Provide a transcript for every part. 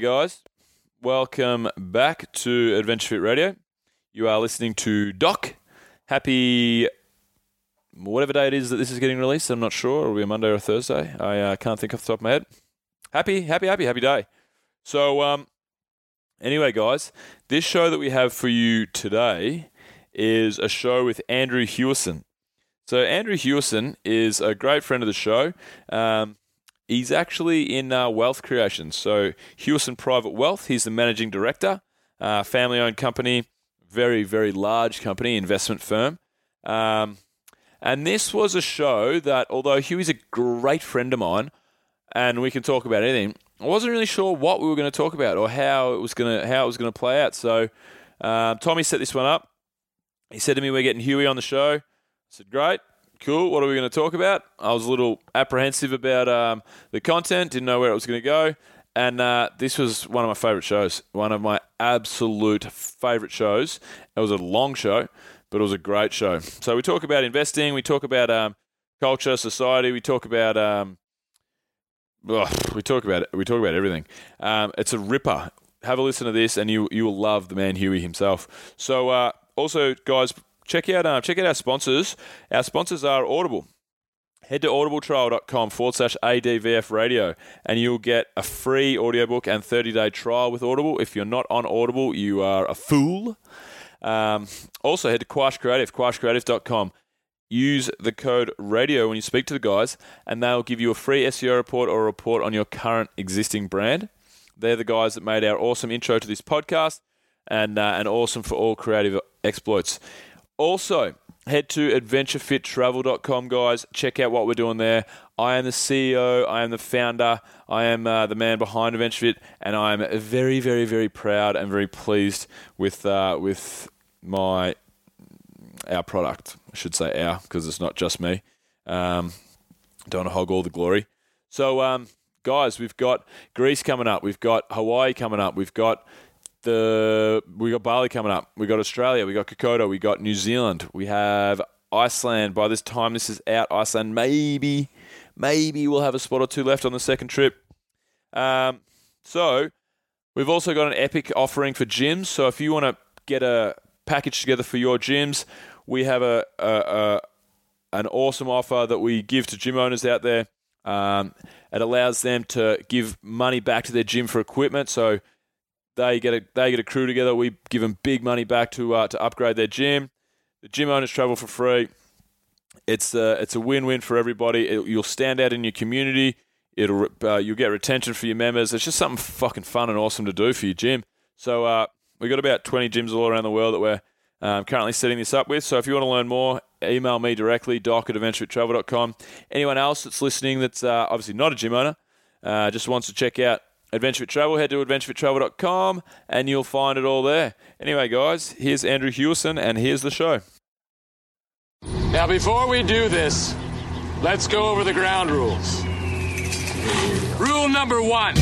Guys. Welcome back to Adventure Fit Radio. You are listening to Doc. Happy whatever day it is that this is getting released. I'm not sure. It'll be a Monday or a Thursday. I uh, can't think off the top of my head. Happy, happy, happy, happy day. So, um, anyway, guys, this show that we have for you today is a show with Andrew Hewison. So, Andrew Hewison is a great friend of the show. Um, he's actually in uh, wealth creation. So, Hewison Private Wealth, he's the managing director, uh, family owned company, very, very large company, investment firm. Um, and this was a show that, although Huey's a great friend of mine, and we can talk about anything, I wasn't really sure what we were going to talk about or how it was going to how it was going to play out. So, um, Tommy set this one up. He said to me, "We're getting Huey on the show." I said, "Great, cool. What are we going to talk about?" I was a little apprehensive about um, the content, didn't know where it was going to go, and uh, this was one of my favourite shows. One of my absolute favourite shows. It was a long show, but it was a great show. So we talk about investing, we talk about um, culture, society, we talk about um, we talk about it. We talk about everything. Um, it's a ripper. Have a listen to this, and you you will love the man Huey himself. So uh, also, guys, check out uh, check out our sponsors. Our sponsors are Audible. Head to audibletrial.com forward slash ADVF radio and you'll get a free audiobook and 30 day trial with Audible. If you're not on Audible, you are a fool. Um, also, head to Quarsh Creative, quarshcreative.com. Use the code radio when you speak to the guys, and they'll give you a free SEO report or a report on your current existing brand. They're the guys that made our awesome intro to this podcast and, uh, and awesome for all creative exploits. Also, head to adventurefittravel.com, guys. Check out what we're doing there. I am the CEO, I am the founder, I am uh, the man behind AdventureFit, and I am very, very, very proud and very pleased with uh, with my our product. I should say our because it's not just me. Um, don't want to hog all the glory. So, um, guys, we've got Greece coming up. We've got Hawaii coming up. We've got the we got Bali coming up. We got Australia. We got Kokoda. We got New Zealand. We have Iceland. By this time this is out, Iceland maybe maybe we'll have a spot or two left on the second trip. Um, so we've also got an epic offering for gyms. So if you want to get a package together for your gyms, we have a, a, a an awesome offer that we give to gym owners out there. Um, it allows them to give money back to their gym for equipment. So they get a they get a crew together. We give them big money back to uh, to upgrade their gym. The gym owners travel for free. It's a, it's a win win for everybody. It, you'll stand out in your community. It'll uh, you'll get retention for your members. It's just something fucking fun and awesome to do for your gym. So uh, we've got about 20 gyms all around the world that we're um, currently setting this up with. So if you want to learn more, email me directly, doc at adventurefittravel.com. Anyone else that's listening that's uh, obviously not a gym owner, uh, just wants to check out Adventure Fit Travel, head to adventurefittravel.com and you'll find it all there. Anyway, guys, here's Andrew Hewison and here's the show. Now, before we do this, let's go over the ground rules. Rule number one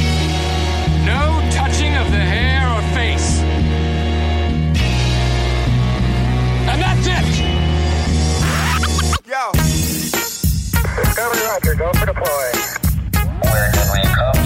no touching of the hair or face. And that's it! Yo. Discovery Roger, go for deploy. Where did we come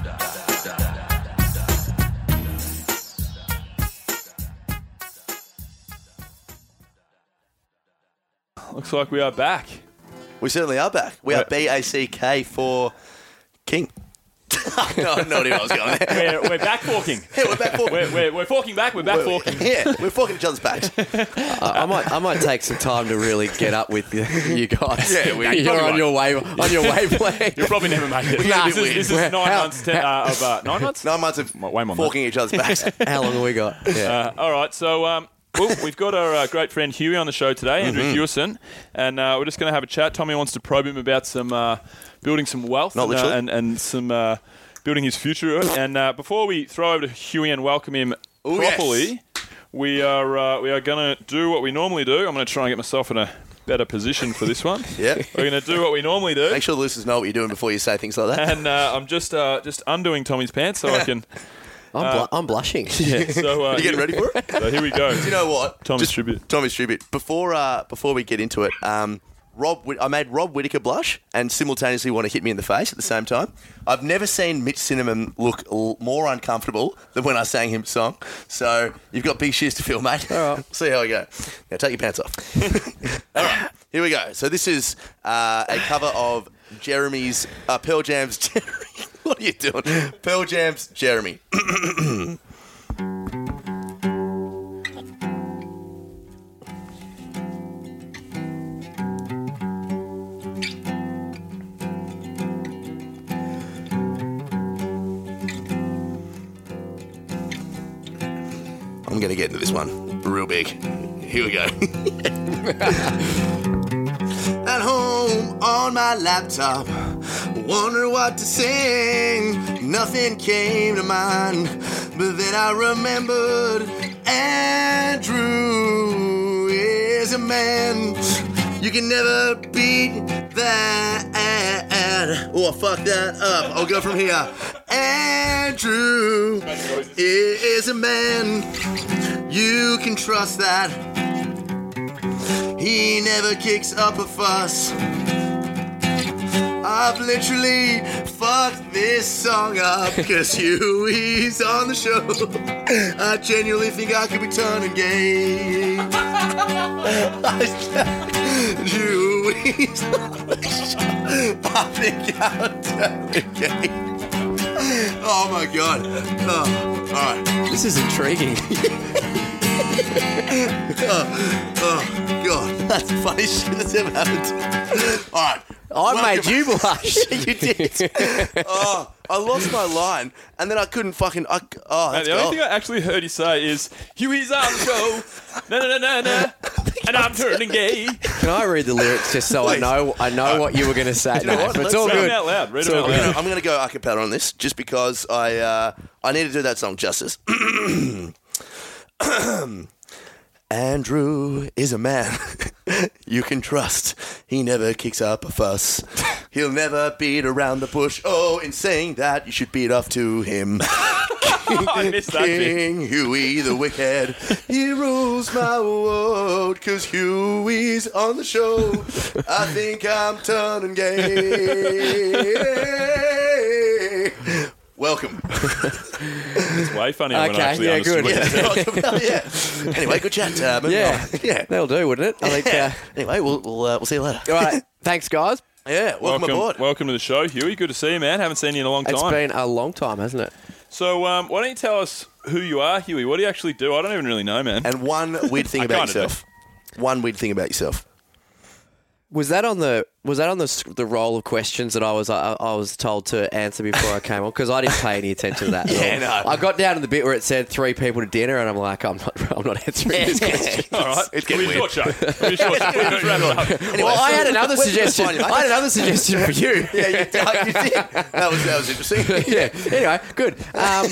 Looks like we are back. We certainly are back. We are B A C K for King. no, no idea where I was going there. We're, we're back forking. Yeah, we're back forking. We're, we're, we're forking back, we're back We're- forking. Yeah, we're forking each other's backs. I, I might I might take some time to really get up with you, you guys. Yeah, we- you're probably on your wave on your wavelength. You'll probably never make it. Nah, this, is, this is nine how- months ten, uh, of uh, nine months. Nine months of Way more than forking each other's backs. How long have we got? Yeah. Uh, all right, so um, well, we've got our uh, great friend Huey on the show today, Andrew Mm-hmm. Hewison, and uh, we're just going to have a chat. Tommy wants to probe him about some uh, building some wealth Not and, uh, and, and some uh, building his future. And uh, before we throw over to Huey and welcome him Ooh, properly, yes. we are uh, we are going to do what we normally do. I'm going to try and get myself in a better position for this one. Yeah. We're going to do what we normally do. Make sure the listeners know what you're doing before you say things like that. And uh, I'm just uh, just undoing Tommy's pants so I can. I'm, blu- I'm blushing. Yeah. So uh, you getting ready for it? So here we go. Do you know what? Tommy's Just- tribute. Tommy's tribute. Before uh, before we get into it, um, Rob, Whit- I made Rob Whitaker blush and simultaneously want to hit me in the face at the same time. I've never seen Mitch Cinnamon look l- more uncomfortable than when I sang him a song. So you've got big shoes to fill, mate. All right. See how we go. Now take your pants off. All right, here we go. So this is uh, a cover of Jeremy's uh, Pearl Jam's Jeremy. what are you doing? Pearl Jam's Jeremy. I'm gonna get into this one real big. Here we go. At home on my laptop, wonder what to sing. Nothing came to mind, but then I remembered Andrew is a man. You can never beat that. Oh, I fucked that up. I'll go from here. Andrew is a man. You can trust that. He never kicks up a fuss. I've literally fucked this song up because Huey's on the show. I genuinely think I could be turning gay. Huey's on the show. I think I'm turning gay. Oh my god. Oh, all right. This is intriguing. Oh god. That's the funniest shit that's ever happened. All right. I Welcome- made you blush. you did. oh, I lost my line, and then I couldn't fucking. I, oh, Mate, that's the only gold. thing I actually heard you say is Huey's on the show, na na na na na, and I'm turning gay. Can I read the lyrics just so I Please. know I know what you were going to say? you know No, what? but it's Let's all Read good. them out loud. Read It's them all out good. loud. I'm going to go a cappella on this just because I uh, I need to do that song justice. Andrew is a man you can trust. He never kicks up a fuss. He'll never beat around the bush. Oh, in saying that, you should beat off to him. Oh, I missed that. King Huey the Wicked. He rules my world because Huey's on the show. I think I'm turning gay. Welcome. It's way funnier when I actually yeah, understood good. what you said. Welcome. Well, yeah. Anyway, good chat. Uh, Yeah. on. yeah. That'll do, wouldn't it? I think. Uh, Anyway, we'll we'll, uh, we'll see you later. all right. Thanks, guys. Yeah, welcome, Welcome, aboard. welcome to the show, Huey. Good to see you, man. Haven't seen you in a long time. It's been a long time, hasn't it? So, um, why don't you tell us who you are, Huey? What do you actually do? I don't even really know, man. and one weird thing about kinda do. yourself. One weird thing about yourself. Was that on the was that on the the roll of questions that I was I, I was told to answer before I came on because I didn't pay any attention to that. at Yeah, all. no. I got down to the bit where it said three people to dinner, and I'm like, I'm not I'm not answering this question. All right, It's getting be a short show. It'll short show. We'll just wrap it up. Anyway, well, I had another suggestion. I had another suggestion for you. Yeah, you did. You did. That was that was interesting. yeah. Anyway, good. Um,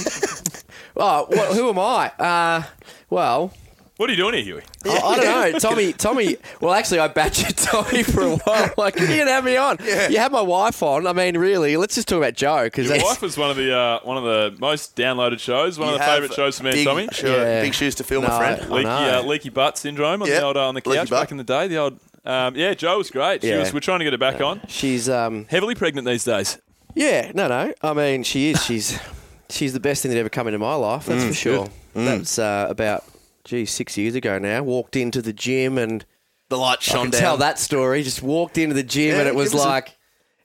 oh, well, who am I? Uh, well, What are you doing here, Huey? I, I don't know. Tommy, Tommy. Well, actually, I badgered Tommy for a while. Like, you didn't have me on. You had my wife on. I mean, really. Let's just talk about Jo because Your wife was one of the uh, one of the most downloaded shows. One You of the favourite shows for me big, and Tommy. Sure, Yeah. big shoes to fill, No, my friend. Leaky, uh, leaky butt syndrome on Yeah, the old uh, on the couch back in the day. The old, um, yeah, Jo was great. She Yeah. was, we're trying to get her back on. she's um, Heavily pregnant these days. Yeah, no, no. I mean, she is. She's she's the best thing that ever come into my life. That's for sure. That's uh, about gee six years ago now. Walked into the gym and The light I shone can down. tell that story. Just walked into the gym Yeah, and it was give us a- like.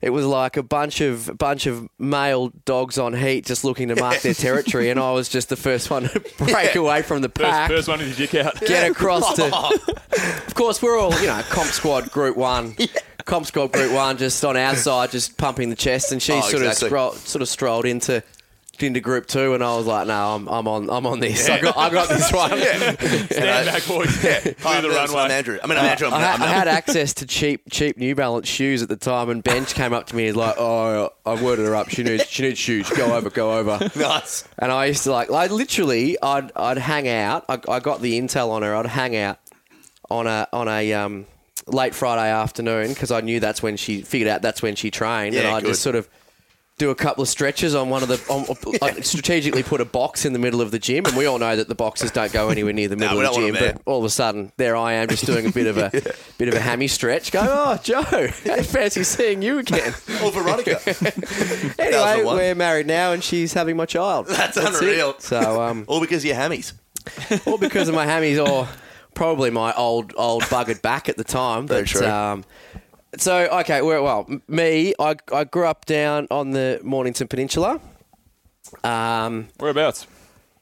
It was like a bunch of bunch of male dogs on heat just looking to mark their territory, and I was just the first one to break Yeah. away from the First, pack, first one with your dick out. get across to. Of course, we're all you know, comp squad group one, comp squad group one, just on our side, just pumping the chest, and she Oh, sort exactly. of scroll, sort of strolled into into group two, and I was like, no, I'm, I'm on I'm on this. I got I got this one. Stand back, boys. Clear the I'm runway. Andrew. I mean, I'm Andrew. I'm, I, had, I'm, I had access to cheap cheap New Balance shoes at the time, and Benj came up to me and like, "Oh, I worded her up. She needs she needs shoes. Go over, go over." nice. And I used to like, like literally, I'd I'd hang out. I, I got the intel on her. I'd hang out on a on a um, late Friday afternoon because I knew that's when she figured out that's when she trained, and I'd just sort of do a couple of stretches on one of the. On, I strategically put a box in the middle of the gym, and we all know that the boxes don't go anywhere near the middle we of the gym. want 'em there. But all of a sudden, there I am, just doing a bit of a bit of a hammy stretch. Going, oh, Jo, hey, fancy seeing you again. Or Veronica. Anyway, we're married now, and she's having my child. That's it. unreal. So, um, All because of your hammies. all because of my hammies or probably my old old buggered back at the time. Very But, true. Um, so okay, well, well, me, I, I grew up down on the Mornington Peninsula, um, Whereabouts?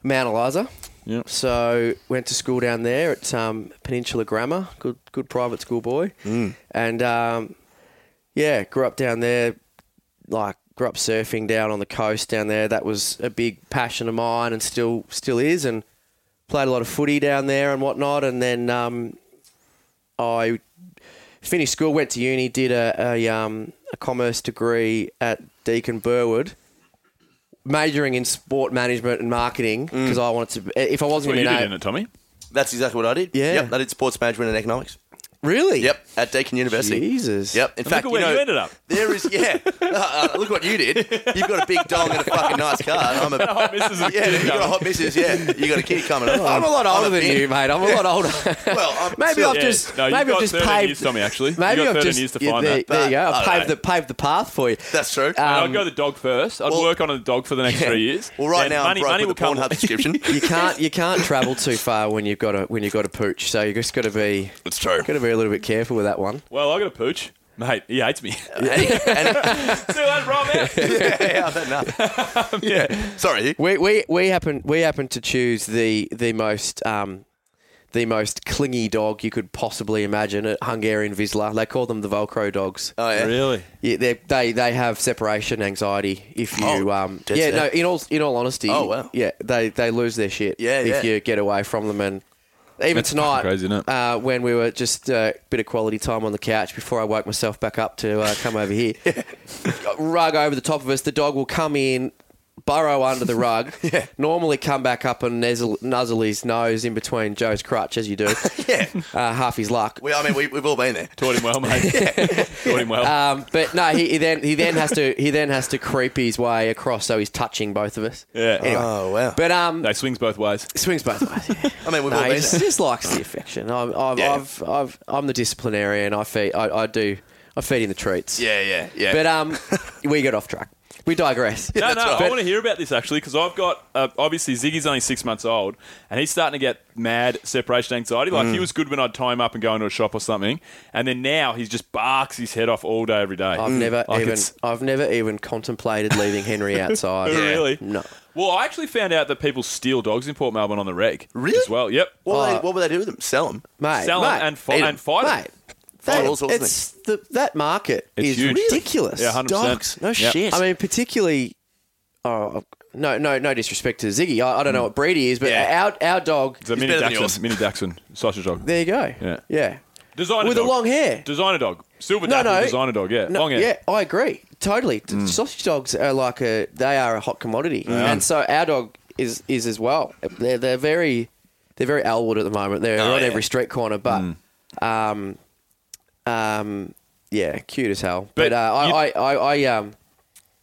Mount Eliza. Yep. So went to school down there at um, Peninsula Grammar, good good private school boy, and um, yeah, grew up down there. Like grew up surfing down on the coast down there. That was a big passion of mine, and still still is. And played a lot of footy down there and whatnot. And then um, I finished school, went to uni, did a a, um, a commerce degree at Deakin Burwood. Majoring in sport management and marketing because I wanted to. If I wasn't you going did to in it, Tommy? That's exactly what I did. Yeah. Yep. I did sports management and economics. Really, Yep. At Deakin University. Jesus. Yep. In And fact, look at you where know, you ended up. there is yeah. Uh, uh, look what you did. You've got a big dong and a fucking nice car. And I'm a hot missus and a yeah. kid You got a coming. hot missus. Yeah. You got a kid coming. I'm a lot older than bin. you, mate. I'm a lot older. Well, I'm maybe still- I've Yeah. just no, you've maybe I've just 13 paved. years, Tommy, actually. Maybe you've got I've 13 just years to yeah, find there, that. there you go. But- I've paved the paved the path for you. That's true. And I'd Um, go the dog first. I'd well- work on a dog for the next three years. well, right Then now money, I'm broke money with will a come. Pornhub subscription. You can't you can't travel too far when you've got a when you've got a pooch. So you just got to be It's true. got to be a little bit careful with that one. Well, I got a pooch. Mate, he hates me. See And he- and you later, bro, man. yeah, yeah, I've had enough. yeah. Sorry. We we we happen we happen to choose the the most um, the most clingy dog you could possibly imagine at Hungarian Vizsla. They call them the Velcro dogs. Oh yeah. Really? Yeah, they they they have separation anxiety if you Oh, um yeah set. no in all in all honesty Oh, wow. yeah they they lose their shit Yeah, if yeah. you get away from them and even That's tonight crazy, uh, when we were just a uh, bit of quality time on the couch before I woke myself back up to uh, come over here. Rug over the top of us the dog will come in burrow under the rug yeah. normally come back up and nuzzle, nuzzle his nose in between Jo's crutch as you do Yeah. uh, half his luck We, I mean, we, we've all been there. Taught him well, mate. Taught him well. Um, but no, he, he then he then has to he then has to creep his way across, so he's touching both of us. yeah. Anyway, Oh wow. but um, They swings both ways. swings both ways. Yeah. I mean, we've no, all been just, there. just likes the affection. I'm, I'm, Yeah. I've, I've, I'm the disciplinarian. I feed. I, I do. I feed him the treats. Yeah, yeah, yeah. But um, we get off track. We digress. No, that's no, right. I want to hear about this actually because I've got uh, obviously Ziggy's only six months old and he's starting to get mad separation anxiety. Like Mm. he was good when I'd tie him up and go into a shop or something, and then now he's just barks his head off all day every day. I've never Like even it's- I've never even contemplated leaving Henry outside. Oh, really? No. Well, I actually found out that people steal dogs in Port Melbourne on the reg. Really? As well. Yep. what, would Oh. they, what would they do with them? Sell them? Mate, Sell 'em mate, and, fi- and fight 'em. mate. Fight that- all sorts of it's the, that market It's is huge. ridiculous. Yeah, 100%. Dogs? No Yep. shit. I mean, particularly. Oh no, no, no disrespect to Ziggy. I, I don't know what breed he is, but Yeah. our our dog. It's a mini better than yours. Dachshund. Mini Dachshund. Sausage dog. There you go. Yeah. yeah. Designer With dog. the long hair. Designer dog. Silver No, no. designer dog. Yeah. No, long hair. Yeah, I agree totally. Mm. Sausage dogs are like a they are a hot commodity, and so our dog is is as well. They're they're very they're very Elwood at the moment. They're Oh, on yeah. every street corner, but Mm. um um yeah, cute as hell. But, But uh, I, I, I I um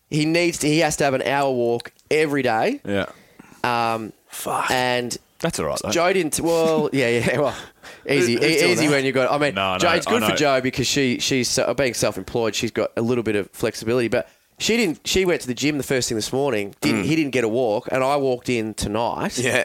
he needs to he has to have an hour walk every day. Yeah. Um, Fuck. and That's all right. Though. Jo didn't. Well, yeah, yeah. Well, easy, easy that? when you got. I mean, No, no, Jo, it's good for. Jo because she she's so, being self-employed. She's got a little bit of flexibility, but she didn't. She went to the gym the first thing this morning. Didn't he didn't get a walk, and I walked in tonight. yeah.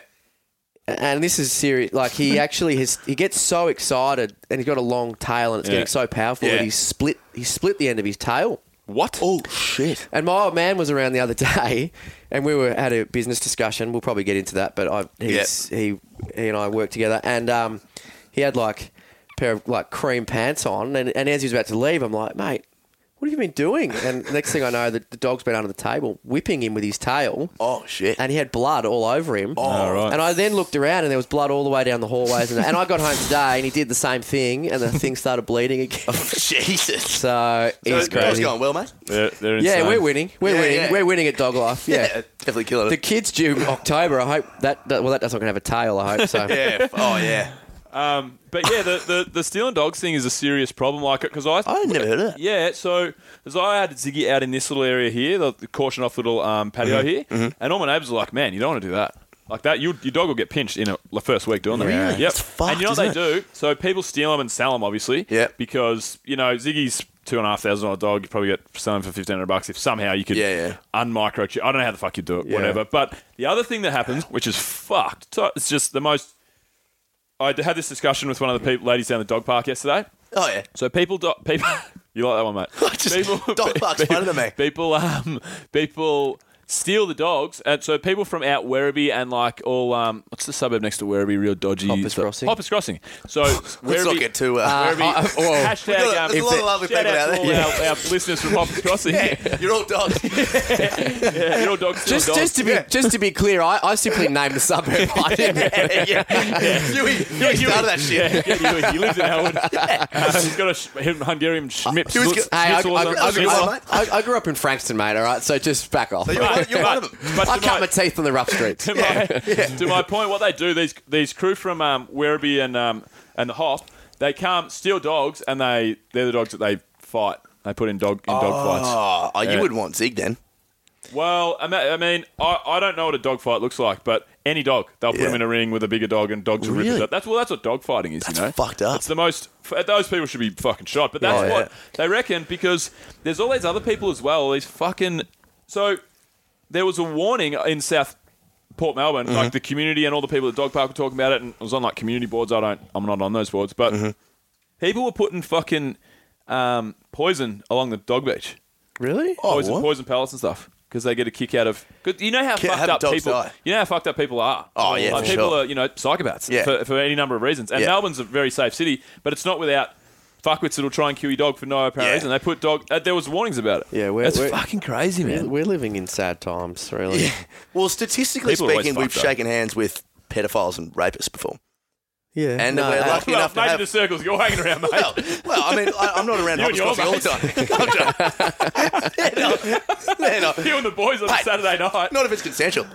And this is serious. Like he actually has. He gets so excited, and he's got a long tail, and it's Yeah. getting so powerful Yeah. that he's split. He split the end of his tail. What? Oh shit. And my old man was around the other day, and we were had a business discussion. We'll probably get into that, but I he's, he he and I worked together, and um, he had like a pair of like cream pants on, and, and as he was about to leave, I'm like, mate, what have you been doing? And next thing I know, the, the dog's been under the table, whipping him with his tail. Oh shit! And he had blood all over him. Oh, right. And I then looked around and there was blood all the way down the hallways. And, and I got home today and he did the same thing and the thing started bleeding again. Oh, Jesus. So So he's the crazy. going well, mate. They're, they're Yeah, we're winning. We're Yeah, winning. yeah. We're winning at Dog Life. Yeah. definitely killing it. The kids due October. I hope that, that well, that doesn't going to have a tail. I hope so. yeah. Oh yeah. Um, but yeah, the, the, the stealing dogs thing is a serious problem. Like, because I, I never heard of that. yeah, so as I had Ziggy out in this little area here, the, the caution off little um, patio Mm-hmm. here, and all my neighbours are like, "Man, you don't want to do that." Like that, you, your dog will get pinched in a, the first week doing that. Really? Yep. That's fucked, and you know what they isn't do? So people steal them and sell them, obviously. Yep. Because you know Ziggy's two and a half thousand dollar dog. You probably get sell him for fifteen hundred bucks if somehow you could Yeah, yeah. unmicrochip. I don't know how the fuck you do it, whatever. But the other thing that happens, which is fucked, so it's just the most. I had this discussion with one of the people, ladies down the dog park yesterday. Oh yeah. So people, do, people, you like that one, mate? Just- dog park's funny to me. People, um, people steal the dogs, and so people from out Werribee and like all, um, what's the suburb next to Werribee? Real dodgy. Hoppers stuff? Crossing. Hoppers Crossing. So Let's not Werribee. get too. Uh, Uh, Werribee I- well, hashtag. There's a lot- um, there's a lot of if lovely shout people out out to all there. Our, our listeners from Hoppers Crossing. yeah, you're all dogs. yeah, you're all dogs. stealing Just, dogs. just to be just to be clear, I, I simply named the suburb. I didn't. yeah. Huey, Huey started that shit. Yeah, yeah, he, he lives in Elwood. Uh, he's got a sh- Hungarian schmidt. He was schnitz- go- Hey, I, I, I, I, something. Schnitzel, mate. I, I grew up in Frankston, mate. All right, so just back off. So you're, one, you're one of them. But I cut my- my teeth on the rough streets. to, my, to my point, what they do, these these crew from um, Werribee and um, and the Hop, they come steal dogs, and they they're the dogs that they fight. They put in dog in dog fights. Oh, oh, Yeah. you would want Zig then. Well, I mean, I, I, don't know what a dog fight looks like, but any dog, they'll put Yeah. them in a ring with a bigger dog, and dogs will rip Really? it up. That's well, that's what dog fighting is. That's you know, fucked up. It's the most. Those people should be fucking shot. But that's Oh, yeah. what they reckon because there's all these other people as well. These fucking. So there was a warning in South Port Melbourne, Mm-hmm. like the community and all the people at the dog park were talking about it, and it was on like community boards. I don't, I'm not on those boards, but Mm-hmm. people were putting fucking um, poison along the dog beach, Really? Oh, poison, what? poison pellets and stuff. Because they get a kick out of, cause you know how Ca- fucked up people, die. you know how fucked up people are. Oh, yeah, like for people sure. are, you know, psychopaths Yeah. for, for any number of reasons. And Yeah. Melbourne's a very safe city, but it's not without fuckwits that'll try and kill your dog for no apparent Yeah. reason. They put dog. Uh, there was warnings about it. Yeah, we're- that's we're- fucking crazy, We're, man. we're living in sad times, really. Well, statistically People are always speaking, we've fucked up. shaken hands with pedophiles and rapists before. Yeah. And no, we're uh, lucky Well, enough to maybe have. the circles you're hanging around, mate. well, well, I mean, I, I'm not around You and Hoppers your all the time. yeah, no, yeah, no, you and the boys on Hey. Saturday night. not if it's consensual.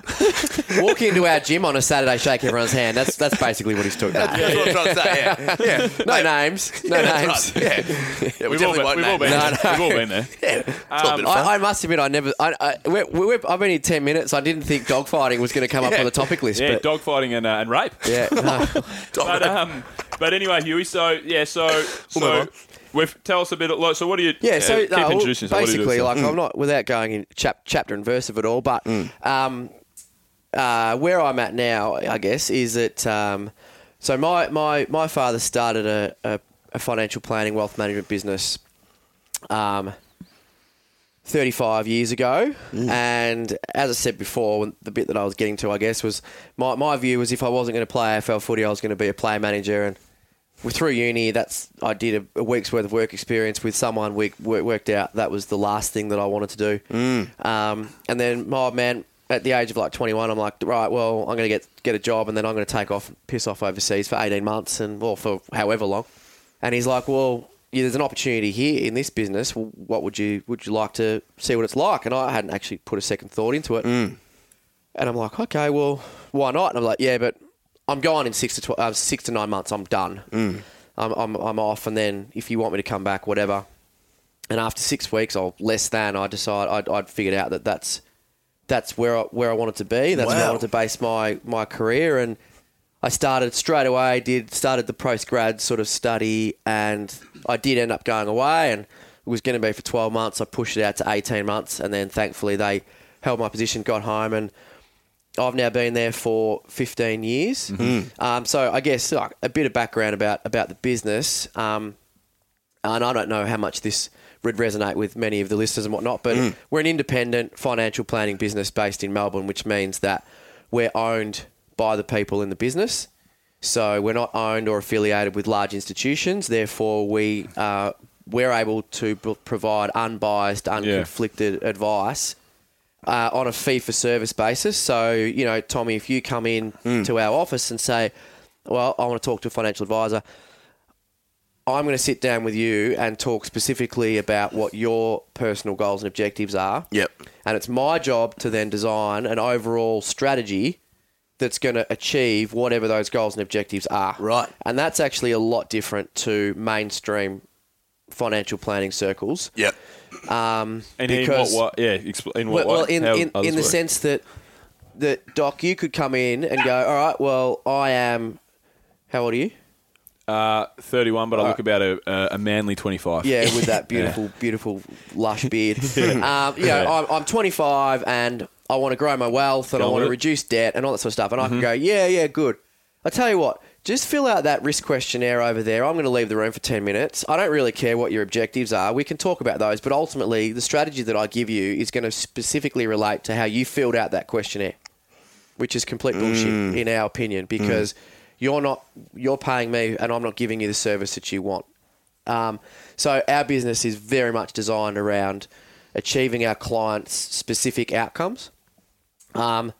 walk into our gym on a Saturday, shake everyone's hand. That's that's basically what he's talking about. That's what I'm trying to say. Yeah, yeah. No names. No Yeah, names. right. Yeah, yeah we We've all definitely been, won't we've all been, there. We've all been there. Yeah, it's all a bit of fun. I, I must admit, I never. I, I, we're, we're, I've been here ten minutes. I didn't think dogfighting was going to come up on the topic list. Yeah, but dog fighting and, uh, and rape. yeah, no. But um, but anyway, Huey. So yeah, so so we've tell us a bit. Of, so what do you? Yeah, so uh, keep no, introducing yourself. What do you do, basically, like I'm not without going in chap, chapter and verse of it all, but um, uh, where I'm at now, I guess, is that um, so my, my my father started a, a, a financial planning wealth management business. Um, 35 years ago. And as I said before, the bit that I was getting to, I guess, was my, my view was if I wasn't going to play AFL footy, I was going to be a play manager. And through uni, that's I did a, a week's worth of work experience with someone. We work, worked out that was the last thing that I wanted to do. Um, and then my man, at the age of like 21, I'm like, right, well, I'm going to get get a job, and then I'm going to take off, piss off overseas for 18 months, and well, for however long. And he's like, well, yeah, there's an opportunity here in this business. What would you would you like to see what it's like? And I hadn't actually put a second thought into it. And I'm like, okay, well, why not? And I'm like, yeah, but I'm going in six to tw- uh, six to nine months. I'm done. I'm, I'm I'm off, and then if you want me to come back, whatever. And after six weeks or less than, I decided I'd, I'd figured out that that's that's where I, where I wanted to be. That's where I wanted to base my my career, and I started straight away. Did started the post grad sort of study, and I did end up going away, and it was going to be for twelve months. I pushed it out to eighteen months, and then thankfully they held my position, got home, and I've now been there for 15 years. Um, so I guess like, a bit of background about about the business. Um, and I don't know how much this would resonate with many of the listeners and whatnot, but we're an independent financial planning business based in Melbourne, which means that we're owned by the people in the business. So we're not owned or affiliated with large institutions. Therefore, we uh, we're able to b- provide unbiased, unconflicted advice uh, on a fee for service basis. So, you know, Tommy, if you come in to our office and say, Well, I want to talk to a financial advisor, I'm going to sit down with you and talk specifically about what your personal goals and objectives are. Yep. And it's my job to then design an overall strategy that's going to achieve whatever those goals and objectives are. Right. And that's actually a lot different to mainstream financial planning circles. Yep. Um, And in what, what? Yeah, expl- in what well, well, way? in, How in, in the work? sense that that Doc, you could come in and go, all right, well, I am. How old are you? Uh, 31, but I look about a, a, a manly 25. Yeah, with that beautiful, beautiful, lush beard. um, you know, I'm, I'm 25 and I want to grow my wealth and Go I want with to reduce debt and all that sort of stuff. And I Mm-hmm. can go, yeah, yeah, good. I tell you what, just fill out that risk questionnaire over there. I'm going to leave the room for 10 minutes. I don't really care what your objectives are. We can talk about those, but ultimately, the strategy that I give you is going to specifically relate to how you filled out that questionnaire, which is complete bullshit in our opinion because you're not you're paying me and I'm not giving you the service that you want. Um, so our business is very much designed around achieving our clients' specific outcomes. Um,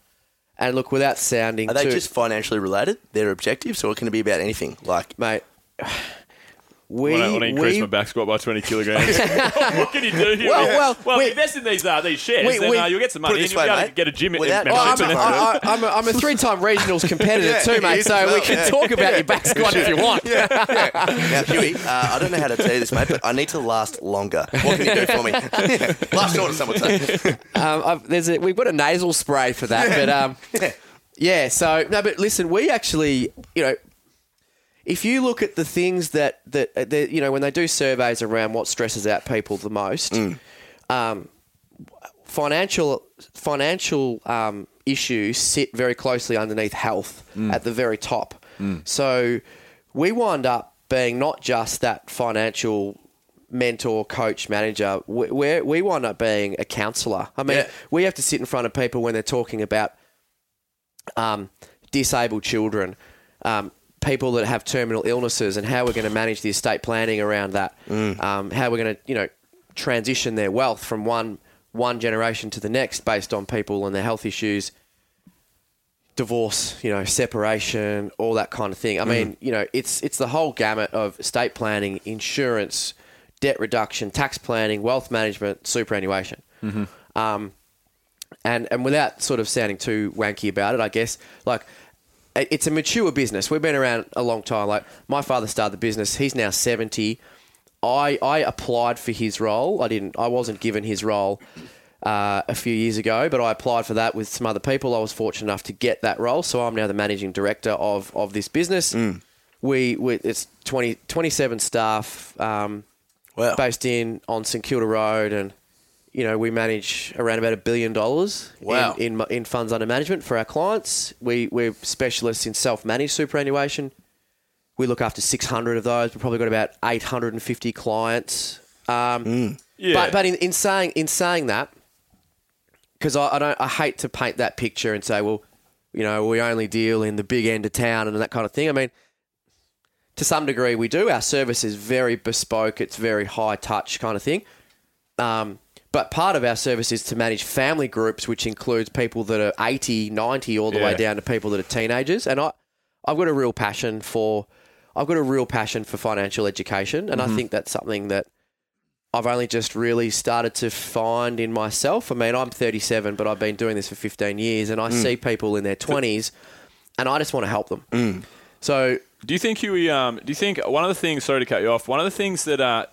and look, without sounding Are they too, just financially related? Their objectives, or can it be about anything? Like, mate, we I want to increase we, my back squat by 20 kilograms. what can you do here? Well, well, well we- invest in these uh, these shares, we- then uh, you'll get some money and you'll way, be able to get a gym Without- membership. Well, I'm, and a, then- I, I, I'm, a, I'm a three-time regionals competitor too, mate. So as we can yeah. talk about your back squat if you want. now, Huey, uh, I don't know how to tell you this, mate, but I need to last longer. What can you do for me? last shorter, some would say. Um, I've, there's a, we've got a nasal spray for that, but um, yeah. So no, but listen, we actually, you know, if you look at the things that that, uh, that you know when they do surveys around what stresses out people the most, um, financial financial um, issues sit very closely underneath health at the very top. So we wind up being not just that financial mentor, coach, manager. We, we wind up being a counsellor. I mean, Yeah. we have to sit in front of people when they're talking about um, disabled children, um, people that have terminal illnesses, and how we're going to manage the estate planning around that. Um, how we're going to, you know, transition their wealth from one one generation to the next based on people and their health issues. Divorce, you know, separation, all that kind of thing. I mean, you know, it's it's the whole gamut of estate planning, insurance, debt reduction, tax planning, wealth management, superannuation. Um, and and without sort of sounding too wanky about it, I guess like it's a mature business. We've been around a long time. Like my father started the business. He's now seventy. I I applied for his role. I didn't. I wasn't given his role uh, a few years ago, but I applied for that with some other people. I was fortunate enough to get that role, so I'm now the managing director of of this business. We, we it's 20, 27 staff. Um, Wow. based in on St Kilda Road, and you know we manage around about a billion dollars Wow. in, in in funds under management for our clients. We we're specialists in self managed superannuation. We look after six hundred of those. We've probably got about eight hundred and fifty clients. Um, Yeah. But but in, in saying in saying that, because I, I don't I hate to paint that picture and say, well, you know, we only deal in the big end of town and that kind of thing. I mean, to some degree, we do. Our service is very bespoke. It's very high touch kind of thing. Um, but part of our service is to manage family groups, which includes people that are 80, 90, all the way down to people that are teenagers. And I, I've got a real passion for, I've got a real passion for financial education, and I mm-hmm. think that's something that I've only just really started to find in myself. I mean, I'm 37, but I've been doing this for 15 years, and I mm. see people in their 20s, and I just want to help them. Mm. So Do you think Huey? Um, do you think one of the things? Sorry to cut you off. One of the things that uh,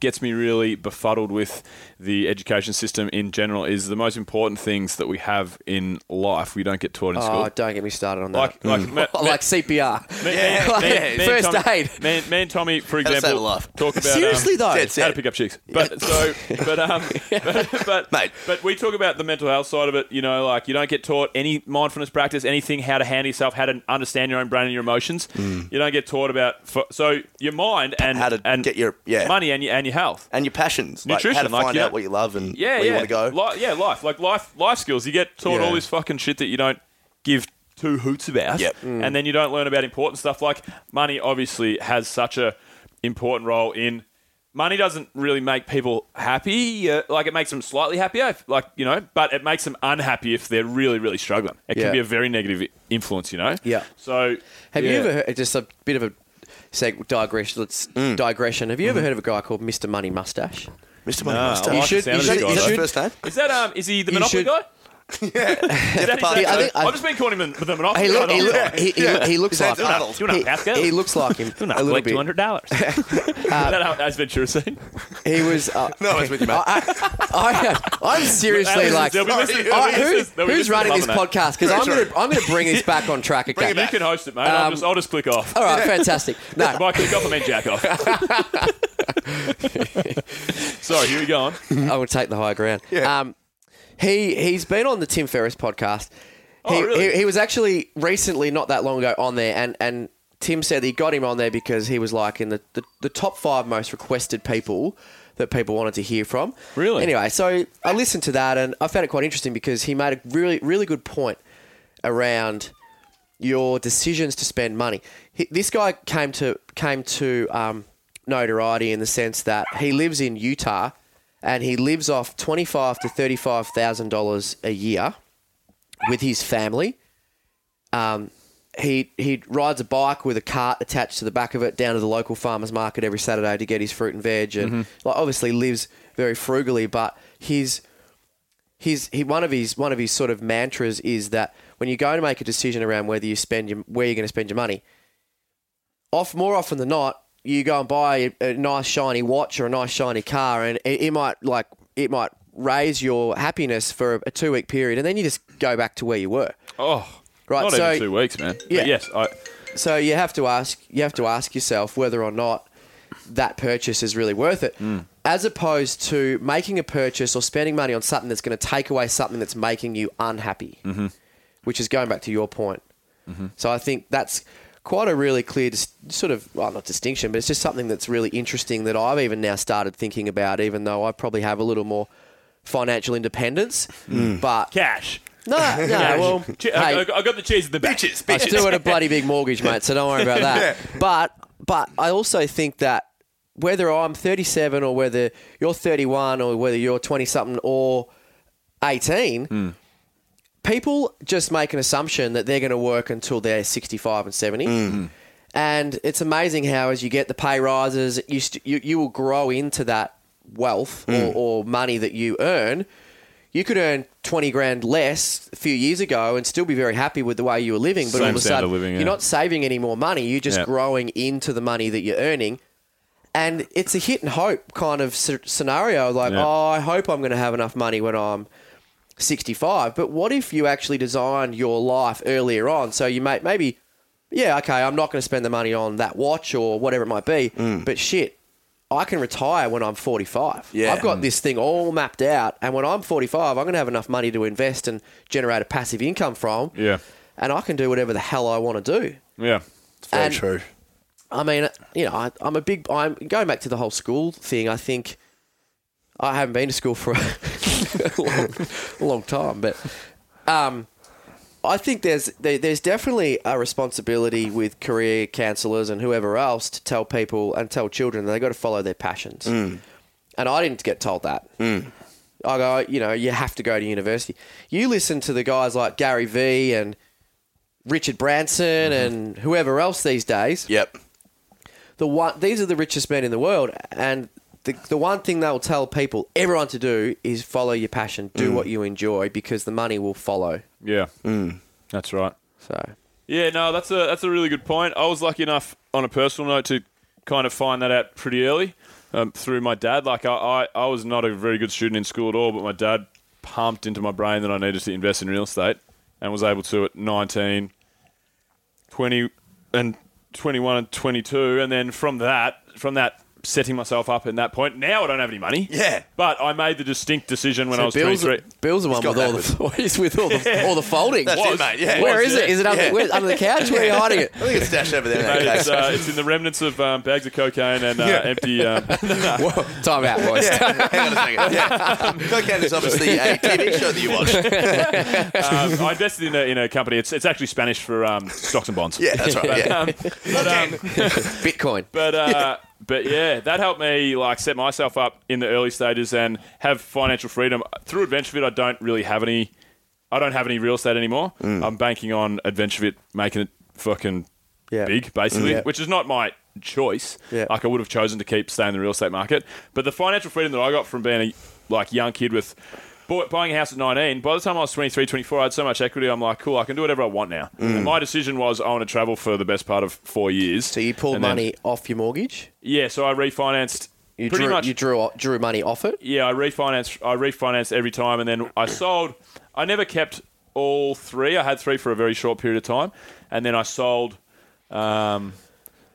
gets me really befuddled with the education system in general is the most important things that we have in life we don't get taught in school. Oh, school. don't get me started on that. Like, like, me- like CPR. Yeah, me- Like, me- me first Tommy- aid. And Tommy, for How to save example, life. talk about Seriously um, though, how to pick up chicks. But so, but um, but, but Mate. but we talk about the mental health side of it. You know, like you don't get taught any mindfulness practice, anything, how to handle yourself, how to understand your own brain and your emotions. You don't get taught about fo- so your mind and How to and get your- yeah. money and your and your health. and your passions, like how to like, find you out what you love and Yeah, where yeah. you want to go. Li- yeah, life like life life skills. You get taught Yeah. all this fucking shit that you don't give two hoots about, Yep. and then you don't learn about important stuff like money. Obviously, has such a important role in money doesn't really make people happy. Uh, like it makes them slightly happier, if, like you know, but it makes them unhappy if they're really, really struggling. It can Yeah. be a very negative influence, you know. Yeah. So Have you yeah. ever heard, just a bit of a seg- digression? Let's Mm. digression. Have you Mm-hmm. ever heard of a guy called Mr. Money Mustache? Mr. Money Nah, I Mustache. like You should- the sound of this guy, Is that should- though. first name? Is that um? Is he the Monopoly should- guy? Is that his I think- I- I've just been calling him the Monopoly He, guy. look, he, the look, whole he, he, he looks like Arnold. Do you know he, Pascal? he looks like him Do a not little collect bit. two hundred dollars. Is that how Ace Ventura scene? He was. Uh, No, I was with you, mate. I, I, am seriously like. There'll be Sorry, listeners- who- there'll be I- who- listeners- there'll be who's listeners running this loving that. podcast? Because I'm Sorry. going to I'm going to bring this back on track again. You can host it, mate. I'll, Um, just, I'll just click off. All right, fantastic. No, By click off, I mean jack off. Sorry, here we go on. I will take the high ground. Yeah. Um, he he's been on the Tim Ferriss podcast. He, Oh, really? he, he was actually recently, not that long ago, on there, and and Tim said he got him on there because he was like in the, the, the top five most requested people that people wanted to hear from. Really? Anyway, so I listened to that and I found it quite interesting because he made a really really good point around your decisions to spend money. He, this guy came to came to um, notoriety in the sense that he lives in Utah and he lives off twenty five to thirty five thousand dollars a year with his family. Um, he he rides a bike with a cart attached to the back of it down to the local farmers market every Saturday to get his fruit and veg, and like obviously lives very frugally. But his his he one of his one of his sort of mantras is that when you go to make a decision around whether you spend your where you're going to spend your money, off more often than not, you go and buy a, a nice shiny watch or a nice shiny car, and it, it might like it might raise your happiness for a, a two week period, and then you just go back to where you were. Oh, Right, Not so- even two weeks, man. But Yeah. yes, I, So you have to ask you have to ask yourself whether or not that purchase is really worth it, as opposed to making a purchase or spending money on something that's going to take away something that's making you unhappy, mm-hmm. which is going back to your point. So I think that's quite a really clear dis- sort of well not distinction, but it's just something that's really interesting that I've even now started thinking about, even though I probably have a little more financial independence, mm. but cash. no, no, well, Che- I, hey, I- I got the cheese in the back. Bitches, I still got a bloody big mortgage, mate, so don't worry about that. But but I also think that whether I'm 37 or whether you're 31 or whether you're 20 something or 18, mm. People just make an assumption that they're going to work until they're 65 and 70. Mm. Mm. And it's amazing how as you get the pay rises, you, st- you, you will grow into that wealth or, mm. or money that you earn. You could earn 20 grand less a few years ago and still be very happy with the way you were living. But all of a sudden, of living, yeah. you're not saving any more money. You're just Yeah. growing into the money that you're earning. And it's a hit and hope kind of scenario. Like, Yeah. oh, I hope I'm going to have enough money when I'm 65. But what if you actually designed your life earlier on? So you may, maybe, yeah, okay, I'm not going to spend the money on that watch or whatever it might be. Mm. But shit, I can retire when I'm 45. Yeah. I've got this thing all mapped out. And when I'm 45, I'm going to have enough money to invest and generate a passive income from. Yeah. And I can do whatever the hell I want to do. Yeah. Very and- true. I mean, you know, I, I'm a big. I'm going back to the whole school thing. I think I haven't been to school for a long, long time, but um, I think there's there, there's definitely a responsibility with career counsellors and whoever else to tell people and tell children that they got to follow their passions. Mm. And I didn't get told that. Mm. I go, you know, you have to go to university. You listen to the guys like Gary Vee and Richard Branson mm-hmm. and whoever else these days Yep. the one these are the richest men in the world and the, the one thing they'll tell people everyone to do is follow your passion do what you enjoy because the money will follow Yeah. That's right. so Yeah, no, that's a that's a really good point. I was lucky enough on a personal note to kind of find that out pretty early um, through my dad. Like I, I, I was not a very good student in school at all, but my dad pumped into my brain that I needed to invest in real estate and was able to at 19, 20 and 21 and 22 and then from that from that setting myself up in that point now I don't have any money Yeah. but I made the distinct decision when So I was Bill's, 23 Bill's the one with all the he's with all the all the folding That's it, mate. Yeah. where Was, is it yeah. is it under, Yeah. where, under the couch where are you hiding it I think it's stashed over there in that Mate, case. it's, uh, it's in the remnants of um, bags of cocaine and uh, empty um, Whoa, time out boys Yeah, hang on a second. Yeah. Cocaine is obviously a TV show that you watch. um, I invested in a, in a company. It's, it's actually Spanish for um, stocks and bonds. Yeah, that's right. But, Yeah. um, but, um, bitcoin but, uh, but yeah, that helped me like set myself up in the early stages and have financial freedom through AdventureFit. I don't really have any. I don't have any real estate anymore. Mm. I'm banking on AdventureFit making it fucking Yeah. big, basically, Yeah. which is not my choice. Yeah. Like I would have chosen to keep staying in the real estate market, but the financial freedom that I got from being a like young kid with bought, buying a house at 19, by the time I was 23, 24, I had so much equity. I'm like, cool, I can do whatever I want now. Mm. And my decision was I want to travel for the best part of four years. So you pulled And then- money off your mortgage. yeah, so I refinanced. You pretty drew, much. you drew drew money off it. yeah, I refinanced. I refinanced every time, and then I sold. I never kept all three. I had three for a very short period of time, and then I sold. Um,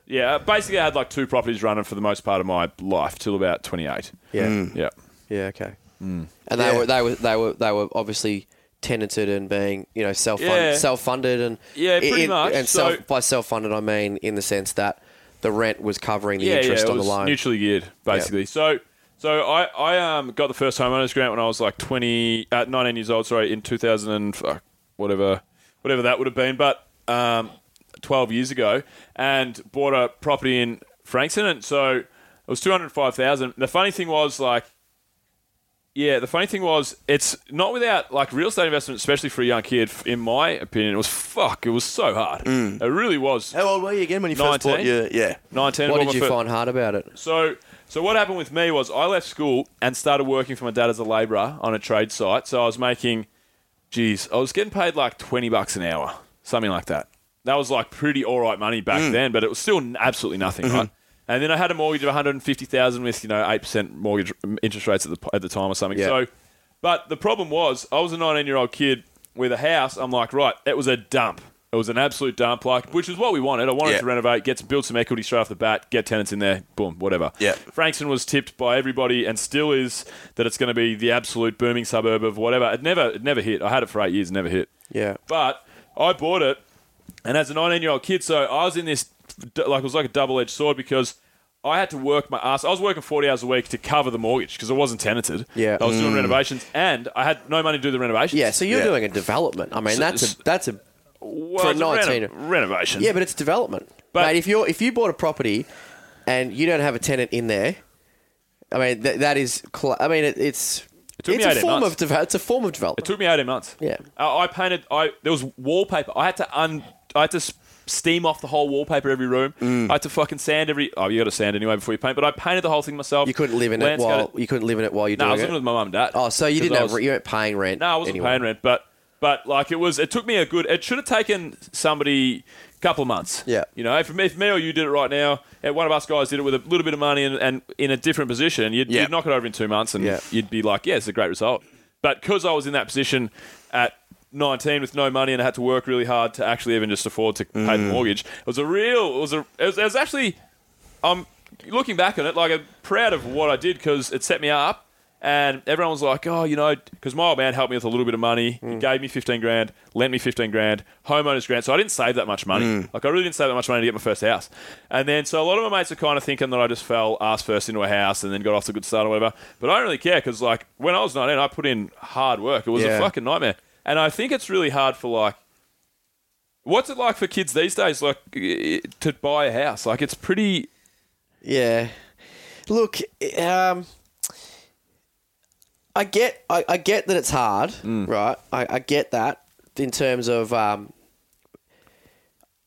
yeah, basically, I had like two properties running for the most part of my life till about twenty eight. Yeah. Yeah, Yeah. Okay. Mm. And they Yeah. were they were they were they were obviously tenanted and being you know self Yeah. self funded and Yeah, pretty much. And So- self by self funded I mean in the sense that the rent was covering the yeah, interest yeah. It on the loan. Mutually geared, basically. So, so I, I um got the first homeowners grant when I was like twenty, uh, 19 years old. Sorry, in two thousand and fuck, whatever, whatever that would have been. But um, twelve years ago, and bought a property in Frankston, and so it was two hundred five thousand. The funny thing was like. Yeah, the funny thing was, it's not without like real estate investment, especially for a young kid. In my opinion, it was fuck. It was so hard. Mm. It really was. How old were you again when you first 19? bought your? Yeah. Nineteen. what did you fir- find hard about it? so, so what happened with me was I left school and started working for my dad as a labourer on a trade site. So I was making, geez, I was getting paid like twenty bucks an hour, something like that. That was like pretty all right money back mm. then, but it was still absolutely nothing, mm-hmm. right? And then I had a mortgage of one hundred and fifty thousand with you know eight percent mortgage interest rates at the at the time or something. Yeah. So, but the problem was I was a nineteen year old kid with a house. I'm like, right, it was a dump. It was an absolute dump, like which is what we wanted. I wanted Yeah. to renovate, get build some equity straight off the bat, get tenants in there, boom, whatever. Yeah. Frankston was tipped by everybody and still is that it's going to be the absolute booming suburb of whatever. It never, it never hit. I had it for eight years, never hit. Yeah. But I bought it, and as a 19 year old kid, so I was in this like it was like a double edged sword because I had to work my ass. I was working 40 hours a week to cover the mortgage because it wasn't tenanted. Yeah. I was doing renovations, and I had no money to do the renovations. Yeah, so you're Yeah. doing a development. I mean, So- that's a that's a well, for it's a 19. reno- renovation. yeah, but it's development. But- Mate, if you are if you bought a property and you don't have a tenant in there, I mean that that is. Cl- I mean it, it's took me it's a 18 form months. of deve- it's a form of development. It development. took me 18 months. Yeah. Uh, I painted. I there was wallpaper. I had to un. I had to s- steam off the whole wallpaper every room. Mm. I had to fucking sand every. Oh, you got to sand anyway before you paint. But I painted the whole thing myself. you couldn't live in it landscaped while you couldn't live in it while you're No, I was living it. with my mum and dad. Oh, so you didn't have was- you weren't paying rent. No, I wasn't anyway. paying rent, but but like it was. It took me a good. It should have taken somebody a couple of months. Yeah. You know, if, if me or you did it right now, and one of us guys did it with a little bit of money and, and in a different position, you'd, Yeah. you'd knock it over in two months, and Yeah. you'd be like, yeah, it's a great result. But because I was in that position at 19 with no money and I had to work really hard to actually even just afford to pay the mm. mortgage, it was a real. It was a. It was, it was actually. I'm looking back on it, like I'm proud of what I did because it set me up. And everyone was like, oh, you know, because my old man helped me with a little bit of money. He mm. gave me 15 grand, lent me 15 grand, homeowners grant. So I didn't save that much money. Mm. Like, I really didn't save that much money to get my first house. And then, so a lot of my mates are kind of thinking that I just fell ass first into a house and then got off to a good start or whatever. But I don't really care because, like, when I was 19, I put in hard work. It was Yeah. a fucking nightmare. And I think it's really hard for, like, what's it like for kids these days, like, to buy a house? Like, it's pretty. Yeah. Look, um, I get, I, I get that it's hard, Mm. right? I, I get that in terms of, um,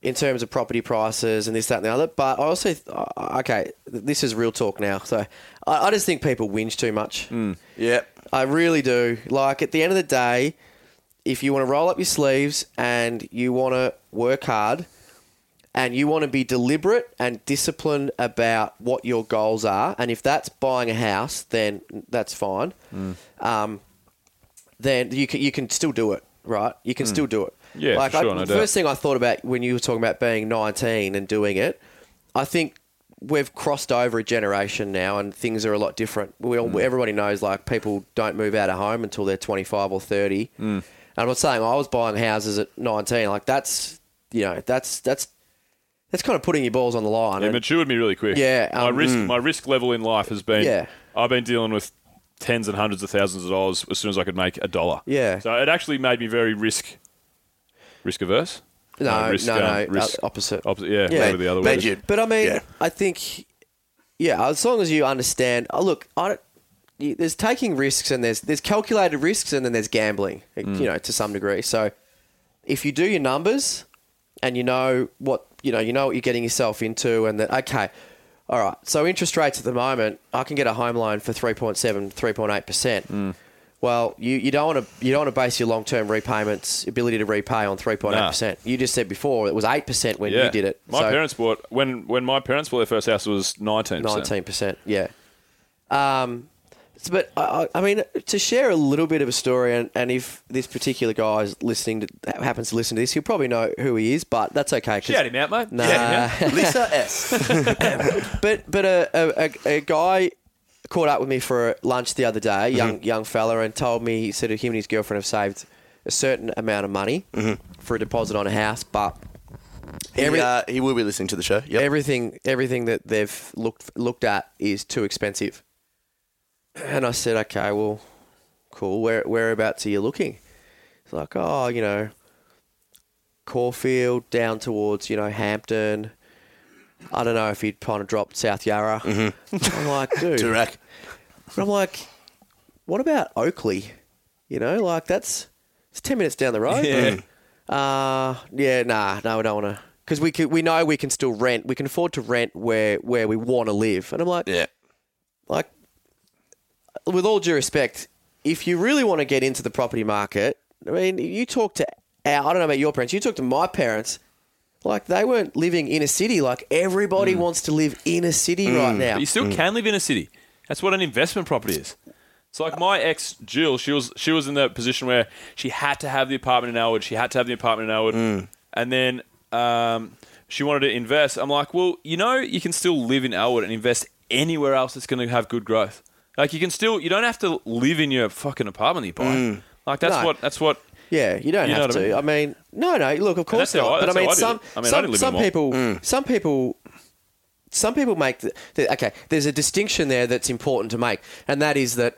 in terms of property prices and this, that, and the other. But I also, uh, okay, this is real talk now. So I, I just think people whinge too much. Yeah. I really do. Like at the end of the day, if you want to roll up your sleeves and you want to work hard and you want to be deliberate and disciplined about what your goals are, and if that's buying a house, then that's fine. Mm. Um, then you can you can still do it, right? You can mm. still do it. Yeah, like sure, I, no the doubt. first thing I thought about when you were talking about being 19 and doing it, I think we've crossed over a generation now, and things are a lot different. We all, mm. everybody knows like people don't move out of home until they're 25 or 30. And I'm not saying I was buying houses at 19. Like that's you know that's that's that's kind of putting your balls on the line. It and- matured me really quick. Yeah, my um, risk my risk level in life has been. Yeah. I've been dealing with tens and hundreds of thousands of dollars as soon as I could make a dollar. Yeah. So it actually made me very risk risk averse. no, risk, no, um, no, risk- uh, opposite. Opposite, yeah, Yeah. whatever the other Made word. you- is. But I mean, Yeah. I think yeah, as long as you understand. Oh, look, I don't, you, there's taking risks and there's there's calculated risks and then there's gambling. You know, to some degree. So if you do your numbers and you know what you know, you know what you're getting yourself into, and that okay, all right. So interest rates at the moment, I can get a home loan for 3.7, 3.8 percent. Well, you, you don't want to you don't want to base your long term repayments ability to repay on 3.8 percent. You just said before it was eight percent when Yeah. you did it. My So- parents bought when when my parents bought their first house it was nineteen. Nineteen percent, yeah. Um, but I, I I mean, to share a little bit of a story, and, and if this particular guy is listening to happens to listen to this, he'll probably know who he is. But that's okay. Shout him out, mate. Nah. Yeah. Lisa S. but but a, a, a, a guy caught up with me for lunch the other day, young young fella, and told me he said him and his girlfriend have saved a certain amount of money for a deposit on a house, but He, uh, he will be listening to the show. Yep. everything everything that they've looked looked at is too expensive. And I said, okay, well, cool. Where whereabouts are you looking? It's like, oh, you know, Caulfield down towards you know Hampton. I don't know if he'd kind of dropped South Yarra. I'm like, dude. Toorak. But I'm like, what about Oakleigh? You know, like that's it's ten minutes down the road. Yeah. Uh, yeah, nah, no, we don't want to. Because we can, we know we can still rent. We can afford to rent where where we want to live. And I'm like, Yeah. like, with all due respect, if you really want to get into the property market, I mean, you talk to our, I don't know about your parents. You talk to my parents. Like they weren't living in a city. Like everybody mm. wants to live in a city mm. right now. But you still mm. can live in a city. That's what an investment property is. It's like my ex Jill. She was she was in the position where she had to have the apartment in Elwood. She had to have the apartment in Elwood, and then um, she wanted to invest. I'm like, well, you know, you can still live in Elwood and invest anywhere else that's going to have good growth. Like you can still, you don't have to live in your fucking apartment that you buy. Like that's No. what that's what. Yeah, you don't You know have what I to. I mean, no, no. Look, of course that's how not. I- but I how mean, I did some it. I mean, I some, live in some a mall. people, some people, some people make the, the okay. There's a distinction there that's important to make, and that is that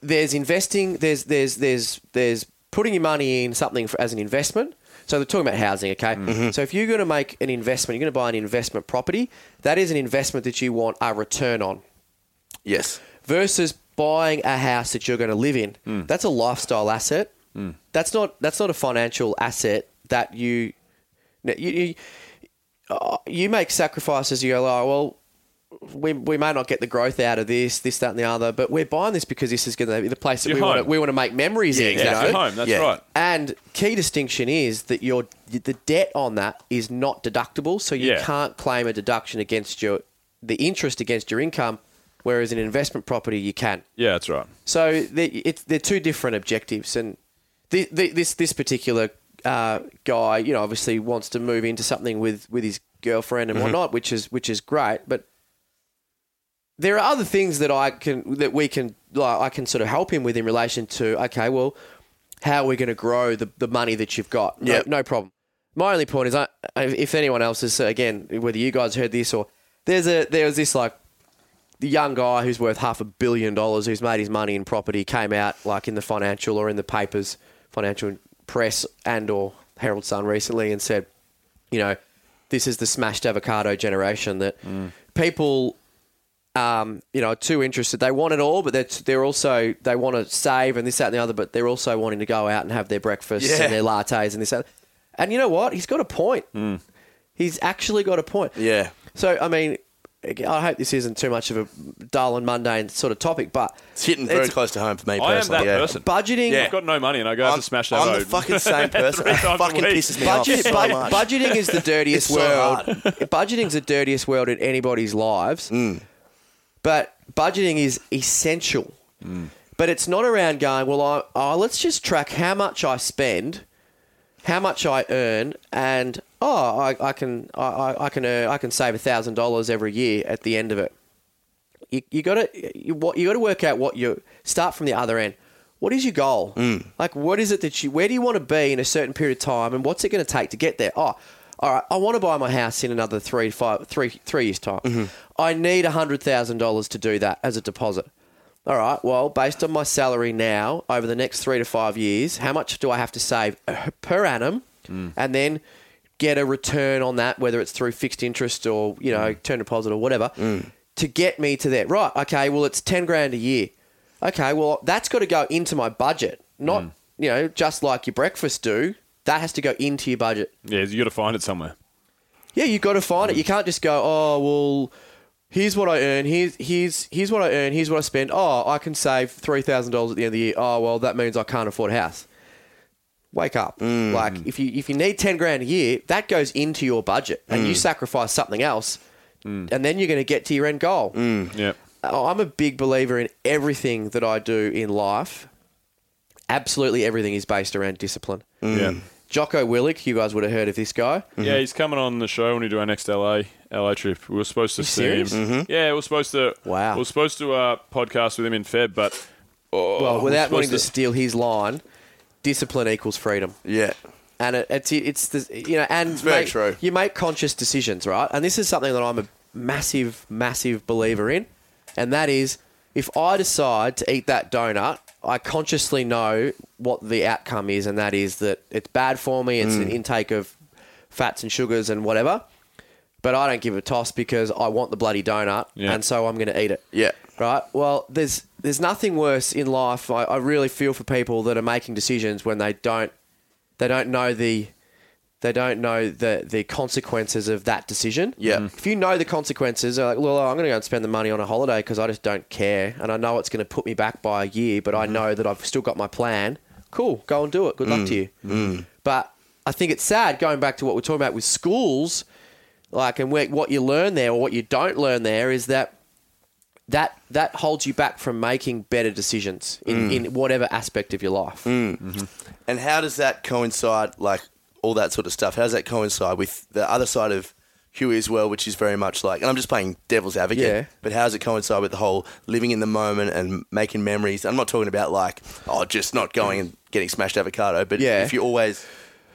there's investing. There's there's there's there's putting your money in something for, as an investment. So they're talking about housing, okay? Mm-hmm. So if you're going to make an investment, you're going to buy an investment property. That is an investment that you want a return on Yes. Versus buying a house that you're going to live in. Hmm. That's a lifestyle asset. That's not that's not a financial asset that you you you, uh, you make sacrifices. You go, oh, well, we, we may not get the growth out of this, this, that, and the other, but we're buying this because this is going to be the place that Your we want to, we want to make memories in. Yeah, you know? home. That's Yeah. right. And key distinction is that your the debt on that is not deductible, so you Yeah. can't claim a deduction against your the interest against your income, whereas an investment property you can. Yeah, that's right. So they, it's they're two different objectives, and the, the, this this particular uh, guy, you know, obviously wants to move into something with, with his girlfriend and whatnot, which is which is great, but. There are other things that I can that we can like I can sort of help him with in relation to okay, well, how are we going to grow the, the money that you've got? No, Yep. no problem. My only point is, I, if anyone else is again, whether you guys heard this or there's a there's this like the young guy who's worth half a billion dollars, who's made his money in property, came out like in the financial or in the papers, financial press and or Herald Sun recently, and said, you know, this is the smashed avocado generation that people um, you know, are too interested. They want it all, but they're, they're also they want to save and this, that, and the other. But they're also wanting to go out and have their breakfasts Yeah. and their lattes and this, that. And you know what? He's got a point. He's actually got a point. Yeah. So I mean, I hope this isn't too much of a dull and mundane sort of topic, but It's hitting very It's- close to home for me I am that yeah. person. budgeting. Yeah. I've got no money and I go out I'm, to smash that I'm road. the fucking same person. It fucking pisses me Budget, off so much. budgeting is the dirtiest It's so world. hard. budgeting's the dirtiest world in anybody's lives. Mm. But budgeting is essential. Mm. But it's not around going, well, I, oh, let's just track how much I spend, how much I earn, and oh, I, I can I, I- can earn, I can save a thousand dollars every year at the end of it. You, you got to you, what you got to work out what you start from the other end. What is your goal? Mm. Like, what is it that you? Where do you want to be in a certain period of time, and what's it going to take to get there? Oh, all right. I want to buy my house in another three, five, three, three years time. Mm-hmm. I need hundred thousand dollars to do that as a deposit. All right. Well, based on my salary now, over the next three to five years, how much do I have to save uh, per annum, mm. and then get a return on that, whether it's through fixed interest or you know mm. term deposit or whatever, mm. to get me to there. Right. Okay. Well, it's 10 grand a year. Okay. Well, that's got to go into my budget, not, Mm. you know, just like your breakfast do. That has to go into your budget. Yeah, you got to find it somewhere. Yeah, you got to find it. Mm. You can't just go, oh well, here's what I earn. Here's here's here's what I earn. Here's what I spend. Oh, I can save three thousand dollars at the end of the year. Oh well, that means I can't afford a house. Wake up. Mm. Like if you if you need ten grand a year, that goes into your budget, and you mm. sacrifice something else, mm. and then you're going to get to your end goal. Yeah. Uh, oh, I'm a big believer in everything that I do in life. Absolutely everything is based around discipline. Yeah. Jocko Willink, you guys would have heard of this guy. Mm-hmm. Yeah, he's coming on the show when we do our next LA LA trip. We were supposed to You see serious? him. Yeah, we were supposed to. Wow. We were supposed to uh, podcast with him in Feb, but oh, Well, without supposed wanting to steal his line, discipline equals freedom. Yeah. And it, it's it's the you know and it's very make- true. You make conscious decisions, right? And this is something that I'm a massive, massive believer in, and that is if I decide to eat that donut, I consciously know what the outcome is, and that is that it's bad for me. It's Mm. an intake of fats and sugars and whatever. But I don't give a toss because I want the bloody donut, Yeah. and so I'm going to eat it. Yeah. Right. Well, there's there's nothing worse in life. I, I really feel for people that are making decisions when they don't they don't know the they don't know the the consequences of that decision. Yeah. Mm-hmm. If you know the consequences, they're like, well, I'm going to go and spend the money on a holiday because I just don't care, and I know it's going to put me back by a year, but I mm-hmm. know that I've still got my plan. Cool, go and do it. Good luck mm. to you. Mm. But I think it's sad going back to what we're talking about with schools, like, and where, what you learn there or what you don't learn there is that that that holds you back from making better decisions in, mm. in whatever aspect of your life. Mm. Mm-hmm. And how does that coincide, like all that sort of stuff? How does that coincide with the other side of Huey as well, which is very much like, and I'm just playing devil's advocate, Yeah. but how does it coincide with the whole living in the moment and making memories? I'm not talking about like, oh, just not going and getting smashed avocado, but Yeah. if you're always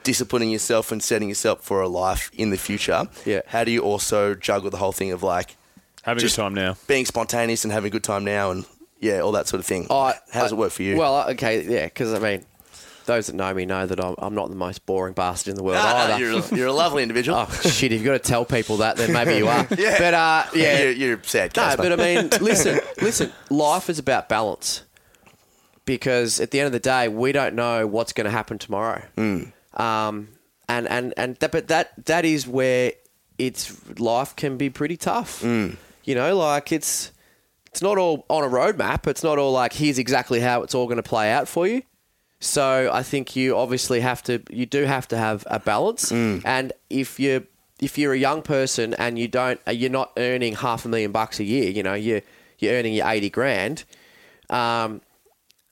disciplining yourself and setting yourself for a life in the future, Yeah. how do you also juggle the whole thing of like having just- a good time now. being spontaneous and having a good time now and yeah, all that sort of thing? I- how does I- it work for you? Well, uh, okay, yeah, because I mean, those that know me know that I'm, I'm not the most boring bastard in the world Ah, either. you're, a, you're a lovely individual. Oh shit! If you've got to tell people that, then maybe you are. Yeah. But uh, yeah, you're, you're sad No, case, but I mean, listen, listen. Life is about balance because at the end of the day, we don't know what's going to happen tomorrow. Um, and and and that, but that that is where it's life can be pretty tough. You know, like it's it's not all on a roadmap. It's not all like here's exactly how it's all going to play out for you. So I think you obviously have to you do have to have a balance. And if you if you're a young person and you don't uh, you're not earning half a million bucks a year, you know, you you're earning your 80 grand um,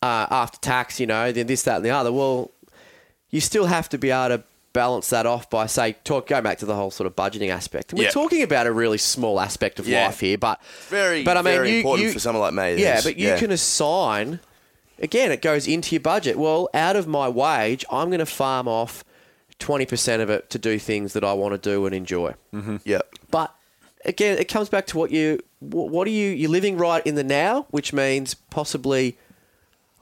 uh, after tax, you know, then this that and the other. Well, you still have to be able to balance that off by say talk going back to the whole sort of budgeting aspect. And We're Yeah. talking about a really small aspect of Yeah. life here, but very, but I mean, very you- important you- for someone like me. yeah, but you can assign. Again, it goes into your budget. Well, out of my wage, I'm going to farm off twenty percent of it to do things that I want to do and enjoy. Mm-hmm. Yeah. But again, it comes back to what you what are you you're living right in the now, which means possibly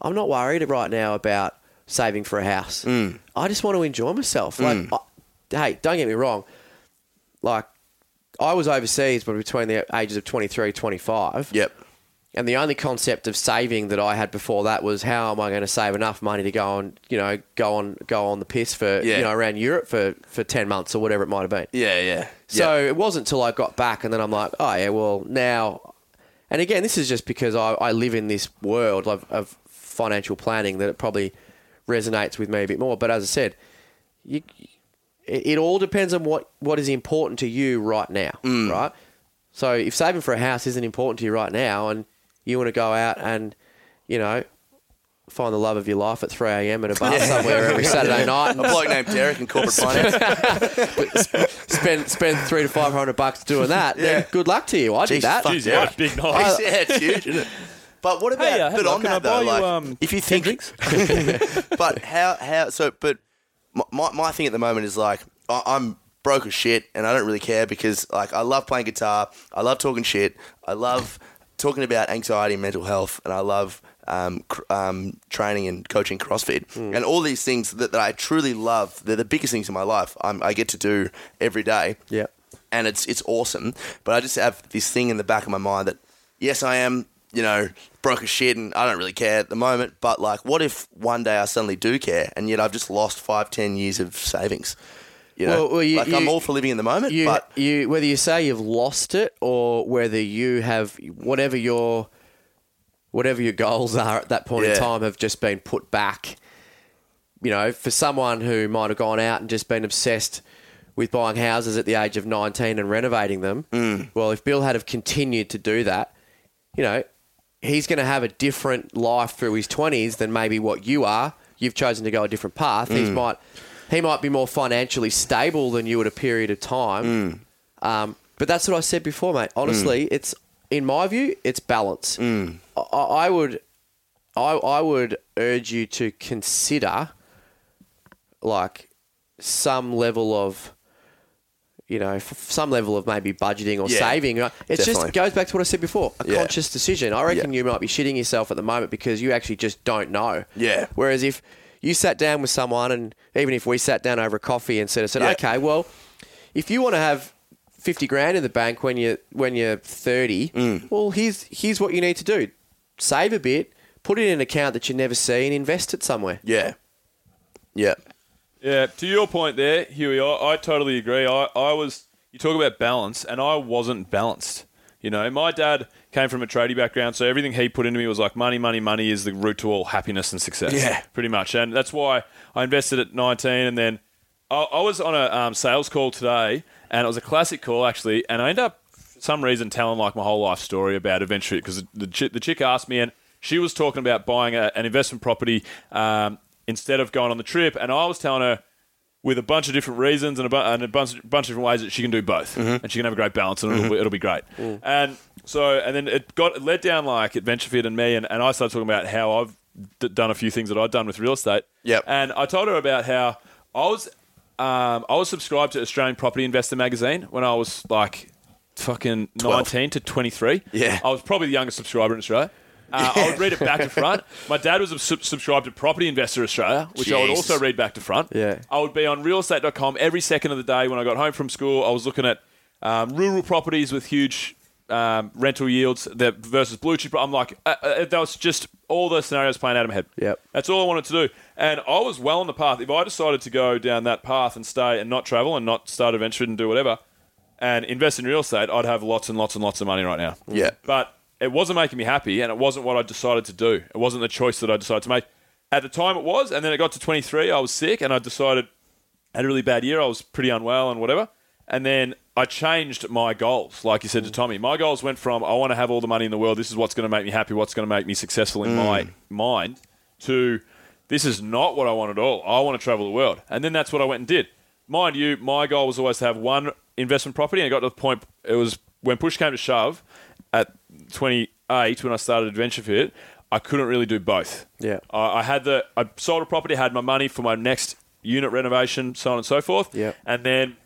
I'm not worried right now about saving for a house. Mm. I just want to enjoy myself. Like, mm. I, hey, don't get me wrong. Like, I was overseas, but between the ages of 23 25. Yep. And the only concept of saving that I had before that was how am I going to save enough money to go on, you know, go on, go on the piss for, Yeah. you know, around Europe for, for 10 months or whatever it might have been. Yeah, yeah. So it wasn't until I got back and then I'm like, oh yeah, well now, and again, this is just because I, I live in this world of, of financial planning that it probably resonates with me a bit more. But as I said, you, it, it all depends on what, what is important to you right now, mm. right? So if saving for a house isn't important to you right now and you want to go out and, you know, find the love of your life at 3 a.m. at a bar somewhere every Saturday night a bloke named Derek in corporate finance. spend spend three to five hundred bucks doing that, then Yeah. good luck to you. I did that. fuck Jeez, yeah, big night. yeah, it's huge, isn't it? But what about? Hey, uh, but hello, on can I that though, buy you, like, um, if you think, but how how so? But my, my thing at the moment is like I, I'm broke as shit, and I don't really care because like I love playing guitar, I love talking shit, I love talking about anxiety and mental health, and I love. Um, cr- um, training and coaching CrossFit, Hmm. and all these things that, that I truly love. They're the biggest things in my life. I'm, I get to do every day. Yeah. and it's it's awesome. But I just have this thing in the back of my mind that yes, I am you know broke as shit, and I don't really care at the moment. But like, what if one day I suddenly do care, and yet I've just lost five, ten years of savings? You know, Well, well, you- like I'm all for living in the moment, you, but you whether you say you've lost it or whether you have whatever your whatever your goals are at that point in time have just been put back. You know, for someone who might have gone out and just been obsessed with buying houses at the age of 19 and renovating them, Mm. well, if Bill had have continued to do that, you know, he's going to have a different life through his 20s than maybe what you are. You've chosen to go a different path. He Mm. might he might be more financially stable than you at a period of time. Mm. Um, but that's what I said before, mate. Honestly, it's in my view, it's balance. Mm. I, I would, I, I would urge you to consider, like, some level of, you know, some level of maybe budgeting or Yeah, saving. It just goes back to what I said before: a Yeah. conscious decision. I reckon Yeah. you might be shitting yourself at the moment because you actually just don't know. Yeah. Whereas if you sat down with someone, and even if we sat down over a coffee and said, said Yeah. okay, well, if you want to have fifty grand in the bank when you when you're thirty, Mm. well, here's here's what you need to do: save a bit, put it in an account that you never see, and invest it somewhere. yeah, yeah, Yeah, to your point there, Huey, I, I totally agree. I, I was, you talk about balance, and I wasn't balanced. You know, my dad came from a tradie background, so everything he put into me was like money, money, money is the root to all happiness and success. Yeah. Pretty much. And that's why I invested at 19, and then I, I was on a um, sales call today, and it was a classic call, actually, and I ended up, for some reason, telling like my whole life story about Adventure because the, chick- the chick asked me, and she was talking about buying a, an investment property um, instead of going on the trip, and I was telling her, with a bunch of different reasons and a, bu- and a bunch, bunch of different ways that she can do both, mm-hmm. and she can have a great balance, and it'll, mm-hmm. be, it'll be great. Mm. And so, and then it got it led down like Adventure Fit and me, and, and I started talking about how I've d- done a few things that I've done with real estate. Yep. And I told her about how I was um, I was subscribed to Australian Property Investor magazine when I was like fucking 19 to 23. Yeah. I was probably the youngest subscriber in Australia. Uh, I would read it back to front. My dad was sub- subscribed to Property Investor Australia, which I would also read back to front. Yeah. I would be on realestate.com every second of the day when I got home from school. I was looking at um, rural properties with huge um, rental yields that versus blue chip. I'm like, uh, uh, that was just all the scenarios playing out of my head. Yep. That's all I wanted to do. And I was well on the path. If I decided to go down that path and stay and not travel and not start adventure and do whatever and invest in real estate, I'd have lots and lots and lots of money right now. Yeah. But it wasn't making me happy and it wasn't what I decided to do. It wasn't the choice that I decided to make. At the time it was, and then it got to 23, I was sick and I decided I had a really bad year. I was pretty unwell and whatever. And then I changed my goals, like you said to mm. Tommy. My goals went from I want to have all the money in the world. This is what's going to make me happy. What's going to make me successful in mm. my mind. To this is not what I want at all. I want to travel the world. And then that's what I went and did. Mind you, my goal was always to have one investment property. And it got to the point. It was when push came to shove at 28 when I started Adventure Fit. I couldn't really do both. Yeah. I, I had the I sold a property, had my money for my next unit renovation, so on and so forth. Yeah. And then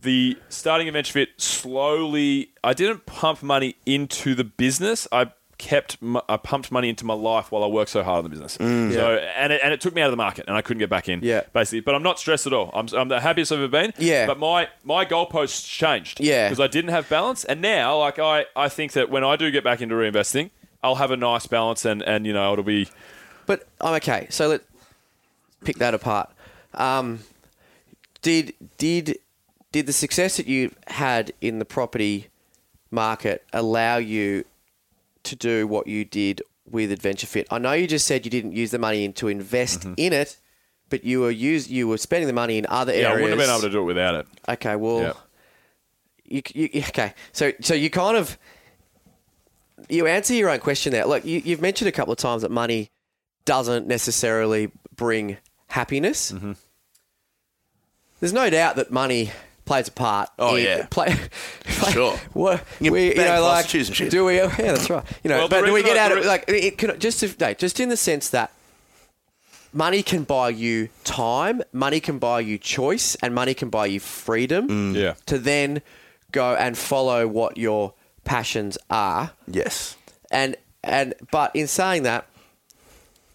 the starting Adventure Fit slowly. I didn't pump money into the business. I kept I pumped money into my life while I worked so hard on the business. So and it, and it took me out of the market, and I couldn't get back in. Yeah. basically. But I'm not stressed at all. I'm, I'm the happiest I've ever been. Yeah. But my my goalposts changed. Yeah. because I didn't have balance, and now like I I think that when I do get back into reinvesting, I'll have a nice balance, and and you know it'll be But I'm okay. So let's pick that apart. Um, did did did the success that you had in the property market allow you to do what you did with Adventure Fit? I know you just said you didn't use the money in to invest in it, but you were use you were spending the money in other areas. yeah. I wouldn't have been able to do it without it. Okay, well, Yeah. you, you okay? So so you kind of you answer your own question there. Look, you, you've mentioned a couple of times that money doesn't necessarily bring happiness. Mm-hmm. There's no doubt that money plays a part. Oh, in- yeah. play, play- Sure. What You we, you know, like prostitutes and shit. do we? Yeah, that's right. You know, Well, but do we get I- out of re- like it can just if, no, just in the sense that money can buy you time, money can buy you choice, and money can buy you freedom Mm. Yeah. to then go and follow what your passions are. yes, And and but in saying that,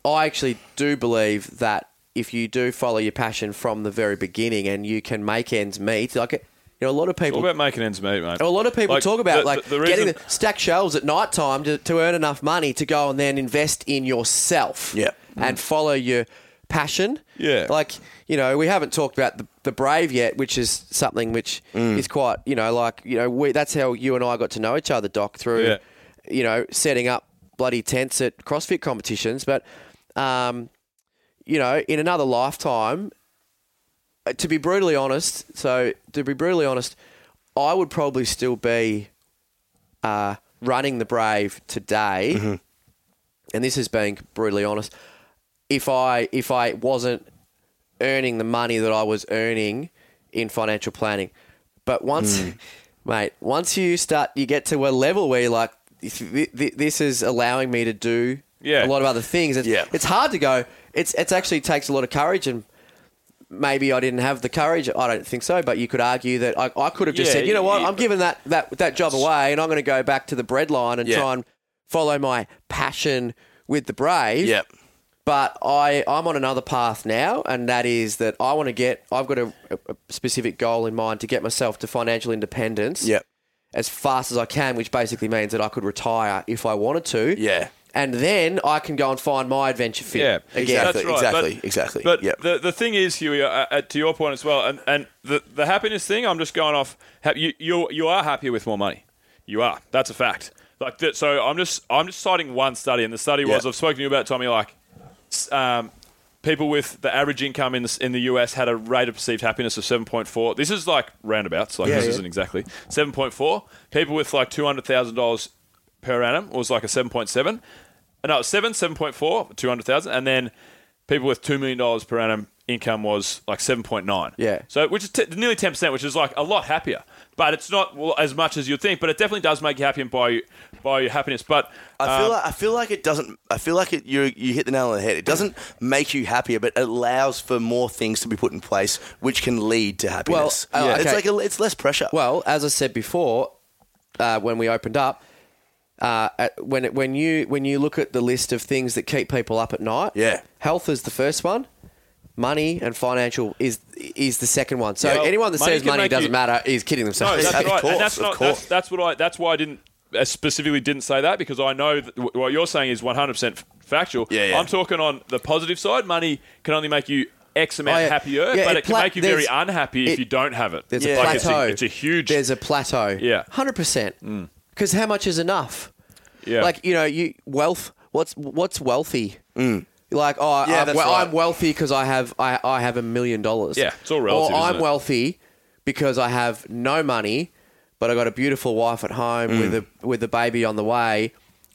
I actually do believe that if you do follow your passion from the very beginning and you can make ends meet, like You know, a lot of All people about making ends meet, mate. a lot of people Like, talk about the- like the- the getting reason- the stack shelves at night time to, to earn enough money to go and then invest in yourself. Yep. And follow your passion. Yeah. Like, you know, we haven't talked about the, the Brave yet, which is something which Mm. is quite, you know, like, you know, we, that's how you and I got to know each other, Doc, through, Yeah. you know, setting up bloody tents at CrossFit competitions. But, um, you know, in another lifetime, uh, to be brutally honest, so to be brutally honest, I would probably still be uh, running the Brave today, Mm-hmm. and this is being brutally honest. If I if I wasn't earning the money that I was earning in financial planning, but once, Mm. mate, once you start, you get to a level where you're like, this, this is allowing me to do Yeah. a lot of other things. It's, Yeah. it's hard to go. It's it's actually takes a lot of courage and maybe I didn't have the courage. I don't think so, but you could argue that I, I could have just Yeah, said, you know what, you- I'm giving that, that, that job away and I'm going to go back to the breadline and Yeah. try and follow my passion with the Brave. Yep. But I, I'm on another path now, and that is that I want to get, I've got a, a specific goal in mind to get myself to financial independence Yep. as fast as I can, which basically means that I could retire if I wanted to. Yeah. And then I can go and find my adventure fit Yeah, again. Exactly, That's right, exactly, but- exactly. But Yep. the the thing is, Huey, uh, uh, to your point as well, and, and the the happiness thing, I'm just going off. You you you are happier with more money. You are. That's a fact. Like that. So I'm just I'm just citing one study, and the study was Yeah. I've spoken to you about Tommy. Like, s- um, people with the average income in the, in the US had a rate of perceived happiness of 7.4. This is like roundabouts. Like Yeah, this yeah. isn't exactly 7.4. People with like two hundred thousand dollars per annum was like a 7.7. No, seven, 7.4, 200,000. And then people with $2 million per annum income was like 7.9. Yeah. So, which is t- nearly 10%, which is like a lot happier. But it's not well, as much as you'd think, but it definitely does make you happy and buy you, buy you happiness. But I feel um, like I feel like it doesn't. I feel like it. You you hit the nail on the head. It doesn't make you happier, but it allows for more things to be put in place, which can lead to happiness. Well, uh, It's okay. like a, it's less pressure. Well, as I said before, uh, when we opened up, uh, at- when it, when you when you look at the list of things that keep people up at night, Yeah. health is the first one. Money and financial is is the second one. So Yeah, well, anyone that money says can money make doesn't you- matter is kidding no, themselves. that's Of right. course, and that's of not course. that's, that's what I that's why I didn't uh, specifically didn't say that because I know that w- what you're saying is 100% factual. Yeah, yeah. I'm talking on the positive side. Money can only make you X amount Oh, yeah. happier, Yeah, but it it, can make you very there's- unhappy if it- you don't have it. There's Yeah. a Like, plateau. it's, a, it's a huge. There's a plateau. Yeah. hundred percent. Because how much is enough? yeah. Like you know, you wealth. What's what's wealthy? Mm. Like oh, Yeah, uh, I'm, well, right. I'm wealthy because I have I, I have a million dollars. Yeah, it's all relative, Or isn't I'm it? wealthy because I have no money, but I got a beautiful wife at home with mm. a with a baby on the way.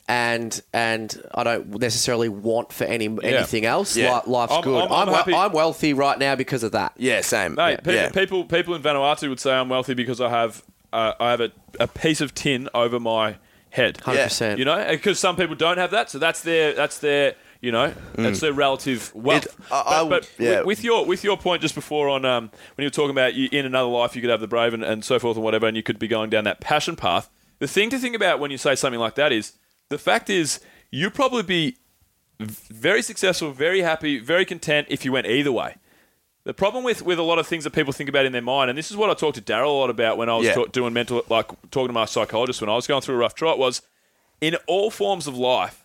And and I don't necessarily want for any anything else. Yeah. Life's I'm- good. I'm- I'm, I'm happy- I'm wealthy right now because of that. yeah, same. Mate, pe- yeah. people people in Vanuatu would say I'm wealthy because I have uh, I have a, a piece of tin over my head. Hundred percent. You know, because some people don't have that, so that's their that's their you know that's their relative wealth. It- I- I but would- but yeah. with, with your with your point just before on um, when you were talking about you, in another life you could have the brave and, and so forth and whatever, and you could be going down that passion path. The thing to think about when you say something like that is the fact is you probably be very successful, very happy, very content if you went either way. The problem with, with a lot of things that people think about in their mind, and this is what I talked to Daryl a lot about when I was Yeah. ta- doing mental, like talking to my psychologist when I was going through a rough trot, was in all forms of life,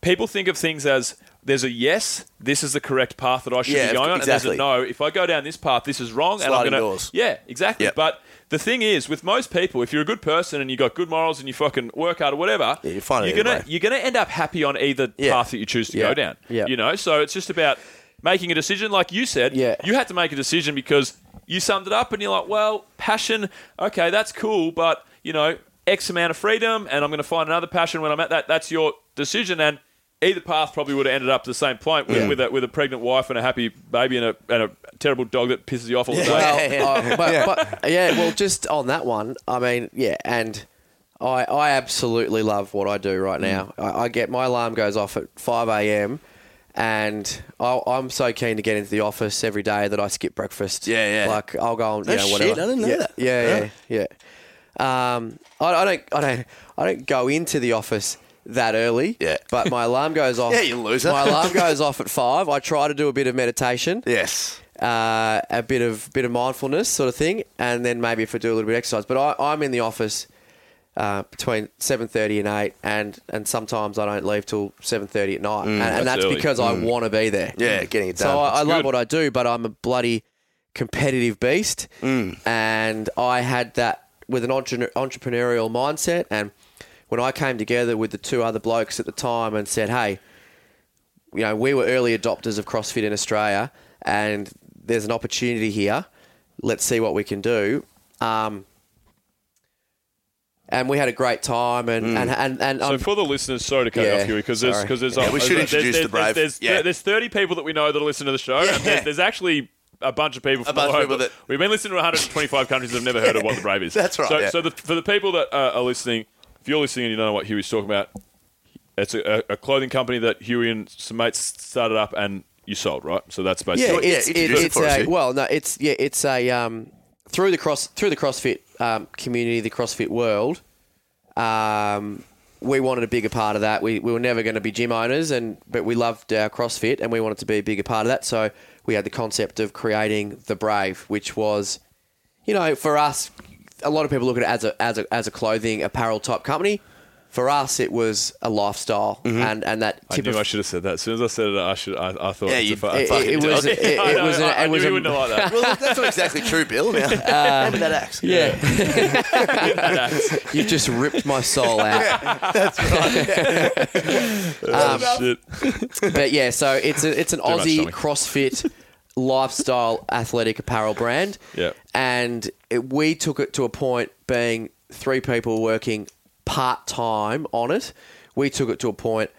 people think of things as there's a yes, this is the correct path that I should Yeah, be going on, exactly. and there's a no, if I go down this path, this is wrong, and I'm Sliding going doors. to yeah, exactly. Yep. But the thing is, with most people, if you're a good person and you got good morals and you fucking work hard or whatever, Yeah, you find it you're gonna you're gonna end up happy on either Yeah. path that you choose to Yeah. go down. Yeah. You know, so it's just about making a decision. Like you said, Yeah. you had to make a decision because you summed it up and you're like, well, passion, okay, that's cool, but you know, X amount of freedom, and I'm going to find another passion when I'm at that. That's your decision, and either path probably would have ended up the same point with, Yeah. with, a, with a pregnant wife and a happy baby and a, and a terrible dog that pisses you off all the time. Well, Yeah. uh, but, but yeah, well, just on that one, I mean, yeah, and I I absolutely love what I do right Mm. now. I, I get my alarm goes off at five a.m. And I, I'm so keen to get into the office every day that I skip breakfast. Yeah, yeah. Like I'll go and No you know shit. I didn't know yeah, that. Yeah, yeah, yeah. Um, I, I don't, I don't, I don't go into the office that early. Yeah. But my alarm goes off. Yeah, you loser. My alarm goes off at five. I try to do a bit of meditation yes. uh, a bit of bit of mindfulness sort of thing, and then maybe if I do a little bit of exercise. But I, I'm in the office uh, between seven thirty and eight, and and sometimes I don't leave till seven thirty at night, and, and That's because I want to be there. Yeah, getting it done. So I, I love what I do, but I'm a bloody competitive beast, and I had that with an entre- entrepreneurial mindset. And when I came together with the two other blokes at the time and said, "Hey, you know, we were early adopters of CrossFit in Australia, and there's an opportunity here. Let's see what we can do." Um, and we had a great time, and and and, and So I'm- for the listeners, sorry to cut you Yeah, off, Huey, because there's because there's Yeah, we should there's- introduce there's, the Brave. There's, there's, Yeah. there's 30 people that we know that are listening to the show, and there's, there's actually a bunch of people from bunch all of people that- We've been listening to 125 countries that have never heard of what the Brave is. That's right, So, yeah. so the, for the people that uh, are listening, if you're listening and you don't know what Huey's talking about, it's a, a clothing company that Huey and some mates started up and you sold, right? So that's basically Yeah, it's, it, introduce it it's a well, no, it's yeah, it's a um, through the cross through the CrossFit um, community, the CrossFit world. Um, we wanted a bigger part of that. We, we were never going to be gym owners, and but we loved our CrossFit, and we wanted to be a bigger part of that. So we had the concept of creating the Brave, which was, you know, for us, a lot of people look at it as a as a as a clothing apparel type company. For us, it was a lifestyle, mm-hmm. and and that I knew of I should have said that. As soon as I said it, I should. I, I thought Yeah, you- a fu- it, fucking it, was it. it, I it know, was I, a, I it was a, you wouldn't like that. well, that's not exactly true, Bill. Um, now, me that axe. Yeah. you just ripped my soul out. That's um, Oh, shit. But yeah, so it's a, it's an much, Aussie. CrossFit lifestyle athletic apparel brand. Yeah. And it, we took it to a point being three people working part time on it. We took it to a point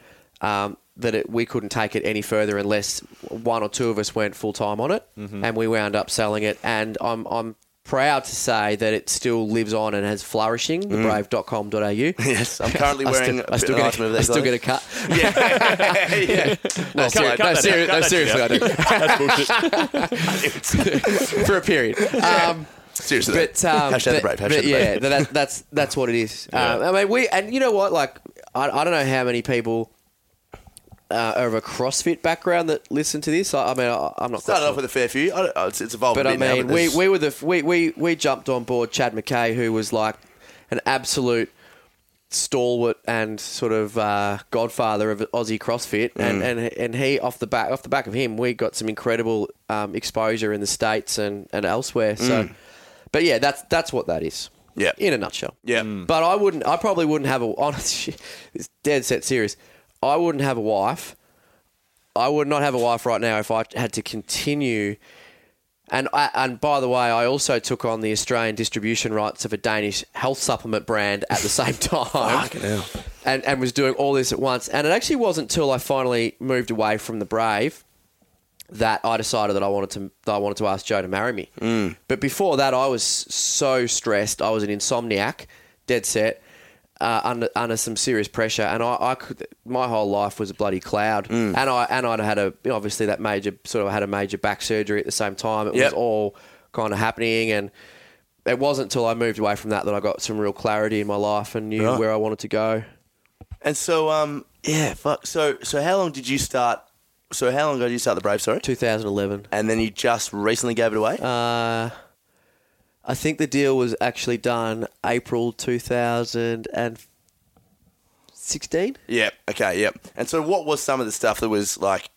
um, that it, we couldn't take it any further unless one or two of us went full time on it, Mm-hmm. and we wound up selling it. And I'm I'm proud to say that it still lives on and has flourishing. Thebrave.com.au. Yes, I'm currently I wearing still, a I still get, a, I still get a cut. Yeah. yeah. No, Cut- seri- no, seri- no, seriously, I do. That's bullshit. for a period. Um, Seriously. but um, Hashtag the brave. Hashtag but the yeah, brave. that, that's that's what it is. Um, I mean, we and you know what? Like, I, I don't know how many people uh, are of a CrossFit background that listen to this. I, I mean, I, I'm not Started off with a fair few. I don't, it's, it's evolved But I mean, but we, we were the we, we we jumped on board Chad McKay, who was like an absolute stalwart and sort of uh, godfather of Aussie CrossFit, and, Mm. and and he off the back off the back of him, we got some incredible um, exposure in the states and, and elsewhere. So, but yeah, that's that's what that is. Yeah. in a nutshell. Yeah. Hmm. But I wouldn't. I probably wouldn't have a honest. It's dead set serious. I wouldn't have a wife. I would not have a wife right now if I had to continue. And I, and by the way, I also took on the Australian distribution rights of a Danish health supplement brand at the same time, and and was doing all this at once. And it actually wasn't until I finally moved away from the Brave that I decided that I wanted to that I wanted to ask Jo to marry me. Mm. But before that, I was so stressed. I was an insomniac, dead set, uh, under under some serious pressure, and I, I could my whole life was a bloody cloud. Mm. And I and I'd had a obviously that major sort of had a major back surgery at the same time. It Yep. was all kind of happening, and it wasn't until I moved away from that that I got some real clarity in my life and knew Right. where I wanted to go. And so, um, yeah, fuck. So, so how long did you start? So, how long ago did you start the Brave? Sorry, 2011. and then you just recently gave it away. Uh, I think the deal was actually done April 2016. yeah. Okay. Yep. And so, what was some of the stuff that was like?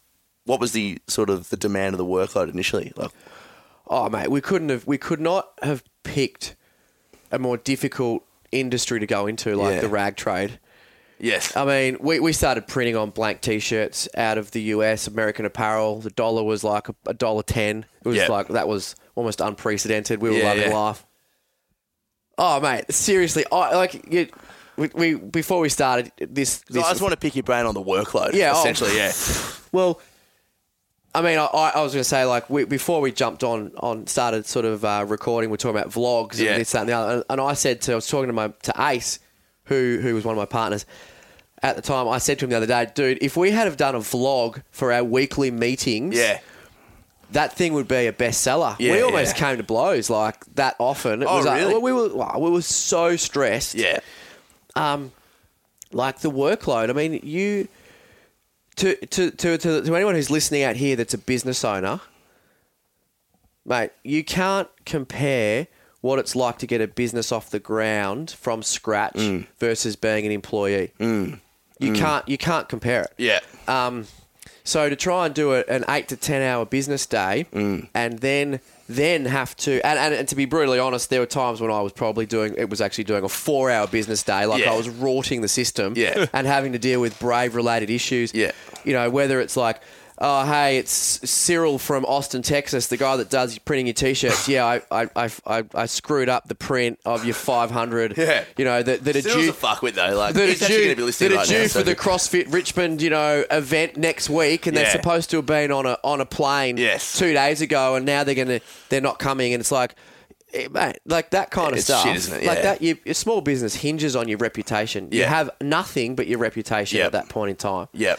What was the sort of the demand of the workload initially? Like, Oh mate, we couldn't have we could not have picked a more difficult industry to go into like Yeah. the rag trade. Yes. I mean, we, we started printing on blank T-shirts out of the US, American Apparel. The dollar was like a, dollar ten. It was Yeah. like that was almost unprecedented. We were Yeah, loving yeah. life. Oh mate, seriously, I like you, we, we before we started this. This I just want to pick your brain on the workload. Yeah, oh. Essentially. yeah. Well, I mean, I, I I was going to say like we, before we jumped on on started sort of uh, recording, we're talking about vlogs Yeah. and this that and the other, and, and I said to I was talking to my to Ace, who who was one of my partners at the time. I said to him the other day, dude, if we had have done a vlog for our weekly meetings, Yeah. that thing would be a bestseller. Yeah, we almost yeah. came to blows like that often. It Oh, was like- really? we were wow, we were so stressed Yeah. Um, like the workload. I mean, you to to to to, to anyone who's listening out here that's a business owner, mate, you can't compare what it's like to get a business off the ground from scratch Mm. versus being an employee. You can't you can't compare it. Yeah. Um, so to try and do a, an eight to ten hour business day, Mm. and then then have to and, and, and to be brutally honest, there were times when I was probably doing it was actually doing a four hour business day, like Yeah. I was rorting the system, Yeah. and having to deal with brave related issues. Yeah. you know whether it's like. Oh hey, it's Cyril from Austin, Texas, the guy that does printing your t-shirts. Yeah, I I, I, I, screwed up the print of your 500. Yeah. you know that that are Cyril's due a fuckwit though. Like that he's due, going to be listening that right due now. for so- the CrossFit Richmond, you know, event next week, and they're supposed to have been on a on a plane Yes. two days ago, and now they're gonna they're not coming, and it's like. eh, Mate, like that kind of It's stuff, shit, isn't it? like that. You, a small business hinges on your reputation. You have nothing but your reputation Yep. at that point in time Yep.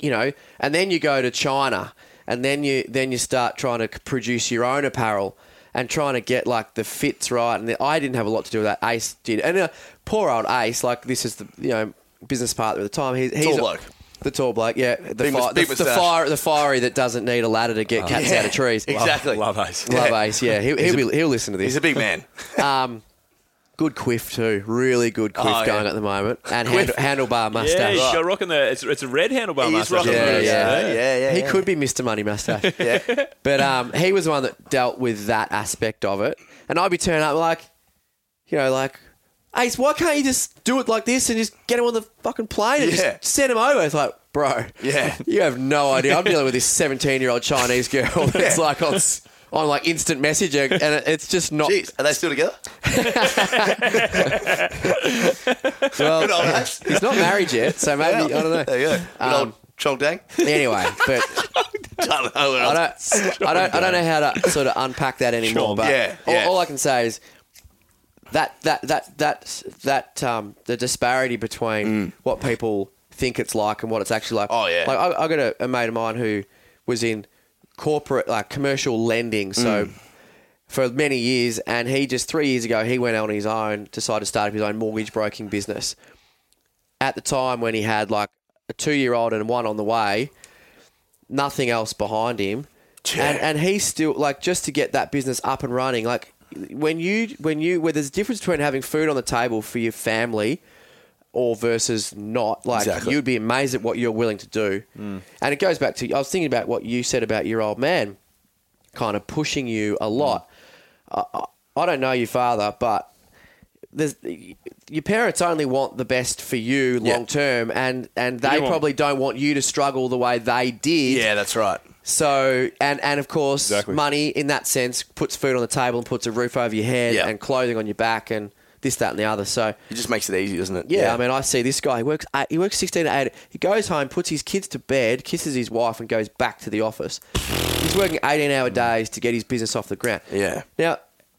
You know, and then you go to China, and then you then you start trying to produce your own apparel and trying to get like the fits right. And the, I didn't have a lot to do with that. Ace did, and uh, poor old Ace, like this is the you know business partner at the time. He's, he's Tall bloke. The tall bloke, yeah, the, Big fi- mus- big the, the fire, the fiery that doesn't need a ladder to get cats out of trees. Exactly. Love Ace. Love Ace, yeah, he'll, he'll, be, he'll listen to this. He's a big man. Um, good quiff too, really good quiff Oh, yeah. going at the moment, and hand, handlebar Yeah, mustache. he's got rocking the. It's, it's a red handlebar He's mustache. rocking Yeah, the- yeah. yeah, yeah. he yeah. could be Mr. Money Mustache. Yeah. But um, he was the one that dealt with that aspect of it. And I'd be turning up like, you know, like, Ace, why can't you just do it like this and just get him on the fucking plane and Yeah. just send him over? It's like, bro, Yeah. you have no idea. I'm dealing with this 17 year old Chinese girl that's like on, s- on like instant messaging, and it's just not. Jeez, are they still together? Well, Good old he's not married yet, so maybe I don't know. There you go. Good Um, old Chong Dang. Anyway, but don't know what I else. don't, I don't, I don't know how to sort of unpack that anymore. Sean. But Yeah, all, yeah. all I can say is that that that that that um, the disparity between what people think it's like and what it's actually like. Mm. Oh, yeah. Like I, I got a, a mate of mine who was in corporate like commercial lending, so. Mm. For many years, and he just three years ago he went out on his own, decided to start up his own mortgage broking business. At the time when he had like a two-year-old and one on the way, nothing else behind him. And and he's still like just to get that business up and running. Like when you when you where there's a difference between having food on the table for your family or versus not. Like Exactly. you'd be amazed at what you're willing to do. Mm. And it goes back to I was thinking about what you said about your old man, kind of pushing you a mm. lot. I, I, I don't know your father, but there's your parents only want the best for you Yeah. long term, and and they want- probably don't want you to struggle the way they did. Yeah, that's right. So and and of course, Exactly. money in that sense puts food on the table and puts a roof over your head Yeah. and clothing on your back and this, that, and the other. So It just makes it easy, doesn't it? yeah, I mean, I see this guy. He works. Eight, he works sixteen to eight. He goes home, puts his kids to bed, kisses his wife, and goes back to the office. He's working eighteen-hour days to get his business off the ground. Yeah. Now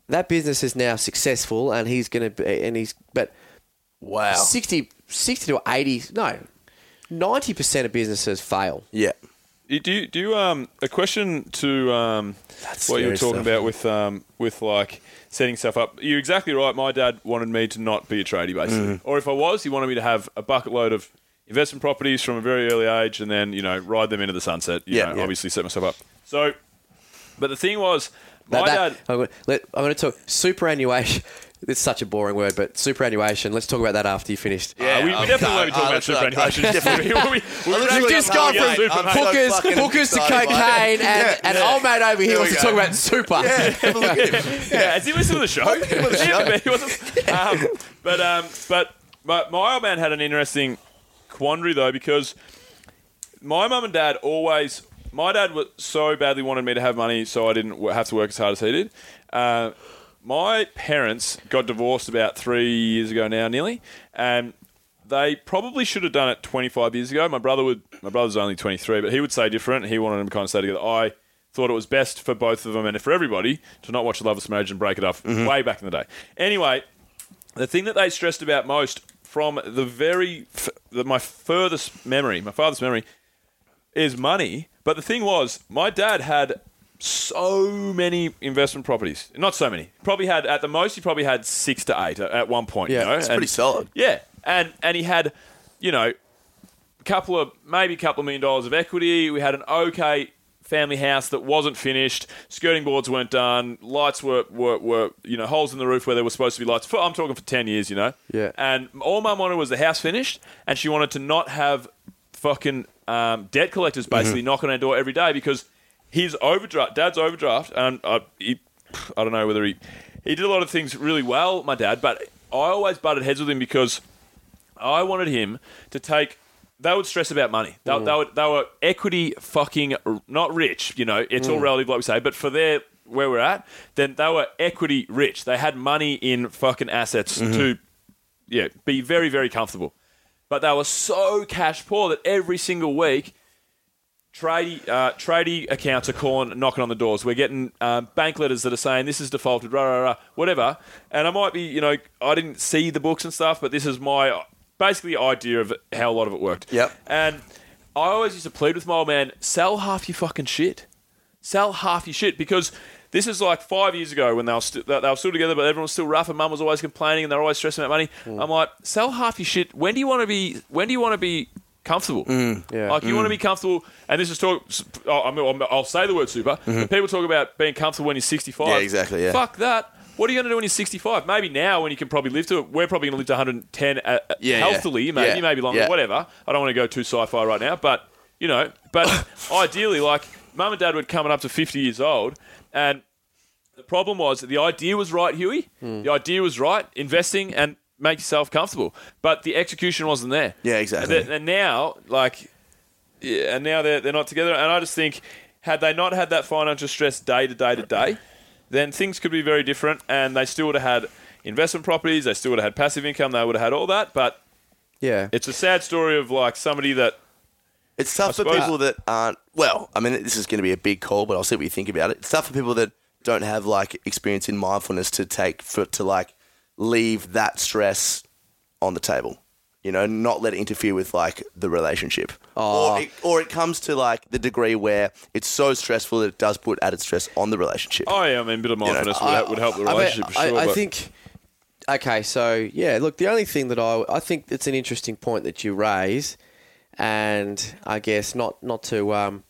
that business is now successful, and he's going to be. And he's but Wow. 60, 60 to eighty. No, ninety percent of businesses fail. Yeah. Do you, do you, um a question to um That's what you were talking stuff. about with um with like setting stuff up? You're exactly right. My dad wanted me to not be a tradie, basically, Mm-hmm. or if I was, he wanted me to have a bucket load of investment properties from a very early age, and then you know ride them into the sunset. You Yeah, know, yeah. obviously set myself up. So, but the thing was, my That- that- dad. I'm going, let, I'm going to talk superannuation. It's such a boring word, but superannuation. Let's talk about that after you finished. Uh, we, we I'm definitely cut. want to talk Uh, about superannuation. We, we, we, literally we, Just gone from hookers, hookers to cocaine, and, Yeah, and old mate over here There wants we to talk about super. Yeah, have a look at him. Yeah, has he listened to the show? He wasn't- um, but um, but my, my old man had an interesting quandary though because my mum and dad always. My dad was so badly wanted me to have money, so I didn't have to work as hard as he did. Uh, my parents got divorced about three years ago now, nearly, and they probably should have done it 25 years ago. My brother would. My brother's only 23, but he would say different. He wanted them to kind of stay together. I thought it was best for both of them and for everybody to not watch Loveless Marriage and break it up mm-hmm. way back in the day. Anyway, the thing that they stressed about most from the very f- the, my furthest memory, my father's memory, is money. But the thing was, my dad had so many investment properties. Not so many. Probably had at the most. He probably had six to eight at, at one point. Yeah, you know? It's pretty solid. Yeah, and and he had, you know, a couple of maybe a couple of million dollars of equity. We had an okay family house that wasn't finished. Skirting boards weren't done. Lights were, were, were you know holes in the roof where there were supposed to be lights. For, I'm talking for ten years, you know. Yeah. And all mum wanted was the house finished, and she wanted to not have fucking um, debt collectors basically knocking on our door every day because his overdraft, dad's overdraft, and uh, he, I don't know whether he he did a lot of things really well, my dad, but I always butted heads with him because I wanted him to take. They would stress about money. They, they, would, they were equity fucking not rich. You know, it's all relative, like we say. But for their where we're at, then they were equity rich. They had money in fucking assets to, yeah, be very very comfortable. But they were so cash poor that every single week tradie uh, tradie accounts are calling, knocking on the doors. We're getting um, bank letters that are saying this is defaulted, rah, rah, rah, whatever. And I might be, you know, I didn't see the books and stuff, but this is my basically idea of how a lot of it worked. Yep. And I always used to plead with my old man, sell half your fucking shit. Sell half your shit because this is like five years ago when they were, st- they were still together, but everyone was still rough, and Mum was always complaining, and they're always stressing about money. I'm like, sell half your shit. When do you want to be? When do you want to be comfortable? Yeah. Like you want to be comfortable, and this is talk. oh, I mean, I'll say the word super. But people talk about being comfortable when you're 65. Yeah, exactly, yeah. Fuck that. What are you going to do when you're 65? Maybe now when you can probably live to it. We're probably going to live to 110 uh, uh, Yeah, yeah. healthily, maybe, Yeah, maybe longer, yeah. whatever. I don't want to go too sci-fi right now, but you know, but ideally, like mum and dad were coming up to 50 years old, and the problem was that the idea was right, Huey. Hmm. The idea was right, investing and make yourself comfortable, but the execution wasn't there. Yeah, exactly. And, and now, like, yeah, and now they're they're not together. And I just think, had they not had that financial stress day to day to day, then things could be very different. And they still would have had investment properties. They still would have had passive income. They would have had all that. But Yeah. it's a sad story of like somebody that It's tough for people that aren't. Well, I mean, this is going to be a big call, but I'll see what you think about it. It's tough for people that don't have like experience in mindfulness to take for to like leave that stress on the table. You know, not let it interfere with like the relationship. Oh. Or, it, or it comes to like the degree where it's so stressful that it does put added stress on the relationship. oh yeah, I mean, a bit of mindfulness would, help, would help the I- I- relationship for I, sure. I but think. Okay, so yeah, look, the only thing that I I think it's an interesting point that you raise, and I guess not not to um,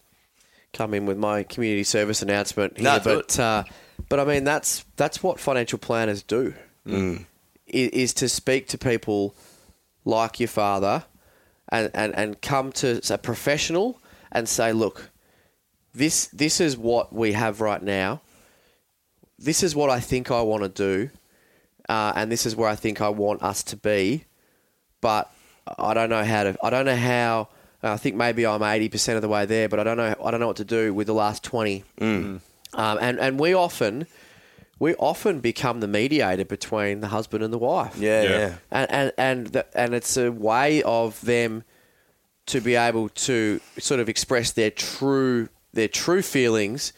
come in with my community service announcement here, No, but uh, but I mean that's that's what financial planners do, Mm. i- is to speak to people like your father, and and and come to a professional and say, look, this this is what we have right now. This is what I think I want to do, uh, and this is where I think I want us to be. But I don't know how to. I don't know how. I think maybe I'm eighty percent of the way there, but I don't know. I don't know what to do with the last twenty. Um, and and we often we often become the mediator between the husband and the wife yeah, Yeah. yeah. and and and, the, and it's a way of them to be able to sort of express their true their true feelings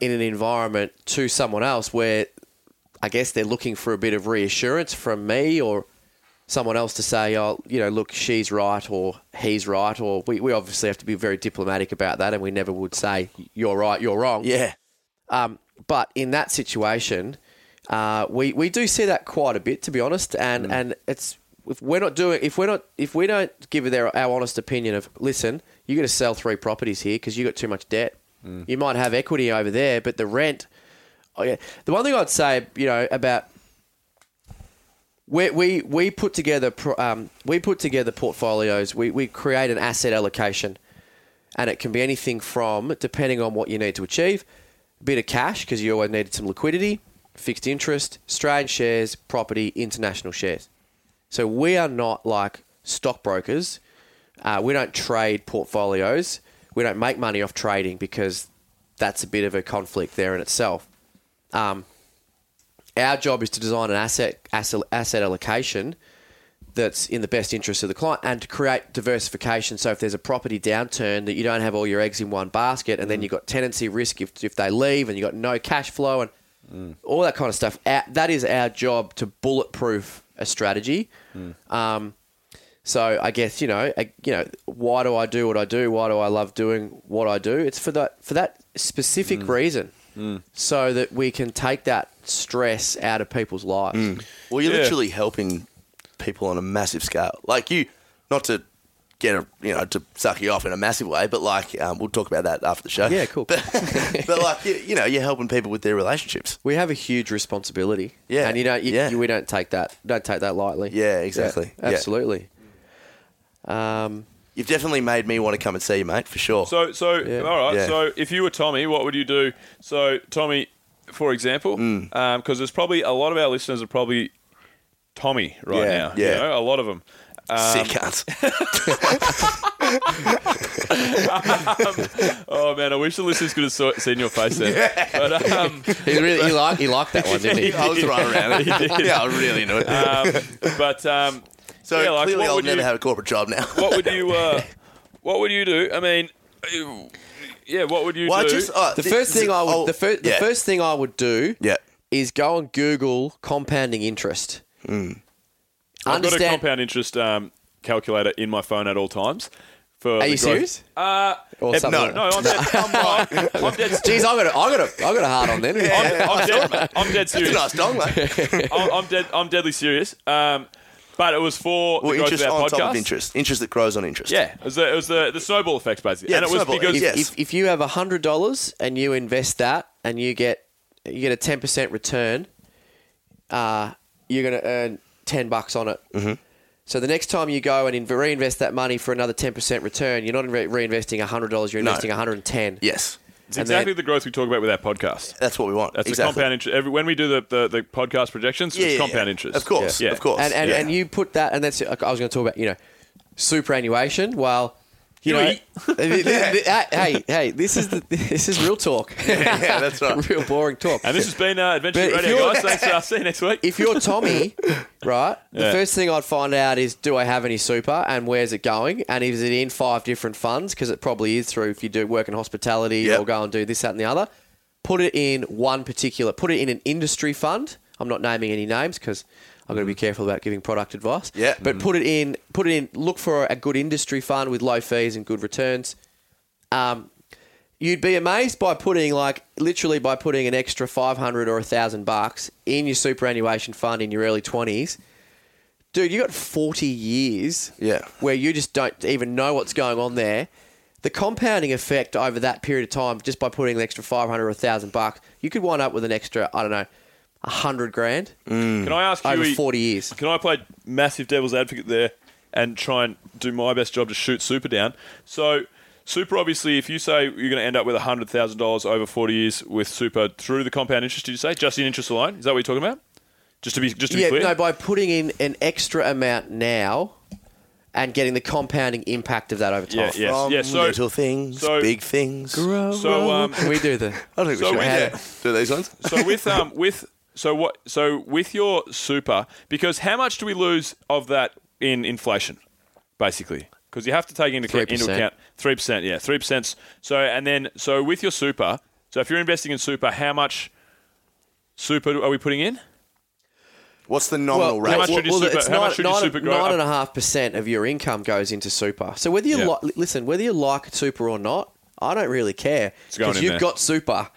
in an environment to someone else where I guess they're looking for a bit of reassurance from me or someone else to say, oh, you know, look, she's right or he's right, or we, we obviously have to be very diplomatic about that, and we never would say you're right, you're wrong. Yeah. Um, but in that situation, uh, we we do see that quite a bit, to be honest. And and it's if we're not doing if we're not if we don't give their our honest opinion of listen, you're going to sell three properties here because you got too much debt. You might have equity over there, but the rent. Oh yeah, the one thing I'd say, you know, about we we we put together um, we put together portfolios. We we create an asset allocation, and it can be anything from depending on what you need to achieve, bit of cash because you always needed some liquidity, fixed interest, Australian shares, property, international shares. So we are not like stockbrokers. Uh, we don't trade portfolios. We don't make money off trading because that's a bit of a conflict there in itself. Um, our job is to design an asset, asset asset allocation that's in the best interest of the client and to create diversification. So if there's a property downturn, that you don't have all your eggs in one basket, and then mm. you've got tenancy risk if, if they leave, and you've got no cash flow and mm. all that kind of stuff. Our- That is our job to bulletproof a strategy. Mm. Um, so I guess you know, I, you know, why do I do what I do? Why do I love doing what I do? It's for that for that specific reason, so that we can take that stress out of people's lives. Well, you're Yeah. literally helping people on a massive scale. Like you, not to get a you know to suck you off in a massive way, but like um, we'll talk about that after the show. Yeah, cool. But, but like you, you know, you're helping people with their relationships. we have a huge responsibility. Yeah, and you don't. You, yeah. you- we don't take that. Don't take that lightly. Yeah, exactly. Yeah, Yeah. absolutely. Um, You've definitely made me want to come and see you, mate, for sure. So, so Yeah. all right. Yeah. So, if you were Tommy, what would you do? So, Tommy, for example, Mm. because there's probably a lot of our listeners are probably Tommy right Yeah, now. yeah. you know, a lot of them. Sick cunts. Oh man, I wish the listeners could have saw, seen your face then. But um, he really he liked he liked that one, didn't he? I was right around it. He did. Yeah, I really into it. um, but um, so yeah, like, clearly, I'll would never you- have a corporate job now. what would you uh, what would you do? I mean, yeah, what would you Well, do? just, uh, The th- first thing I would oh, the, fir- the first thing I would do Yeah. is go and Google compounding interest. Hmm. I've got a compound interest um, calculator in my phone at all times. For Are the you growth- serious? Uh, Or eh, something no, like- no, I'm dead. I'm, I'm dead. Jeez, I got a, I got a, I got a hard on then. I'm, I'm dead. I'm dead That's a serious. nice dong, mate. I'm, I'm dead. I'm deadly serious. Um, but it was for well, the growth interest of our on podcast. top of interest. Interest that grows on interest. Yeah, it was the, it was the, the snowball effect basically, Yeah, and it was snowball, because yes. if, if you have hundred dollars and you invest that and you get you get a ten percent return, uh, you're going to earn ten bucks on it. Mm-hmm. So the next time you go and in- reinvest that money for another ten percent return, you're not re- reinvesting hundred dollars. You're No. investing one hundred and ten. Yes. it's and exactly then- the growth we talk about with our podcast. That's what we want. That's exactly. a compound interest. Every, when we do the, the, the podcast projections, Yeah, it's yeah, compound yeah. interest. Of course, Yeah. of course. And and, Yeah. and you put that, and that's I was going to talk about you know superannuation. Well, you know, hey hey, this is the, this is real talk. Yeah, that's right. real boring talk. And this has been uh, Adventure But if Radio, you're- guys. Thanks. Uh, see you next week. if you're Tommy, right, the Yeah. first thing I'd find out is do I have any super and where's it going? And is it in five different funds? Because it probably is through if you do work in hospitality Yep. or go and do this, that, and the other. Put it in one particular, put it in an industry fund. I'm not naming any names because I've got to be careful about giving product advice. Yeah. But put it in, put it in, look for a good industry fund with low fees and good returns. Um, you'd be amazed by putting like literally by putting an extra 500 or a thousand bucks in your superannuation fund in your early 20s dude you got 40 years Yeah. where you just don't even know what's going on there the compounding effect over that period of time just by putting an extra 500 or a thousand bucks you could wind up with an extra i don't know hundred grand Can I ask over you? 40 years Can I play massive devil's advocate there and try and do my best job to shoot super down? So, super obviously, if you say you're going to end up with hundred thousand dollars over forty years with super through the compound interest, did you say just in interest alone? Is that what you're talking about? Just to be just to yeah be clear. no by putting in an extra amount now and getting the compounding impact of that over time yeah, yes, From yeah. So, little things, so- big things. Grow. so um, Can we do the I don't think we should we- have do these ones. so with um with so what so with your super because how much do we lose of that in inflation basically because you have to take into, into 3%. account three percent yeah three percent so and then so with your super so if you're investing in super how much super are we putting in What's the nominal how rate? much should your super- it's how much nine- should your nine- super go nine up? and a half percent of your income goes into super. So whether you Yeah. li- listen, whether you like super or not, I don't really care because you've there. Mm. got super.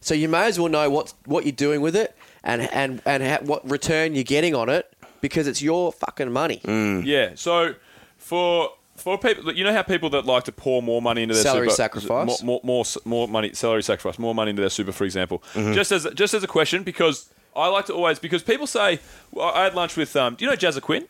So you may as well know what what you're doing with it and and and ha- what return you're getting on it because it's your fucking money. Mm. yeah so for for people you know how people that like to pour more money into their Salary super, sacrifice? more, more, more, more money salary sacrifice more money into their super for example Mm-hmm. just as just as a question because I like to always because people say well, I had lunch with um do you know Jazza Quinn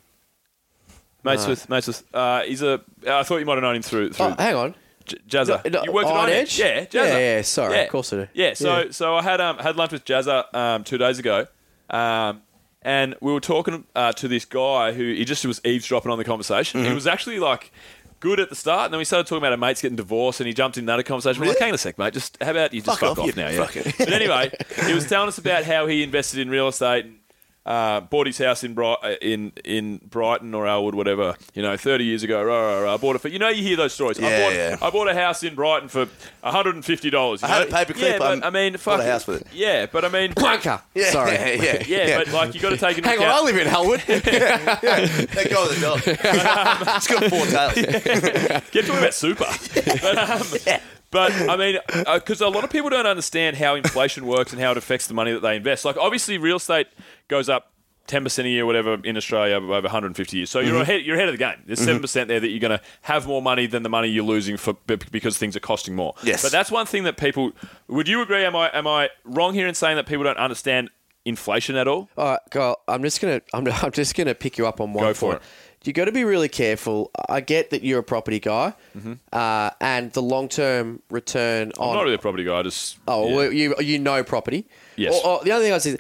mates with mates with uh he's a I thought you might have known him through through Oh, hang on. J- Jazza. No, no, you worked at Iron Edge? Yeah, Jazza. Yeah, yeah, sorry, of course I do. Yeah, so Yeah. so I had um had lunch with Jazza um two days ago, um and we were talking uh, to this guy who he just was eavesdropping on the conversation. Mm-hmm. He was actually like good at the start, and then we started talking about our mates getting divorced, and he jumped in another conversation. We're like, hang on a sec, mate, just how about you just Fuck fuck, off, off, you now? Yeah. but anyway, he was telling us about how he invested in real estate. And, uh, bought his house in Bri- uh, in in Brighton or Elwood, whatever. You know, thirty years ago. Rah, rah, rah, I bought it for. You know, you hear those stories. I Yeah, bought yeah. I bought a house in Brighton for one hundred and fifty dollars. I had a paperclip, Yeah, but um, I mean, bought fuck a house with it. Yeah, but I mean, Wanker. Yeah, Sorry. Yeah, yeah, yeah, but like you got to take into Hang on, I live in Elwood. That guy with the dog. it's got four tails. Keep talking about super. But, um, but I mean, because a lot of people don't understand how inflation works and how it affects the money that they invest. Like, obviously, real estate goes up ten percent a year, whatever, in Australia over 150 years. So you're Mm-hmm. ahead. You're ahead of the game. There's 7 percent there that you're going to have more money than the money you're losing for because things are costing more. Yes. But that's one thing that people. Would you agree? Am I am I wrong here in saying that people don't understand inflation at all? All right, Kyle, I'm just gonna I'm, I'm just gonna pick you up on one Go for point. it. You got to be really careful. I get that you're a property guy, uh, and the long term return Mm-hmm. I'm on not really a property guy. I just oh yeah. well, you you know property. Yes. Or, or the other thing I say,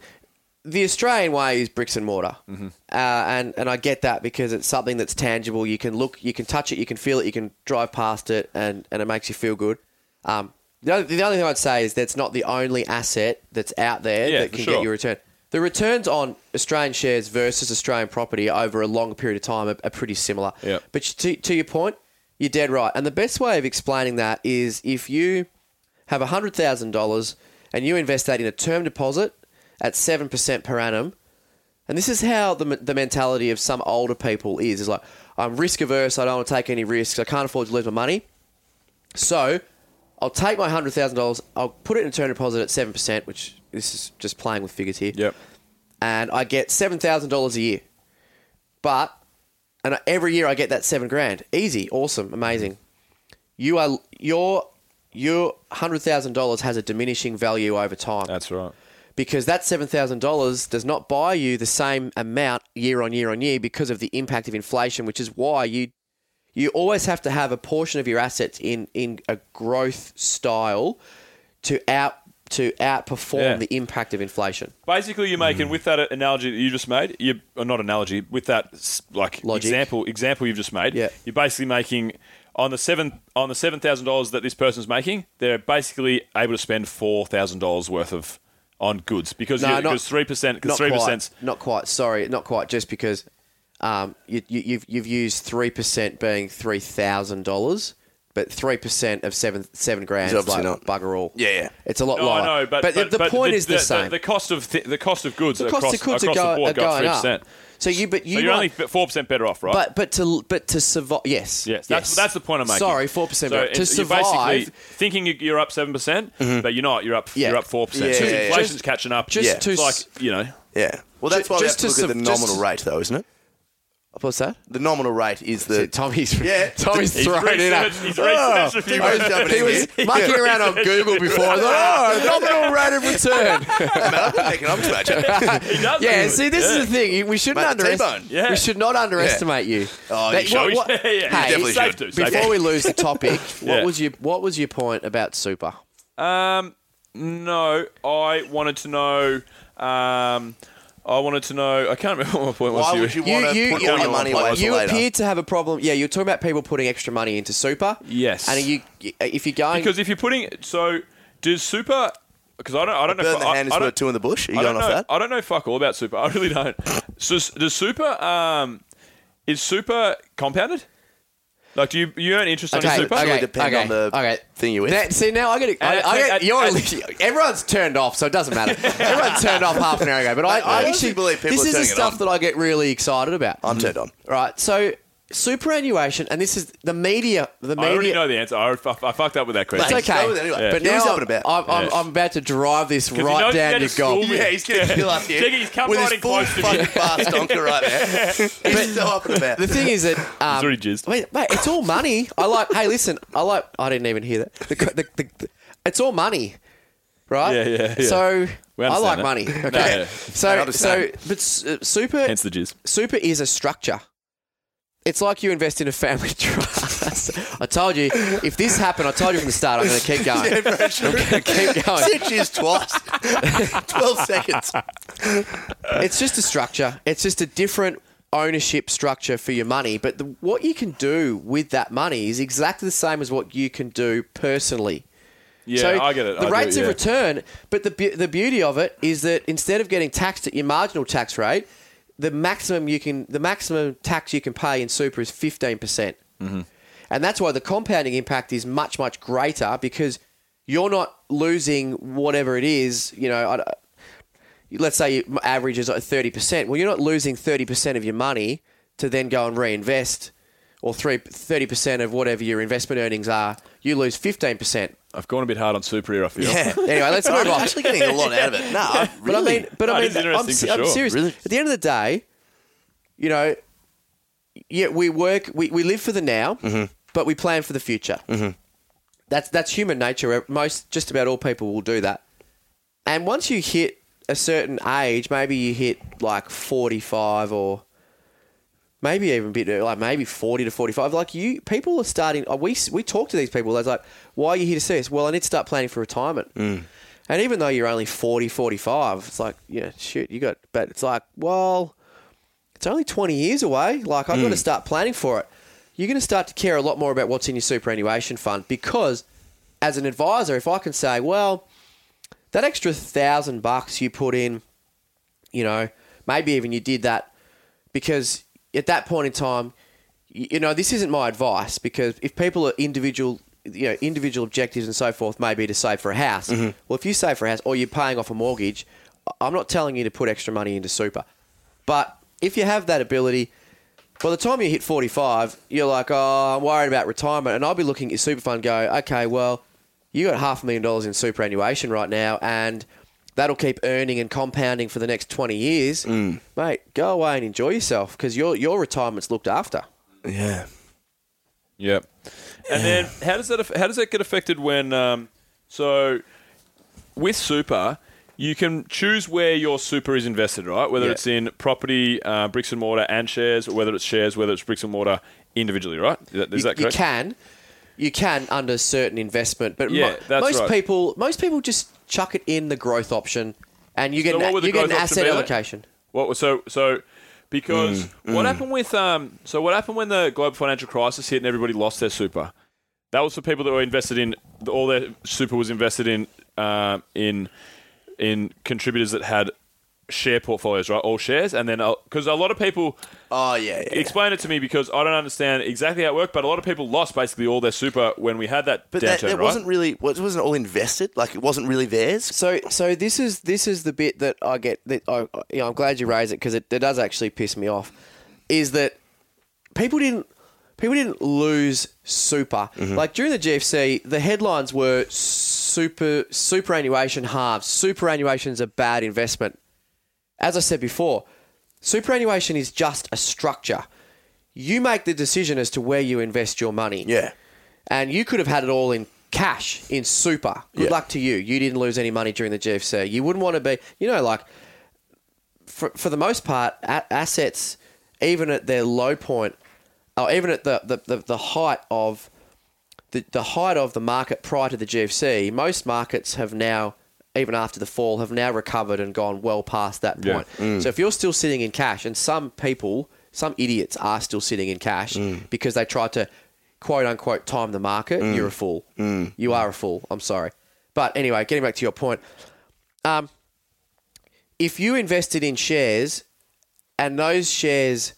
the Australian way is bricks and mortar, Mm-hmm. uh, and and I get that because it's something that's tangible. You can look, you can touch it, you can feel it, you can drive past it, and and it makes you feel good. Um, the other, the other thing I'd say is that's not the only asset that's out there Yeah, that can sure. get you a return. The returns on Australian shares versus Australian property over a long period of time are, are pretty similar. Yeah. But to, to your point, you're dead right. And the best way of explaining that is if you have $100,000 and you invest that in a term deposit at 7% per annum, and this is how the, the mentality of some older people is, is like, I'm risk averse, I don't want to take any risks, I can't afford to lose my money. So I'll take my $100,000, I'll put it in a term deposit at 7%, which this is just playing with figures here Yep. and I get seven thousand dollars a year. But and every year I get that seven grand. Easy, awesome, amazing. You are your your hundred thousand dollars has a diminishing value over time That's right. Because that seven thousand dollars does not buy you the same amount year on year on year because of the impact of inflation, which is why you you always have to have a portion of your assets in in a growth style to out to outperform Yeah. the impact of inflation. Basically, you're making mm. with that analogy that you just made, you or not analogy with that like Logic. example example you've just made. Yeah. You're basically making on the seven on the seven thousand dollars that this person's making, they're basically able to spend four thousand dollars worth of on goods because No, you, not- because three percent because three percent Not quite. Sorry, not quite. Just because um, you, you, you've you've used three percent being three thousand dollars, but three percent of seven seven grand Is is obviously like not. bugger all. Yeah, yeah. It's a lot No, lower. I know, but, the, the point is the, same. The, cost of th- the cost of goods The across, of goods are, across go, the board are go up going three up. Percent. So you, but you So you're might- only four percent better off, right? But but to but to survive, yes, Yes, that's yes. that's the point I'm making. Sorry, four percent. So to it's- you're basically survive, thinking you- you're up seven percent, mm-hmm. but you're not. You're up. Yeah. You're up four percent. Yeah, So yeah, yeah. inflation's Just- catching up. just yeah. to It's like you know. Yeah. Well, that's Ju- why we have just to to look at the nominal rate, though, isn't it? What's that? The nominal rate is the. Tommy's Yeah. Tommy's He's thrown in. a- researched, he's researched a few I was words. jumping He was here. mucking around on Google before. I was oh, nominal rate of return. Man, I'm an economics major. He does Yeah, it. see, this Yeah. is the thing. We shouldn't underestimate. Yeah. We should not underestimate you. Oh, you That- should. what- what- Yeah, yeah, hey, definitely safe should. to, safe Before to. we lose the topic, what Yeah. was your what was your point about super? Um, no, I wanted to know. Um, I wanted to know. I can't remember what my point was. Why here. would you want to put all your money away for you later? appear to have a problem. Yeah, you're talking about people putting extra money into super. Yes. and you if you're going Because if you're putting so does super because I don't I don't know Burn if- the I, hand is I worth don't, two in the bush. Are you I going don't off know that? I don't know fuck all about super. I really don't. so s- does super um is super compounded? Like do you you earn interest on your super? Really okay, depend okay, on the okay. thing you're with. That, see now I get it. I, And- I get and- you're and- everyone's turned off, so it doesn't matter. everyone's turned off half an hour ago, but I, I I actually believe people this are is the turning it stuff on. that I get really excited about. I'm turned on. Right, so superannuation, and this is the media. The media. I already media. know the answer. I, I, I fucked up with that question. It's okay, go with it anyway. Yeah. but He was now up and about. I'm, I'm, Yeah. I'm about to drive this he right knows down how your to school goal. Yeah, he's going to kill us here. Check it, he's come with riding full close to fucking you. fast donker right there. He's so up and about. The thing is that um, already jizzed. Wait, mate, it's all money. I like. hey, listen, I like. I didn't even hear that. The, the, the, the, it's all money, right? Yeah, yeah, yeah. So We I like that. money. No, Okay. yeah. I So so understand. but s- uh, super Hence the jizz. super is a structure. It's like you invest in a family trust. I told you, if this happened, I told you from the start, I'm going to keep going. Yeah, very true. I'm going to keep going. Six years twice. 12 seconds. It's just a structure. It's just a different ownership structure for your money. But the, what you can do with that money is exactly the same as what you can do personally. Yeah, so I get it. The I do, rates yeah. of return, but the the beauty of it is that instead of getting taxed at your marginal tax rate, the maximum you can the maximum tax you can pay in super is fifteen percent, Mm-hmm. and that's why the compounding impact is much much greater because you're not losing whatever it is. You know, I, let's say your average is like thirty percent. Well, you're not losing thirty percent of your money to then go and reinvest or three thirty percent of whatever your investment earnings are, you lose fifteen percent. I've gone a bit hard on super here. I feel. Yeah. Anyway, let's I'm move on. actually getting a lot out of it. No, I But I mean, but No, I it mean, is I'm, interesting se- for I'm sure. serious. Really? At the end of the day, you know, yeah, we work, we, we live for the now, Mm-hmm. but we plan for the future. That's that's human nature. Most, just about all people will do that. And once you hit a certain age, maybe you hit like forty-five or maybe even a bit uh, like maybe 40 to 45 like you people are starting uh, we we talk to these people they're like why are you here to see us? Well i need to start planning for retirement. Mm. And even though you're only 40 45 it's like yeah shit you got but it's like well it's only 20 years away. Like i've got to mm. start planning for it. You're going to start to care a lot more about what's in your superannuation fund because as an advisor if i can say well that extra thousand bucks you put in you know maybe even you did that because at that point in time, you know, this isn't my advice because if people are individual, you know, individual objectives and so forth, maybe to save for a house. Mm-hmm. Well, if you save for a house or you're paying off a mortgage, I'm not telling you to put extra money into super. But if you have that ability, by the time you hit 45, you're like, oh, I'm worried about retirement. And I'll be looking at your super fund go, okay, well, you got half a million dollars in superannuation right now and that'll keep earning and compounding for the next 20 years. Mate, go away and enjoy yourself because your, your retirement's looked after. yeah. Yep. And then how does that how does that get affected when um, so with super you can choose where your super is invested, right? Whether Yeah. it's in property, uh, bricks and mortar, and shares, or whether it's shares, whether it's bricks and mortar individually, right? Is that, is you, that you can, you can under certain investment, but Yeah, mo- that's most right. people, most people just chuck it in the growth option, and you get So an, what would the you get an asset allocation. What so so because Mm, what happened with um so what happened when the global financial crisis hit and everybody lost their super? That was for people that were invested in all their super was invested in um in in contributors that had share portfolios, right? All shares, and then uh, because a lot of people Oh yeah. yeah. explain it to me because I don't understand exactly how it worked, but a lot of people lost basically all their super when we had that But downturn, that, that right? wasn't really. It wasn't all invested. Like it wasn't really theirs. So, so this is this is the bit that I get. That I, I- you know, I'm glad you raised it because it, it does actually piss me off. Is that people didn't people didn't lose super mm-hmm. like during the GFC. The headlines were super superannuation halves. Superannuation is a bad investment. As I said before, superannuation is just a structure. You make the decision as to where you invest your money Yeah. and you could have had it all in cash in super. Good Yeah. luck to you. You didn't lose any money during the GFC. You wouldn't want to be, you know, like for for the most part, a- assets, even at their low point, or even at the the, the, the height of the, the height of the market prior to the GFC, most markets have now, even after the fall, have now recovered and gone well past that Yeah. point. So if you're still sitting in cash, and some people, some idiots are still sitting in cash because they tried to quote unquote time the market, you're a fool. You are a fool. I'm sorry. But anyway, getting back to your point, um, if you invested in shares and those shares,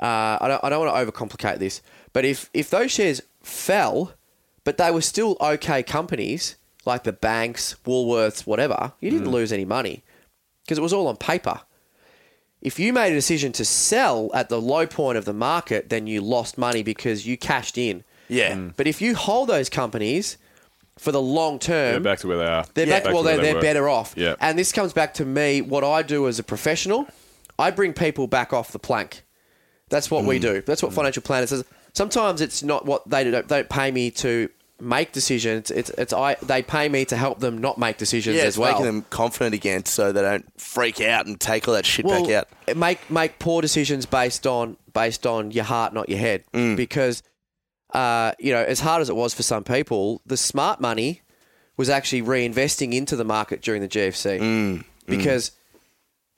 uh, I don't, I don't want to overcomplicate this, but if, if those shares fell, but they were still okay companies like the banks, Woolworths, whatever, you didn't mm. lose any money because it was all on paper. If you made a decision to sell at the low point of the market, then you lost money because you cashed in. Yeah. Mm. But if you hold those companies for the long term, They're back to where they are. they're Yeah. back, well, to they're, they they're were. better off. Yeah. And this comes back to me, what I do as a professional, I bring people back off the plank. That's what Mm. we do. That's what mm. financial planners says. Sometimes it's not what they don't, they don't pay me to make decisions. It's, it's I they pay me to help them not make decisions Yeah, as it's well. making them confident again, so they don't freak out and take all that shit back out. Make make poor decisions based on based on your heart, not your head. Mm. Because uh, you know, as hard as it was for some people, the smart money was actually reinvesting into the market during the GFC. Mm. Because i-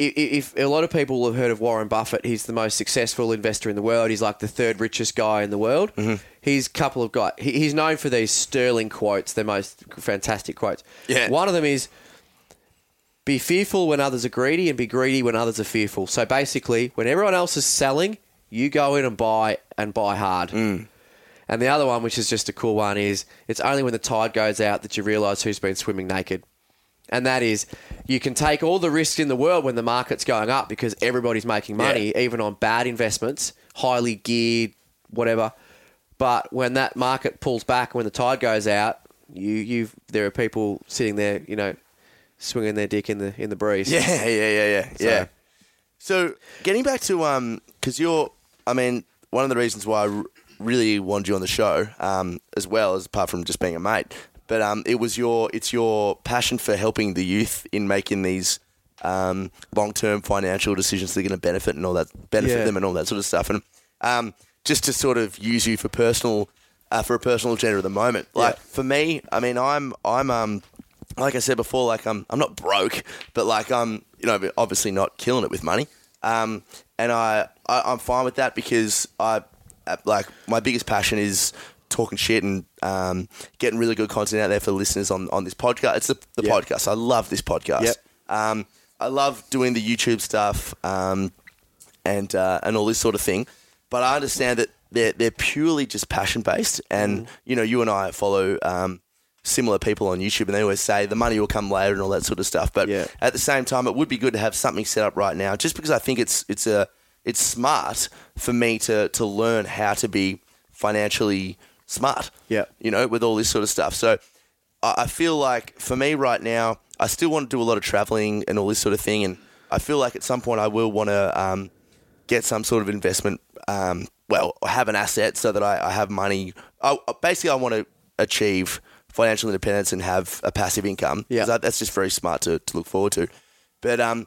i- if a lot of people have heard of Warren Buffett, he's the most successful investor in the world. He's like the third richest guy in the world. Mm-hmm. He's a couple of guys. He, he's known for these sterling quotes, the most fantastic quotes. Yeah. One of them is be fearful when others are greedy and be greedy when others are fearful. So basically, when everyone else is selling, you go in and buy and buy hard. And the other one, which is just a cool one, is it's only when the tide goes out that you realise who's been swimming naked. And that is, you can take all the risks in the world when the market's going up because everybody's making money, even on bad investments, highly geared, whatever. But when that market pulls back, when the tide goes out, you you there are people sitting there, you know, swinging their dick in the in the breeze. Yeah, yeah, yeah, yeah, So- yeah. So getting back to um, because you're, I mean, one of the reasons why I r- really wanted you on the show, um, as well as apart from just being a mate, but um, it was your, it's your passion for helping the youth in making these um, long-term financial decisions that are going to benefit and all that, benefit Yeah. them and all that sort of stuff, and um, just to sort of use you for personal, uh, for a personal agenda at the moment. Like Yeah. for me, I mean, I'm, I'm, um, like I said before, like I'm I'm not broke, but like I'm you know obviously not killing it with money. Um, and I, I I'm fine with that because I uh, like my biggest passion is talking shit and um, getting really good content out there for listeners on, on this podcast. It's the, the Yep. podcast. I love this podcast. Yep. Um, I love doing the YouTube stuff um, and uh, and all this sort of thing. But I understand that they're they're purely just passion based, and you know, you and I follow um, similar people on YouTube, and they always say the money will come later and all that sort of stuff. But Yeah. at the same time, it would be good to have something set up right now, just because I think it's it's a it's smart for me to to learn how to be financially smart. Yeah. you know, with all this sort of stuff. So I I feel like for me right now, I still want to do a lot of traveling and all this sort of thing, and I feel like at some point I will want to um, get some sort of investment. Um, well, have an asset so that I, I have money. I, basically, I want to achieve financial independence and have a passive income. Yeah. that- that's just very smart to, to look forward to. But um,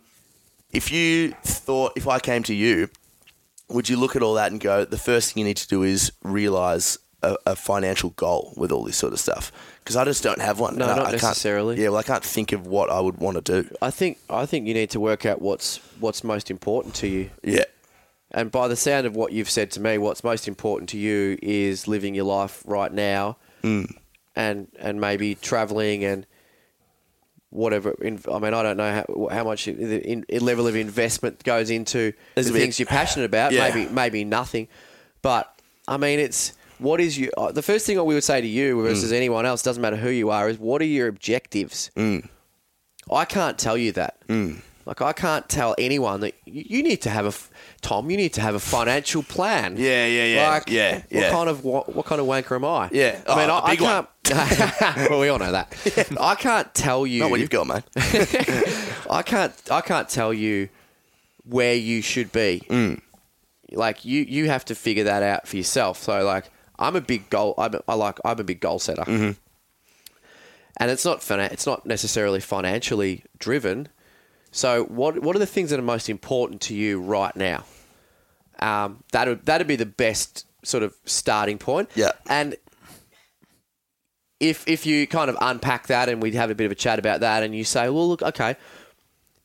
if you thought, if I came to you, would you look at all that and go, the first thing you need to do is realize a, a financial goal with all this sort of stuff? Because I just don't have one. No, And I- not I can't- necessarily. Yeah, well, I can't think of what I would want to do. I think I think you need to work out what's what's most important to you. Yeah. And by the sound of what you've said to me, what's most important to you is living your life right now, Mm. and and maybe traveling and whatever. In, I mean, I don't know how, how much the in, in level of investment goes into There's the a bit- things you're passionate about. Yeah. Maybe maybe nothing, but I mean, it's what is you. Uh, the first thing that we would say to you versus anyone else doesn't matter who you are is what are your objectives. I can't tell you that. Like I can't tell anyone that you, you need to have a Tom. You need to have a financial plan. Yeah, yeah, yeah, Like, yeah, What yeah. kind of what, what kind of wanker am I? Yeah. I mean, Oh, I, I can't. well, we all know that. I can't tell you. Not what you've got, mate. I can't. I can't tell you where you should be. Mm. Like you, you have to figure that out for yourself. So, like, I'm a big goal. I'm, a- I like. I'm a big goal setter, Mm-hmm. and it's not. Fina- it's not necessarily financially driven. So, what what are the things that are most important to you right now? Um, that would that'd be the best sort of starting point. Yeah. and if if you kind of unpack that and we have a bit of a chat about that, and you say, well, look, okay,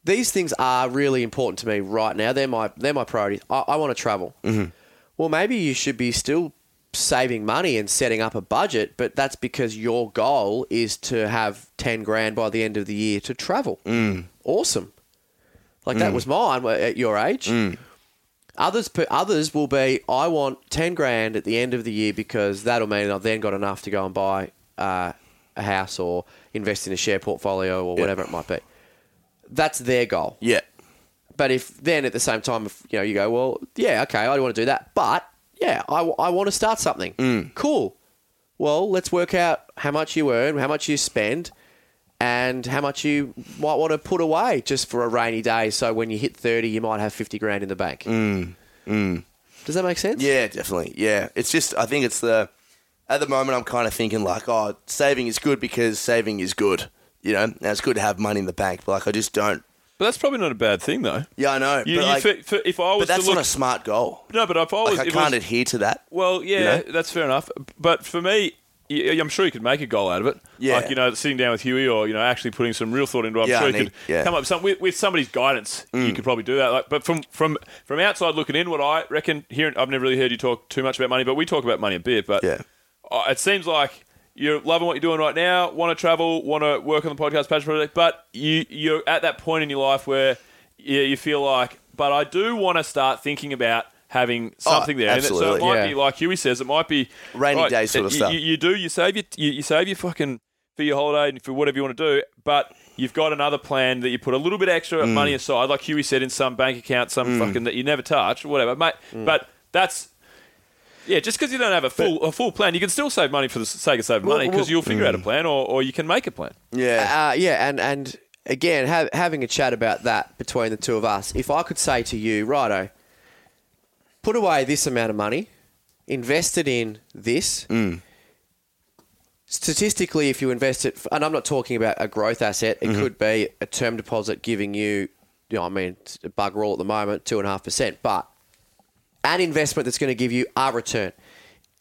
these things are really important to me right now. They're my they're my priorities. I, I want to travel. Mm-hmm. Well, maybe you should be still saving money and setting up a budget, but that's because your goal is to have ten grand by the end of the year to travel. Mm. Awesome. Like that was mine at your age. Others, others will be. I want ten grand at the end of the year because that'll mean I've then got enough to go and buy uh, a house or invest in a share portfolio or whatever it might be. That's their goal. Yeah. But if then at the same time, if you know, you go, well, yeah, okay, I want to do that, but yeah, I, I want to start something. Mm. Cool. Well, let's work out how much you earn, how much you spend, and how much you might want to put away just for a rainy day. So when you hit thirty, you might have fifty grand in the bank. Mm, mm. Does that make sense? Yeah, definitely. Yeah. It's just, I think it's the, at the moment, I'm kind of thinking like, oh, saving is good because saving is good. You know, and it's good to have money in the bank, but like, I just don't. But that's probably not a bad thing, though. Yeah, I know. You, but, you, like, for, for, if I was but that's look, not a smart goal. no, but if I was, Like, I can't was- adhere to that. Well, yeah, You know? that's fair enough. But for me, I'm sure you could make a goal out of it. Yeah. Like, you know, sitting down with Huey or, you know, actually putting some real thought into it. I'm Yeah, sure I you need- could yeah. Mm. come up with some, with, with somebody's guidance. You could probably do that. Like, but from, from, from outside looking in, what I reckon, here, I've never really heard you talk too much about money, but we talk about money a bit. But Yeah. it seems like you're loving what you're doing right now, want to travel, want to work on the podcast passion project, but you, you're at that point in your life where you, you feel like, but I do want to start thinking about having something there. Absolutely. And so it might Yeah. be like Huey says, it might be Rainy day sort of you, stuff. You, you do. You save your you, you save your fucking for your holiday and for whatever you want to do, but you've got another plan that you put a little bit extra Mm. money aside, like Huey said, in some bank account, some fucking that you never touch, whatever, mate. Mm. But that's Yeah, just because you don't have a full a full plan, you can still save money for the sake of saving Well, money because well- you'll figure out a mm. plan, or, or you can make a plan. Yeah. Uh, yeah, and and again, ha- having a chat about that between the two of us. If I could say to you, righto, put away this amount of money, invest it in this. Mm. Statistically, if you invest it, and I'm not talking about a growth asset, it mm-hmm. could be a term deposit giving you, you know, I mean, it's a bugger all at the moment, two and a half percent, but an investment that's going to give you a return.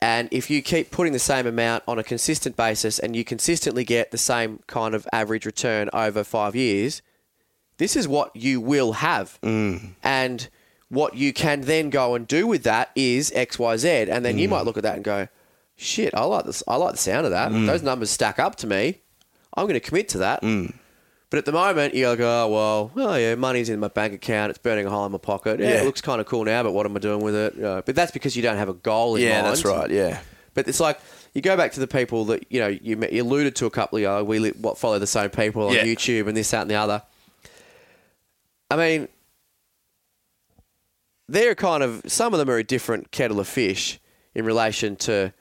And if you keep putting the same amount on a consistent basis and you consistently get the same kind of average return over five years, this is what you will have. Mm. And what you can then go and do with that is X, Y, Z. And then you mm. might look at that and go, shit, I like this. I like the sound of that. Mm. Those numbers stack up to me. I'm going to commit to that. But at the moment, you're like, oh, well, oh, yeah, money's in my bank account. It's burning a hole in my pocket. Yeah, Yeah. it looks kind of cool now, but what am I doing with it? Uh, but that's because you don't have a goal in Yeah, mind. that's right. Yeah. But it's like you go back to the people that you know you, met- you alluded to a couple of oh, we what follow the same people on Yeah. YouTube and this that and the other. I mean, they're kind of some of them are a different kettle of fish in relation to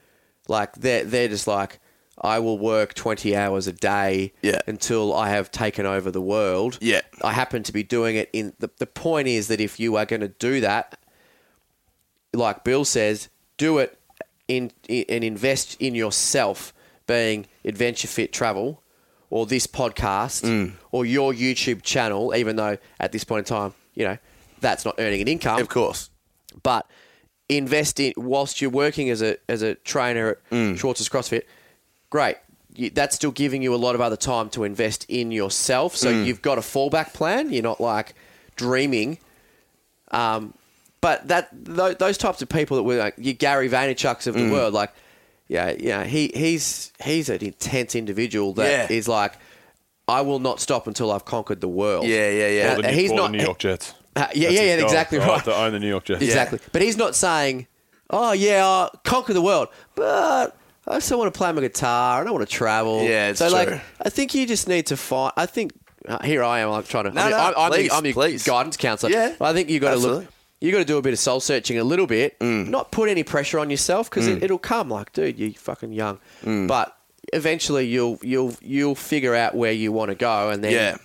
like they're they're just like I will work twenty hours a day Yeah. until I have taken over the world. Yeah. I happen to be doing it in the the point is that if you are going to do that, like Bill says, do it in, in and invest in yourself, being Adventure Fit Travel, or this podcast, Mm. or your YouTube channel. Even though at this point in time, you know that's not earning an income, Of course. but invest in whilst you're working as a as a trainer at Mm. Schwartz's CrossFit. Great. You, that's still giving you a lot of other time to invest in yourself. So Mm. you've got a fallback plan. You're not like dreaming. Um, but that th- those types of people that were like you Gary Vaynerchuk's of the Mm. world, like yeah, yeah, he he's he's an intense individual that is Yeah. like, I will not stop until I've conquered the world. Yeah, yeah, yeah. Or the, New- he's or not the New York Jets. uh, yeah, That's yeah, yeah, goal. exactly Oh, right. To own the New York Jets. Exactly. But he's not saying, oh, yeah, uh, conquer the world, but I still want to play my guitar. I don't want to travel. Yeah, it's so, true. like, I think you just need to find. I think uh, here I am, like trying to. No, I mean, no, I'm, I'm, please, the, I'm your please. guidance counselor. Yeah, I think you got to look. You got to do a bit of soul searching a little bit. Mm. Not put any pressure on yourself because it, it'll come. Like, dude, you're fucking young. Mm. But eventually, you'll you'll you'll figure out where you want to go, and then Yeah.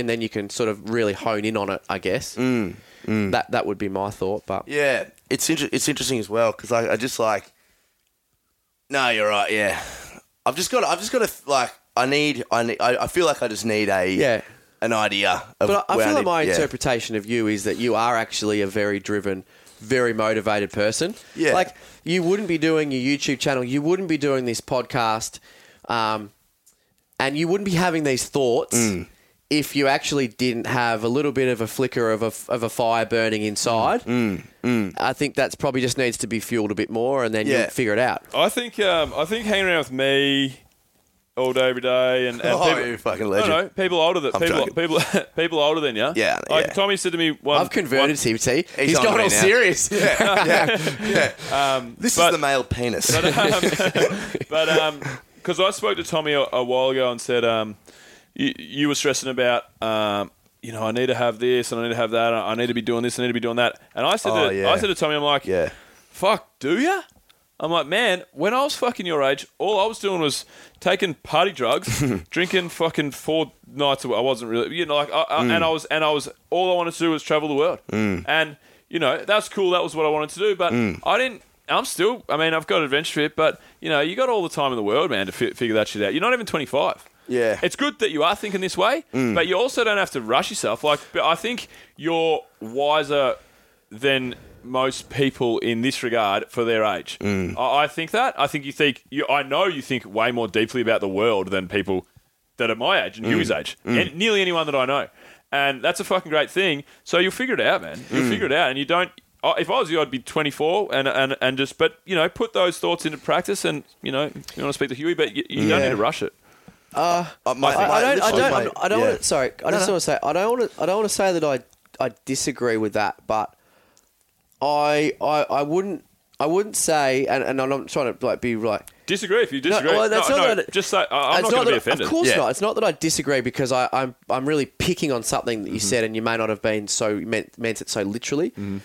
and then you can sort of really hone in on it. I guess. That that would be my thought. But Mm. Yeah, it's inter- it's interesting as well because I, I just like. No, you're right. Yeah, I've just got. I've just got to like. I need. I need. I, I feel like I just need a. Yeah. An idea. Of But I I feel like need- my yeah. interpretation of you is that you are actually a very driven, very motivated person. Yeah. Like you wouldn't be doing your YouTube channel, you wouldn't be doing this podcast, um, and you wouldn't be having these thoughts Mm. If you actually didn't have a little bit of a flicker of a, of a fire burning inside. Mm. I think that's probably just needs to be fueled a bit more, and then Yeah. you'll figure it out. I think um, I think hanging around with me all day, every day, and, and Oh, people, you fucking no, legend. no, people older than I'm people, joking. people, people older than you. Yeah, like yeah. Tommy said to me, one, I've converted him, see? He's He's on gone me all now. serious. yeah, yeah. Um, This but- is the male penis. but um, because I spoke to Tommy a, a while ago and said, um, you, you were stressing about, um, you know, I need to have this and I need to have that. I need to be doing this. I need to be doing that. And I said, Oh, to, yeah. I said to Tommy, I'm like, yeah. fuck, do you? I'm like, man, when I was fucking your age, all I was doing was taking party drugs, drinking fucking four nights. away. I wasn't really, you know, like, I, I, Mm. and I was, and I was, all I wanted to do was travel the world. And you know, that's cool. That was what I wanted to do. But Mm. I didn't. I'm still. I mean, I've got Adventure Fit, but you know, you got all the time in the world, man, to fi- figure that shit out. You're not even 25. Yeah. It's good that you are thinking this way, Mm. but you also don't have to rush yourself. Like, but I think you're wiser than most people in this regard for their age. Mm. I, I think that. I think you think you. I know you think way more deeply about the world than people that are my age and Mm. Huey's age, and nearly anyone that I know. And that's a fucking great thing. So you'll figure it out, man. You'll Mm. figure it out, and you don't. If I was you, I'd be 24 and, and, and just, but you know, put those thoughts into practice. And you know, you want to speak to Huey, but you, you don't need to rush it. Uh, my, I, I don't. I don't. my- I'm- don't. yeah. Want to, sorry, I just no. want to say I don't want to. I don't want to say that I I disagree with that, but I I, I wouldn't I wouldn't say, and, and I'm not trying to like be like. Disagree if you disagree. well, that's no, not no, that- just say I- I'm it's not going to be offended. Of course Yeah. not. It's not that I disagree because I, I'm I'm really picking on something that you Mm-hmm. said, and you may not have been so meant meant it so literally. Mm-hmm.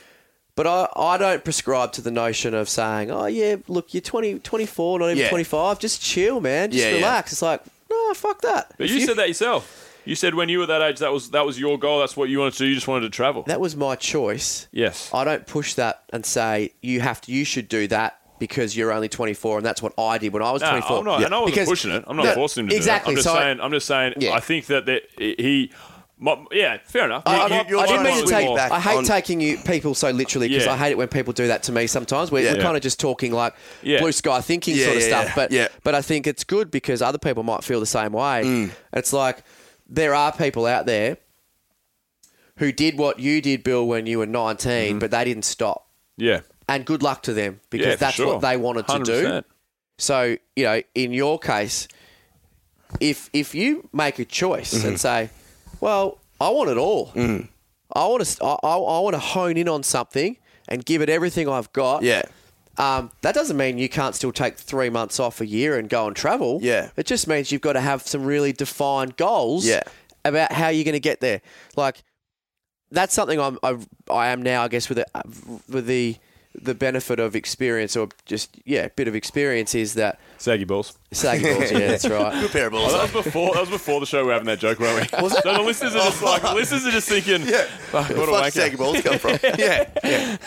But I, I don't prescribe to the notion of saying, oh, yeah, look, you're 20, 24, not even Yeah. 25. Just chill, man. Just Yeah, yeah. relax. It's like, no, fuck that. But If you said that yourself. You said when you were that age, that was that was your goal. That's what you wanted to do. You just wanted to travel. That was my choice. yes. I don't push that and say, you have to, you should do that because you're only 24 and that's what I did when I was No, 24. I'm not, and I wasn't Because- pushing it. I'm not No, forcing him to exactly, do it. I'm just so I- saying. I'm just saying. Yeah. I think that, that he. My, yeah, fair enough. I- You- I- you- I didn't mean to to take. it back I hate on- taking you people so literally because Yeah. I hate it when people do that to me. Sometimes we're, Yeah. we're kind of just talking like Yeah. blue sky thinking Yeah, sort of yeah, stuff. yeah, But yeah. but I think it's good because other people might feel the same way. Mm. It's like there are people out there who did what you did, Bill, when you were 19, Mm-hmm. but they didn't stop. yeah. And good luck to them because Yeah, that's sure. what they wanted to do. So you know, in your case, if if you make a choice Mm-hmm. and say, "Well, I want it all. I want to. I, I, I want to hone in on something and give it everything I've got." Yeah. Um, that doesn't mean you can't still take three months off a year and go and travel. Yeah. It just means you've got to have some really defined goals. Yeah. About how you're going to get there. Like that's something I'm I've, I am now. I guess with the with the the benefit of experience or just yeah, a bit of experience is that Saggy balls. saggy balls. Yeah, that's right. Good pair of Oh, balls. that was before. That was before the show. We were having that joke, weren't we? Was so the listeners are just like, the listeners are just thinking, Yeah. "Fuck, Where what the a fuck wanker." saggy balls come from? yeah, yeah.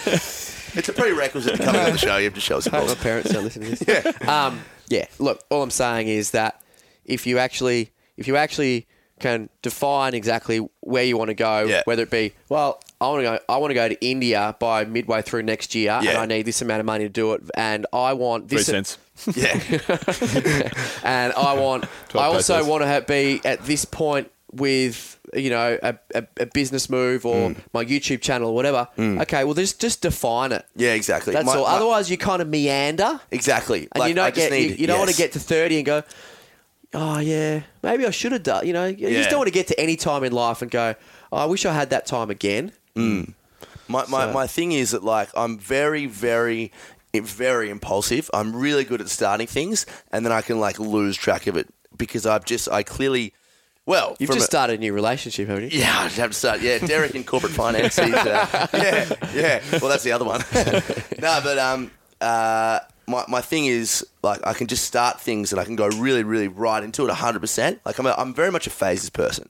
It's a prerequisite to coming on the show. You have to show us your hope my balls. parents don't listen to this. Yeah. Um, yeah. Look, all I'm saying is that if you actually, if you actually can define exactly where you want to go, Yeah. whether it be, well, I want to go, I want to go to India by midway through next year, and I need this amount of money to do it, and I want Three this, cents. Yeah, and I want, I also pesos. want to have, be at this point with. You know, a, a, a business move or Mm. my YouTube channel or whatever. Okay, well, just just define it. yeah, exactly. That's My- all. my- Otherwise, you kind of meander. exactly. And Like, you don't get you, need- you don't want to get to thirty and go, oh yeah, maybe I should have done. You know, you just don't want to get to any time in life and go, oh, I wish I had that time again. My, my, So- my thing is that like I'm very very very impulsive. I'm really good at starting things, and then I can like lose track of it because I've just I clearly well You've just a- started a new relationship, haven't you? Yeah, I'd have to start. Yeah, Derek in corporate finance. Uh, yeah, yeah. Well, that's the other one. no, but um, uh, my my thing is like I can just start things and I can go really, really right into it, hundred percent. Like I'm a, I'm very much a phases person,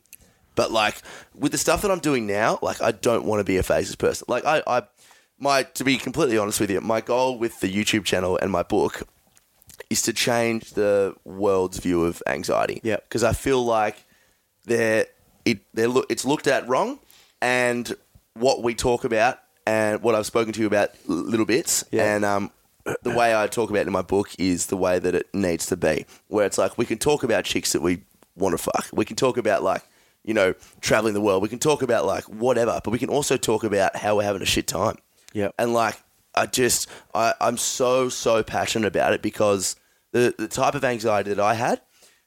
but like with the stuff that I'm doing now, like I don't want to be a phases person. Like I, I, my to be completely honest with you, my goal with the YouTube channel and my book is to change the world's view of anxiety. Yeah. Because I feel like they're it they're look it's looked at wrong, and what we talk about and what I've spoken to you about little bits, Yeah. and um, the way I talk about it in my book is the way that it needs to be, where it's like we can talk about chicks that we want to fuck, we can talk about like. You know, traveling the world. We can talk about like whatever, but we can also talk about how we're having a shit time. Yeah. And like, I just, I, I'm so, so passionate about it because the, the type of anxiety that I had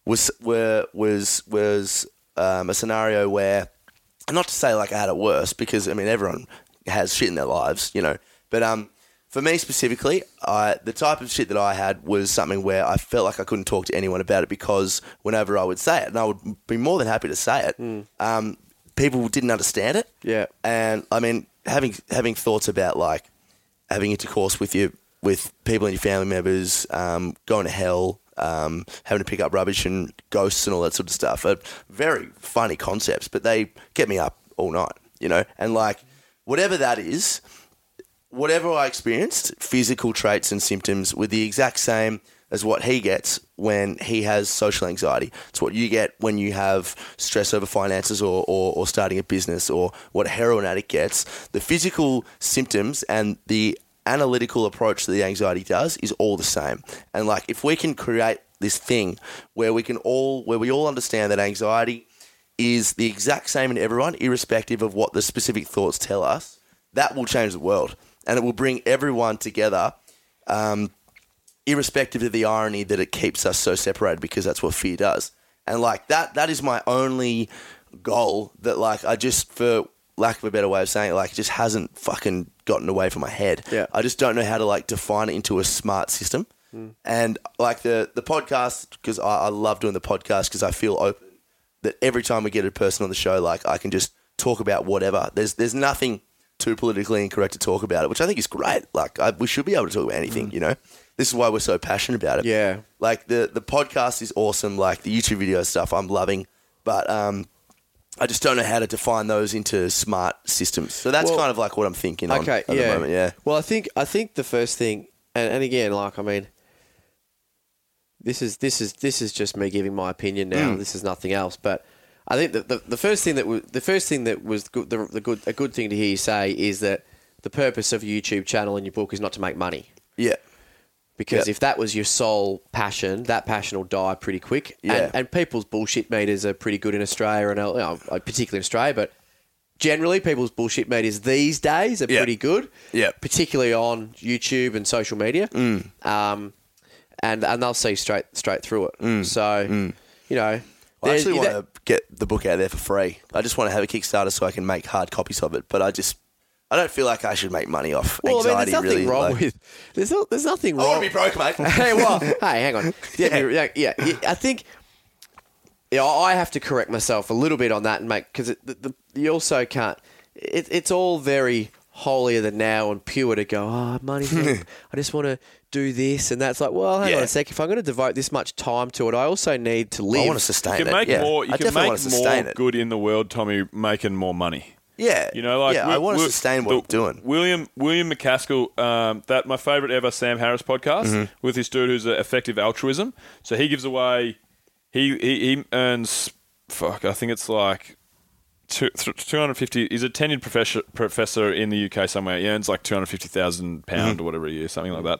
was, were, was, was um, a scenario where, and not to say like I had it worse because I mean, everyone has shit in their lives, you know, but, um, for me specifically, I, the type of shit that I had was something where I felt like I couldn't talk to anyone about it because whenever I would say it, and I would be more than happy to say it, um, people didn't understand it. Yeah. And I mean, having having thoughts about like having intercourse with your with people in your family members, um, going to hell, um, having to pick up rubbish and ghosts and all that sort of stuff are very funny concepts, but they get me up all night, you know. And like whatever that is, whatever I experienced, physical traits and symptoms were the exact same as what he gets when he has social anxiety. It's what you get when you have stress over finances or, or, or starting a business or what a heroin addict gets. The physical symptoms and the analytical approach that the anxiety does is all the same. And like if we can create this thing where we can all where we all understand that anxiety is the exact same in everyone, irrespective of what the specific thoughts tell us, that will change the world. And it will bring everyone together, um, irrespective of the irony that it keeps us so separated because that's what fear does. And like that, that is my only goal that like I just, for lack of a better way of saying it, like it just hasn't fucking gotten away from my head. Yeah. I just don't know how to like define it into a smart system. And like the, the podcast, because I, I love doing the podcast because I feel open that every time we get a person on the show, like I can just talk about whatever. There's there's nothing too politically incorrect to talk about it, which I think is great. Like I, we should be able to talk about anything. You know, this is why we're so passionate about it. Mm. Yeah. Like the the podcast is awesome. Like the YouTube video stuff, I'm loving, but um, I just don't know how to define those into smart systems. So that's Well, kind of like what I'm thinking. On Okay, at yeah. the moment. Yeah. Well, I think I think the first thing, and, and again, like I mean, this is this is this is just me giving my opinion now. This is nothing else. But I think that the, the first thing that was the first thing that was good, the, the good a good thing to hear you say is that the purpose of a YouTube channel and your book is not to make money. Yeah. Because Yep. if that was your sole passion, that passion will die pretty quick. Yeah. And, and people's bullshit meters are pretty good in Australia, and you know, particularly in Australia, but generally people's bullshit meters these days are Yeah. pretty good. Yeah. Particularly on YouTube and social media. Mm. Um, and and they'll see straight straight through it. So, you know, I actually want to get the book out there for free. I just want to have a Kickstarter so I can make hard copies of it. But I just, I don't feel like I should make money off well, I mean, there's nothing really, wrong like- with there's there's nothing I wrong. want to be broke, mate. hey, well, hey, hang on. Yeah, yeah, yeah, yeah, I think. Yeah, I have to correct myself a little bit on that and make because you also can't. It, it's all very holier than now and pure to go. Ah, oh, money. I just want to do this and that's like. Well, hang on a sec. If I'm going to devote this much time to it, I also need to live. I want to sustain You can it. make yeah. more. You I can definitely make want to sustain more it. good in the world, Tommy, making more money. Yeah, You know, like yeah, Wi- I want to sustain what the- I'm doing. William William MacAskill, um, that my favorite ever Sam Harris podcast Mm-hmm. with this dude who's an effective altruism. So he gives away, he he, he earns, fuck, I think it's like. 250 he's a tenured professor professor in the UK somewhere he earns like 250,000 pound Mm-hmm. or whatever a year something like that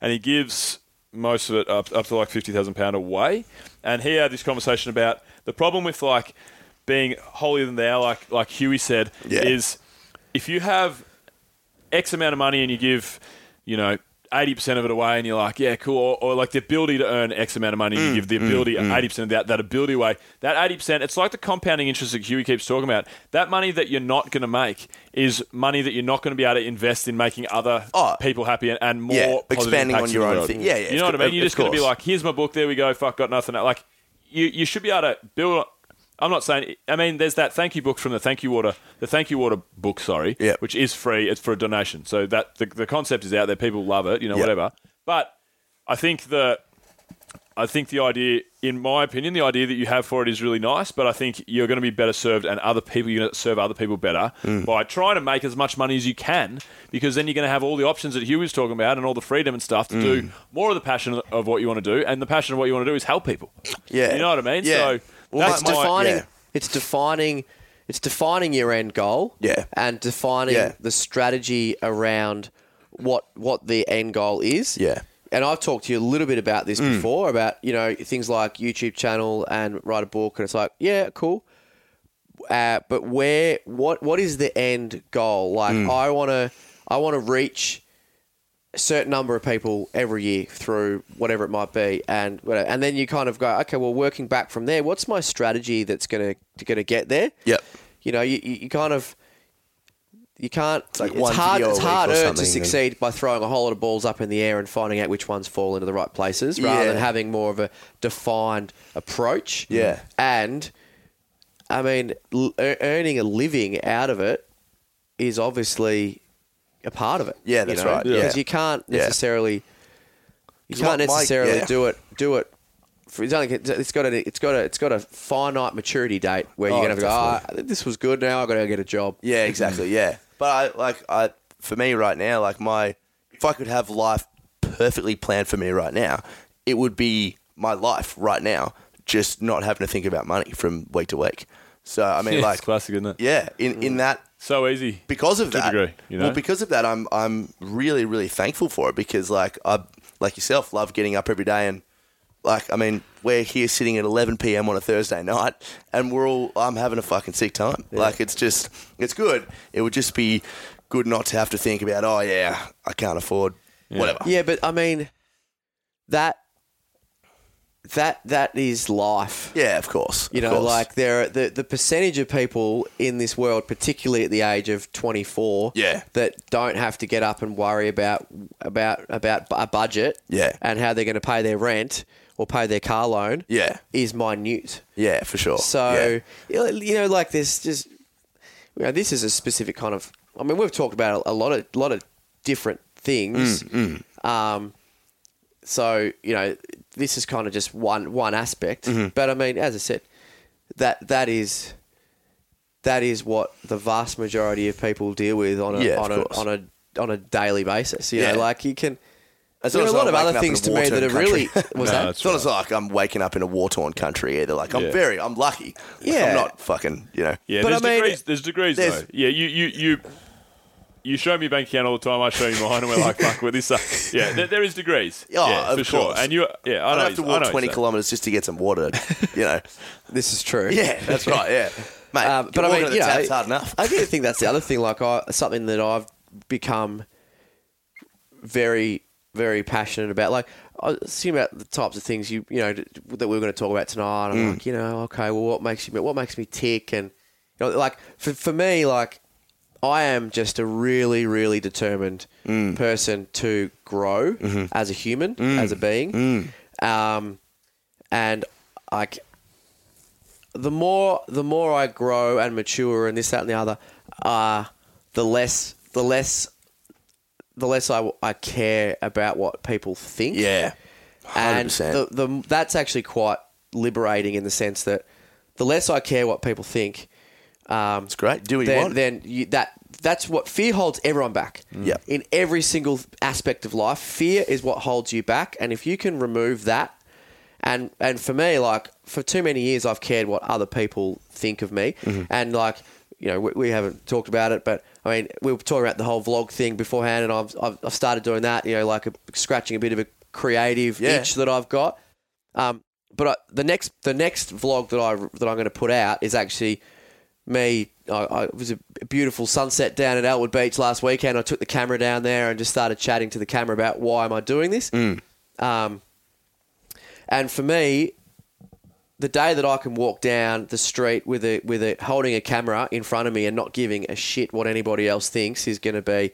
and he gives most of it up, up to like 50,000 pound away and he had this conversation about the problem with like being holier than thou like like Huey said Yeah. is if you have X amount of money and you give, you know, 80% of it away and you're like, yeah, cool. Or, or like the ability to earn X amount of money, Mm, you give the ability, 80% of that, that ability away. That 80%, it's like the compounding interest that Huey keeps talking about. That money that you're not going to make is money that you're not going to be able to invest in making other Oh. people happy and, and more Yeah, expanding on your own thing. Yeah, yeah, You know what I mean? You're just going to be like, here's my book, there we go, fuck, got nothing. Like, you, you should be able to build. I'm not saying. I mean, there's that thank you book from the Thank You Water, the Thank You Water book, sorry, Yeah. which is free. It's for a donation, so that the, the concept is out there. People love it, you know, Yeah. whatever. But I think the, I think the idea, in my opinion, the idea that you have for it is really nice. But I think you're going to be better served, and other people you're going to serve other people better Mm. by trying to make as much money as you can, because then you're going to have all the options that Hugh was talking about and all the freedom and stuff to Mm. do more of the passion of what you want to do, and the passion of what you want to do is help people. Yeah. you know what I mean. Yeah. So Well, that's my- my, defining. yeah. It's defining. It's defining your end goal. Yeah. And defining Yeah. the strategy around what what the end goal is. Yeah. Mm. And I've talked to you a little bit about this before about you know things like YouTube channel and write a book, and it's like yeah, cool. Uh, but where what what is the end goal? Like Mm. I want to I want to reach a certain number of people every year through whatever it might be, and whatever. and then you kind of go, okay, well, working back from there, what's my strategy that's gonna gonna get there? Yep. You know, you, you, kind of you can't. It's like it's hard. It's harder to something, and- succeed by throwing a whole lot of balls up in the air and finding out which ones fall into the right places, rather Yeah. than having more of a defined approach. Yeah. and I mean, l- earning a living out of it is obviously a part of it. Yeah, you that's know? right, yeah. Because you can't necessarily, you 'Cause can't my- my- necessarily yeah. do it. Do it. For, it's only it's got a it's got a it's got a finite maturity date where you're Oh, gonna have to go. Ah, this was good. Now I got to get a job. Yeah, exactly. Yeah, but I like I for me right now, like my if I could have life perfectly planned for me right now, it would be my life right now, just not having to think about money from week to week. So I mean, Yeah, like it's classic, isn't it? yeah, in in that So easy. because of To that, degree, you know? well, because of that, I'm I'm really really thankful for it because like I like yourself love getting up every day and like I mean we're here sitting at 11 p.m. on a Thursday night and we're all I'm having a fucking sick time. Like it's just it's good. It would just be good not to have to think about oh yeah I can't afford whatever. Yeah, but I mean, that that that is life. Yeah, of course. You of know, course. like there are the the percentage of people in this world, particularly at the age of twenty four, Yeah. that don't have to get up and worry about about about a budget, Yeah. and how they're going to pay their rent or pay their car loan, yeah, is minute. yeah, for sure. So Yeah. you know- like this, just you know, this is a specific kind of I mean, we've talked about a lot of lot of different things. Mm, Um, so you know, this is kind of just one one aspect. Mm-hmm. But I mean, as I said, that that is that is what the vast majority of people deal with on a Yeah, on a course. on a on a daily basis. You Yeah. know, like you can. It's There are a lot of other waking up in things to me that war-torn are really was No, that It's not as like I'm waking up in a war torn country either. Like I'm Yeah. very, I'm lucky. Like, Yeah. I'm not fucking, you know. Yeah, But there's I mean, degrees. There's degrees there's- though. Yeah, you you you. You show me your bank account all the time. I show you mine, and we're like, "Fuck with this." Uh, yeah, there, there is degrees. Oh, yeah, of for sure. course. And you, yeah, I, I don't have to walk 20 you're kilometres just to get some water. You know. this is true. Yeah, that's right. Yeah, mate. Um, but I mean, to the you know, tap's hard enough. I do think that's the other thing. Like, I, something that I've become very, very passionate about. Like, I was thinking about the types of things you, you know, that we are going to talk about tonight. I'm Mm. like, you know, okay, well, what makes you, what makes me tick, and you know, like for for me, like, I am just a really, really determined Mm. person to grow Mm-hmm. as a human, as a being, Mm. um, and like the more the more I grow and mature and this that and the other, uh, the less the less the less I, I care about what people think. Yeah. and 100%. the, the that's actually quite liberating in the sense that the less I care what people think, um, It's great. Do what you then want. then you, that that's what fear holds everyone back. Yeah. In every single aspect of life, fear is what holds you back, and if you can remove that, and and for me, like for too many years, I've cared what other people think of me, Mm-hmm. and like you know we, we haven't talked about it, but I mean we were talking about the whole vlog thing beforehand, and I've I've, I've started doing that. You know, like a, scratching a bit of a creative Yeah. itch that I've got. Um, but I, the next the next vlog that I that I'm going to put out is actually me. I, I it was a beautiful sunset down at Elwood Beach last weekend. I took the camera down there and just started chatting to the camera about why am I doing this. Um, and for me, the day that I can walk down the street with a with a holding a camera in front of me and not giving a shit what anybody else thinks is going to be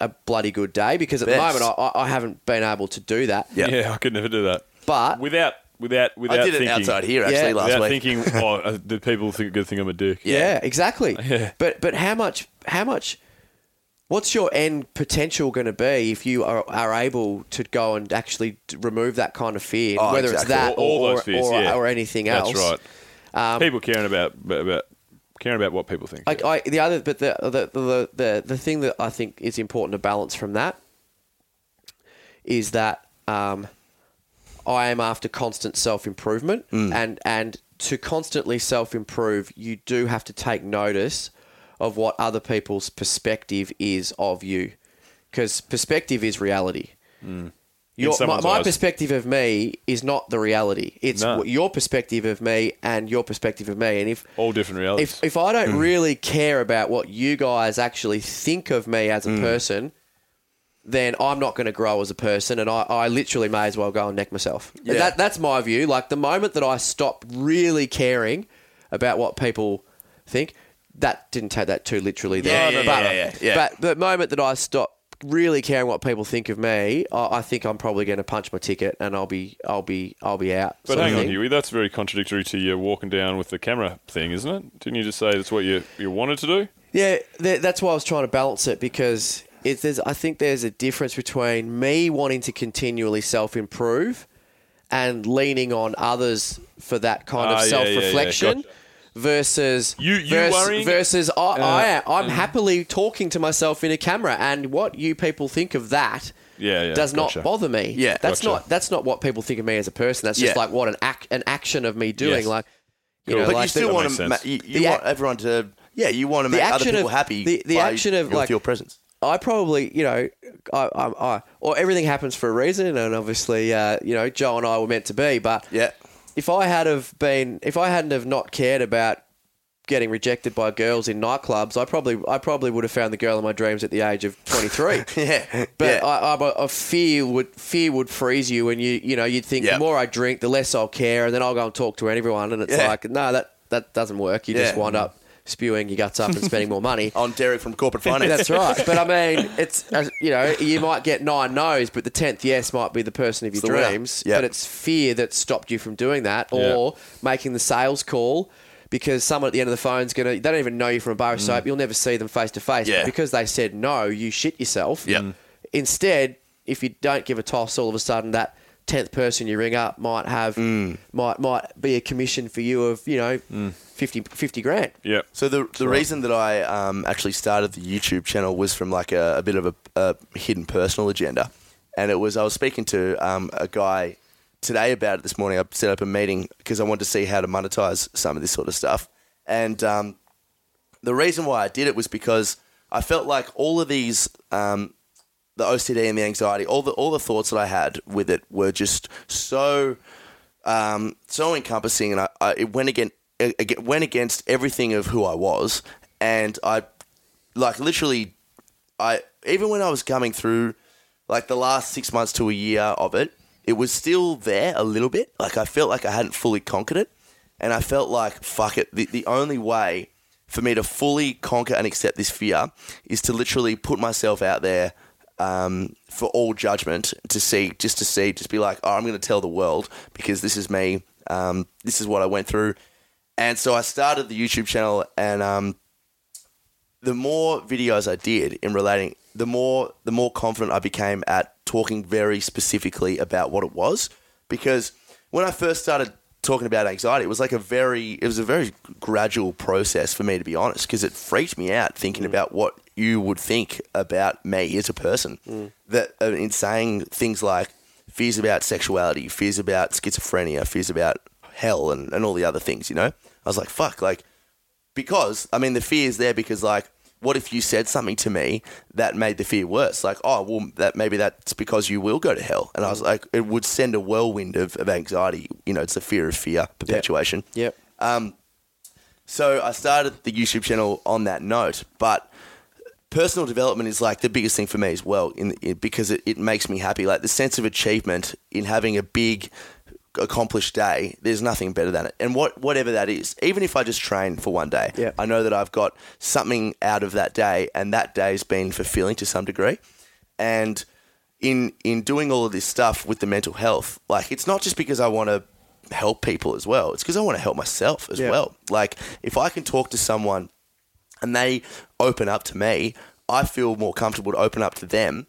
a bloody good day. Because at Best. the moment, I, I- I haven't been able to do that. Yeah. Yeah, I could never do that. But Without, without, without I did it thinking, outside here actually Yeah. last Without week. thinking, oh, uh, the people think good think I'm a dick. Yeah, exactly. Yeah. But but how much how much what's your end potential going to be if you are, are able to go and actually remove that kind of fear, Oh, whether exactly. it's that All- all or, those fears, or, yeah. or anything else? That's right. Um, people caring about about caring about what people think. I, I, the other, but the, the the the the thing that I think is important to balance from that is that um, I am after constant self improvement, hmm. and and to constantly self improve, you do have to take notice of what other people's perspective is of you, because perspective is reality. Hmm. Your, my, my perspective of me is not the reality. It's No. your perspective of me and your perspective of me. And if All different realities. if if I don't hmm. really care about what you guys actually think of me as a person, then I'm not going to grow as a person, and I, I literally may as well go and neck myself. Yeah. That that's my view. Like the moment that I stop really caring about what people think, that didn't take that too literally. There, Yeah, yeah, but, yeah, yeah, yeah. but the moment that I stop really caring what people think of me, I, I think I'm probably going to punch my ticket, and I'll be I'll be I'll be out. but hang on, thing. Huey, that's very contradictory to your walking down with the camera thing, isn't it? Didn't you just say that's what you you wanted to do? Yeah, th- that's why I was trying to balance it because it, there's, I think there's a difference between me wanting to continually self improve and leaning on others for that kind Ah, of yeah, yeah, self yeah, reflection. gotcha. Versus You- you vers- worrying? versus I, I am, I'm mm. happily talking to myself in a camera, and what you people think of that Yeah, yeah. does gotcha. not bother me. Yeah. that's Gotcha. not that's not what people think of me as a person. That's just Yeah. like what an act an action of me doing. Yes. Like you Cool. know, But like you still that want makes to, ma- you, you The want ac- everyone to, yeah, you want to make other action people of- happy. the- the by action of, your, like- your presence. I probably, you know, I, I, I, or everything happens for a reason, and obviously, uh, you know, Jo and I were meant to be. But Yeah. if I had have been, if I hadn't have not cared about getting rejected by girls in nightclubs, I probably, I probably would have found the girl of my dreams at the age of twenty three. Yeah. But yeah. I, I, I fear would fear would freeze you, and you, you know, you'd think Yeah. the more I drink, the less I'll care, and then I'll go and talk to everyone, and it's Yeah. like, no, that that doesn't work. You just wind up spewing your guts up and spending more money. on Derek from corporate finance. That's right. But I mean, it's uh, you know, you might get nine no's, but the tenth yes might be the person of your dreams. Yep. But it's fear that stopped you from doing that, or making the sales call because someone at the end of the phone's gonna they don't even know you from a bar of soap. You'll never see them face to face. Mm. Because they said no, you shit yourself. Yep. Mm. Instead, if you don't give a toss, all of a sudden that tenth person you ring up might have Mm. might might be a commission for you of you know 50, 50 grand. Yeah. So the the reason that I um, actually started the YouTube channel was from like a, a bit of a, a hidden personal agenda, and it was I was speaking to um, a guy today about it this morning. I set up a meeting because I wanted to see how to monetize some of this sort of stuff, and um, the reason why I did it was because I felt like all of these. Um, the OCD and the anxiety, all the all the thoughts that I had with it were just so um, so encompassing, and I, I it went again it went against everything of who I was, and I like literally, I even when I was coming through like the last six months to a year of it, it was still there a little bit. Like I felt like I hadn't fully conquered it, and I felt like fuck it. The the only way for me to fully conquer and accept this fear is to literally put myself out there um, for all judgment to see, just to see, just be like, oh, I'm going to tell the world because this is me. Um, this is what I went through. And so I started the YouTube channel, and um, the more videos I did in relating, the more the more confident I became at talking very specifically about what it was. Because when I first started talking about anxiety, it was like a very it was a very gradual process for me to be honest, because it freaked me out thinking about what you would think about me as a person. That uh, in saying things like fears about sexuality, fears about schizophrenia, fears about hell, and, and all the other things. You know, I was like, fuck, like because I mean the fear is there because like what if you said something to me that made the fear worse like oh well that maybe that's because you will go to hell and I was like it would send a whirlwind of, of anxiety you know it's the fear of fear perpetuation Yep. Um. so I started the YouTube channel on that note, but personal development is like the biggest thing for me as well, in, in because it, it makes me happy. Like the sense of achievement in having a big accomplished day, there's nothing better than it. And what whatever that is, even if I just train for one day, Yeah. I know that I've got something out of that day, and that day's been fulfilling to some degree. And in in doing all of this stuff with the mental health, like it's not just because I want to help people as well. It's because I want to help myself as Yeah. well. Like if I can talk to someone and they open up to me, I feel more comfortable to open up to them.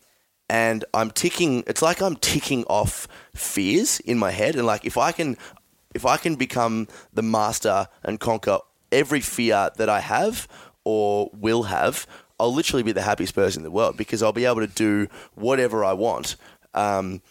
And I'm ticking. It's like I'm ticking off fears in my head, and like if I can, if I can become the master and conquer every fear that I have or will have, I'll literally be the happiest person in the world because I'll be able to do whatever I want. Um,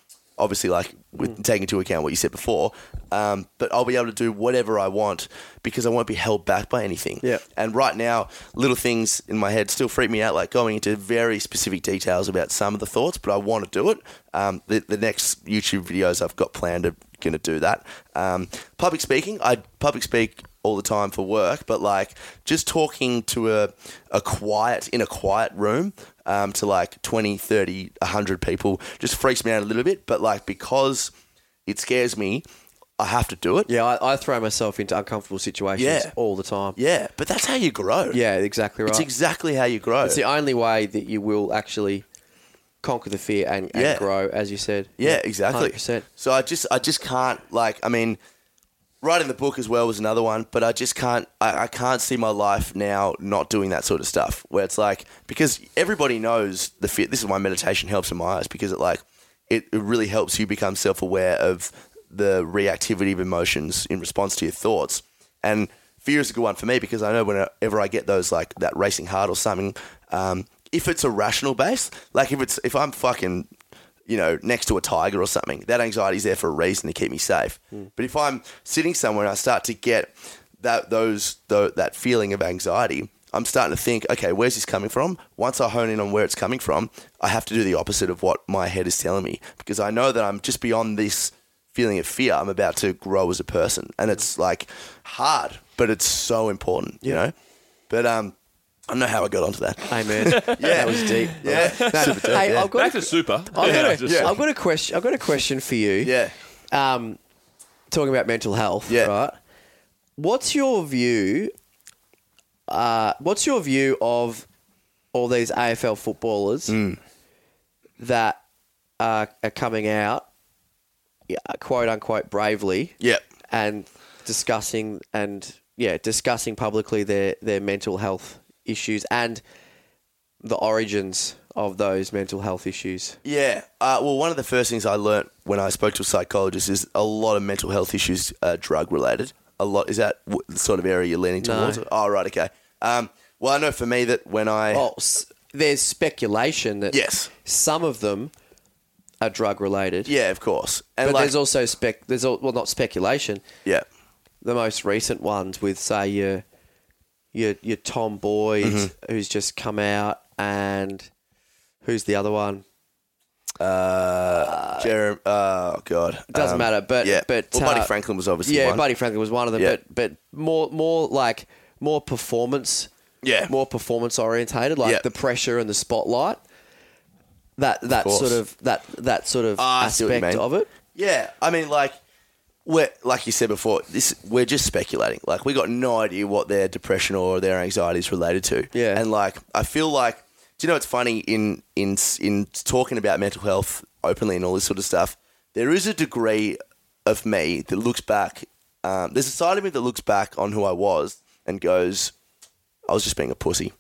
obviously, like with taking into account what you said before, um, but I'll be able to do whatever I want because I won't be held back by anything. Yeah. And right now, little things in my head still freak me out, like going into very specific details about some of the thoughts, but I want to do it. Um, the, the next YouTube videos I've got planned are going to do that. Um, public speaking, I public speak all the time for work, but like just talking to a, a quiet, in a quiet room um, to like 20, 30, 100 people just freaks me out a little bit. But like because it scares me, I have to do it. Yeah, I, I throw myself into uncomfortable situations Yeah. all the time. Yeah, but that's how you grow. Yeah, exactly right. It's exactly how you grow. It's the only way that you will actually conquer the fear and, and Yeah. grow, as you said. Yeah, exactly. 100%. So I just I just can't like I mean writing the book as well was another one, but I just can't I, I can't see my life now not doing that sort of stuff. Where it's like because everybody knows the fear this is why meditation helps in my eyes, because it like it, it really helps you become self aware of the reactivity of emotions in response to your thoughts. And fear is a good one for me because I know whenever I get those like that racing heart or something, um, if it's a rational base, like if it's if I'm fucking you know, next to a tiger or something. That anxiety's there for a reason to keep me safe. But if I'm sitting somewhere and I start to get that those tho- that feeling of anxiety, I'm starting to think, okay, where's this coming from? Once I hone in on where it's coming from, I have to do the opposite of what my head is telling me because I know that I'm just beyond this feeling of fear. I'm about to grow as a person, and it's like hard, but it's so important, you know. But um, I don't know how I got onto that. Amen. yeah, that was deep. Yeah, No, super deep, hey, yeah. I've got Back a, to super. I've, got a, just- I've got a question. I've got a question for you. Yeah. Um, talking about mental health. Yeah. Right. What's your view? Uh, what's your view of all these AFL footballers Hmm. that are, are coming out, quote unquote, bravely, Yeah. and discussing and yeah, discussing publicly their their mental health issues and the origins of those mental health issues. Yeah. Uh, well, one of the first things I learnt when I spoke to a psychologist is a lot of mental health issues are drug related. A lot is that the sort of area you're leaning No. towards? Oh, right. Okay. Um, well, I know for me that when I Oh, s- there's speculation that yes, some of them are drug related. yeah, of course, and but like, there's also spec. There's al- well, not speculation. yeah, The most recent ones with say your your your Tom Boyd, Mm-hmm. who's just come out, and who's the other one? uh, Jerem. Oh God, It doesn't Um, matter, but yeah, but well, Buddy uh, Franklin was obviously yeah, one. Buddy Franklin was one of them. Yeah. But but more more like more performance. Yeah. more performance orientated, like Yeah. the pressure and the spotlight. That that course. sort of that that sort of I see what you aspect of it. Yeah, I mean, like we're like you said before, this we're just speculating. Like we got no idea what their depression or their anxiety is related to. Yeah. and like I feel like, do you know what's funny in in in talking about mental health openly and all this sort of stuff? There is a degree of me that looks back. Um, there's a side of me that looks back on who I was and goes, I was just being a pussy.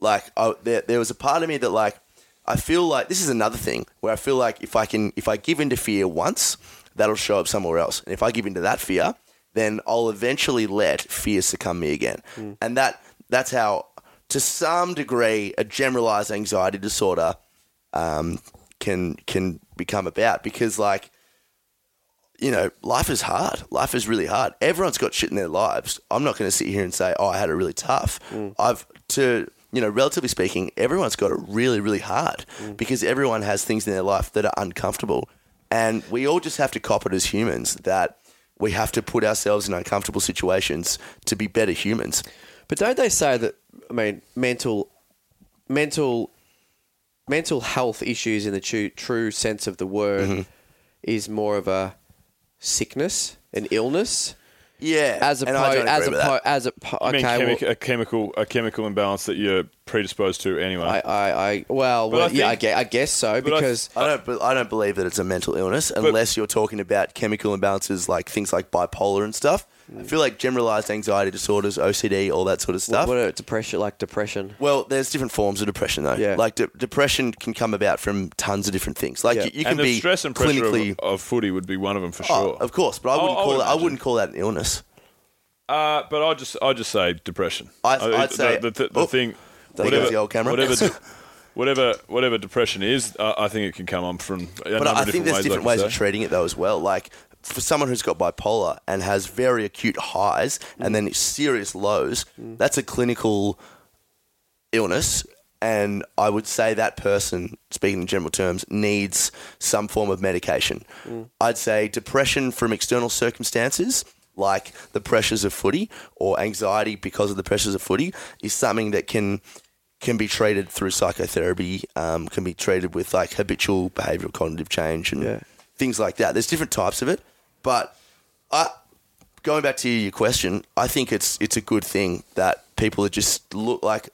Like I, there, there was a part of me that like I feel like this is another thing where I feel like if I can if I give into fear once, that'll show up somewhere else, and if I give into that fear, then I'll eventually let fear succumb me again, mm. and that that's how to some degree a generalized anxiety disorder um, can can become about because like you know, life is hard. Life is really hard. Everyone's got shit in their lives. I'm not going to sit here and say, "Oh, I had it really tough." Mm. I've to you know, relatively speaking, everyone's got it really, really hard mm. because everyone has things in their life that are uncomfortable, and we all just have to cop it as humans that we have to put ourselves in uncomfortable situations to be better humans. But don't they say that? I mean, mental, mental, mental health issues in the true, true sense of the word Mm-hmm. is more of a sickness, an illness, Yeah, as and I opposed don't as agree with opposed as a I mean, okay. chemi- well, a chemical a chemical imbalance that you're predisposed to anyway. I, I, I, well, well I yeah, I guess, I guess so but I- because I don't. I don't believe that it's a mental illness unless you're talking about chemical imbalances like things like bipolar and stuff. I feel like generalized anxiety disorders, OCD, all that sort of stuff. what are depression like depression. well, there's different forms of depression though. Yeah. Like de- depression can come about from tons of different things. Like Yeah. you, you can and the be stress and pressure clinically. of, of footy would be one of them for Oh, sure. of course, but I wouldn't I call would it. I imagine. wouldn't call that an illness. Uh, but I just I just say depression. I- I- I'd the, say- the, the, the Oh, thing. there goes the old camera. Whatever, de- whatever, whatever depression is, uh, I think it can come on from. A But number I of think there's ways, different like ways of say. treating it though as well. Like for someone who's got bipolar and has very acute highs and then serious lows, that's a clinical illness. And I would say that person, speaking in general terms, needs some form of medication. I'd say depression from external circumstances, like the pressures of footy or anxiety because of the pressures of footy, is something that can can be treated through psychotherapy, um, can be treated with like habitual behavioural cognitive change and Yeah. things like that. There's different types of it, but I, going back to your question, I think it's it's a good thing that people are just look like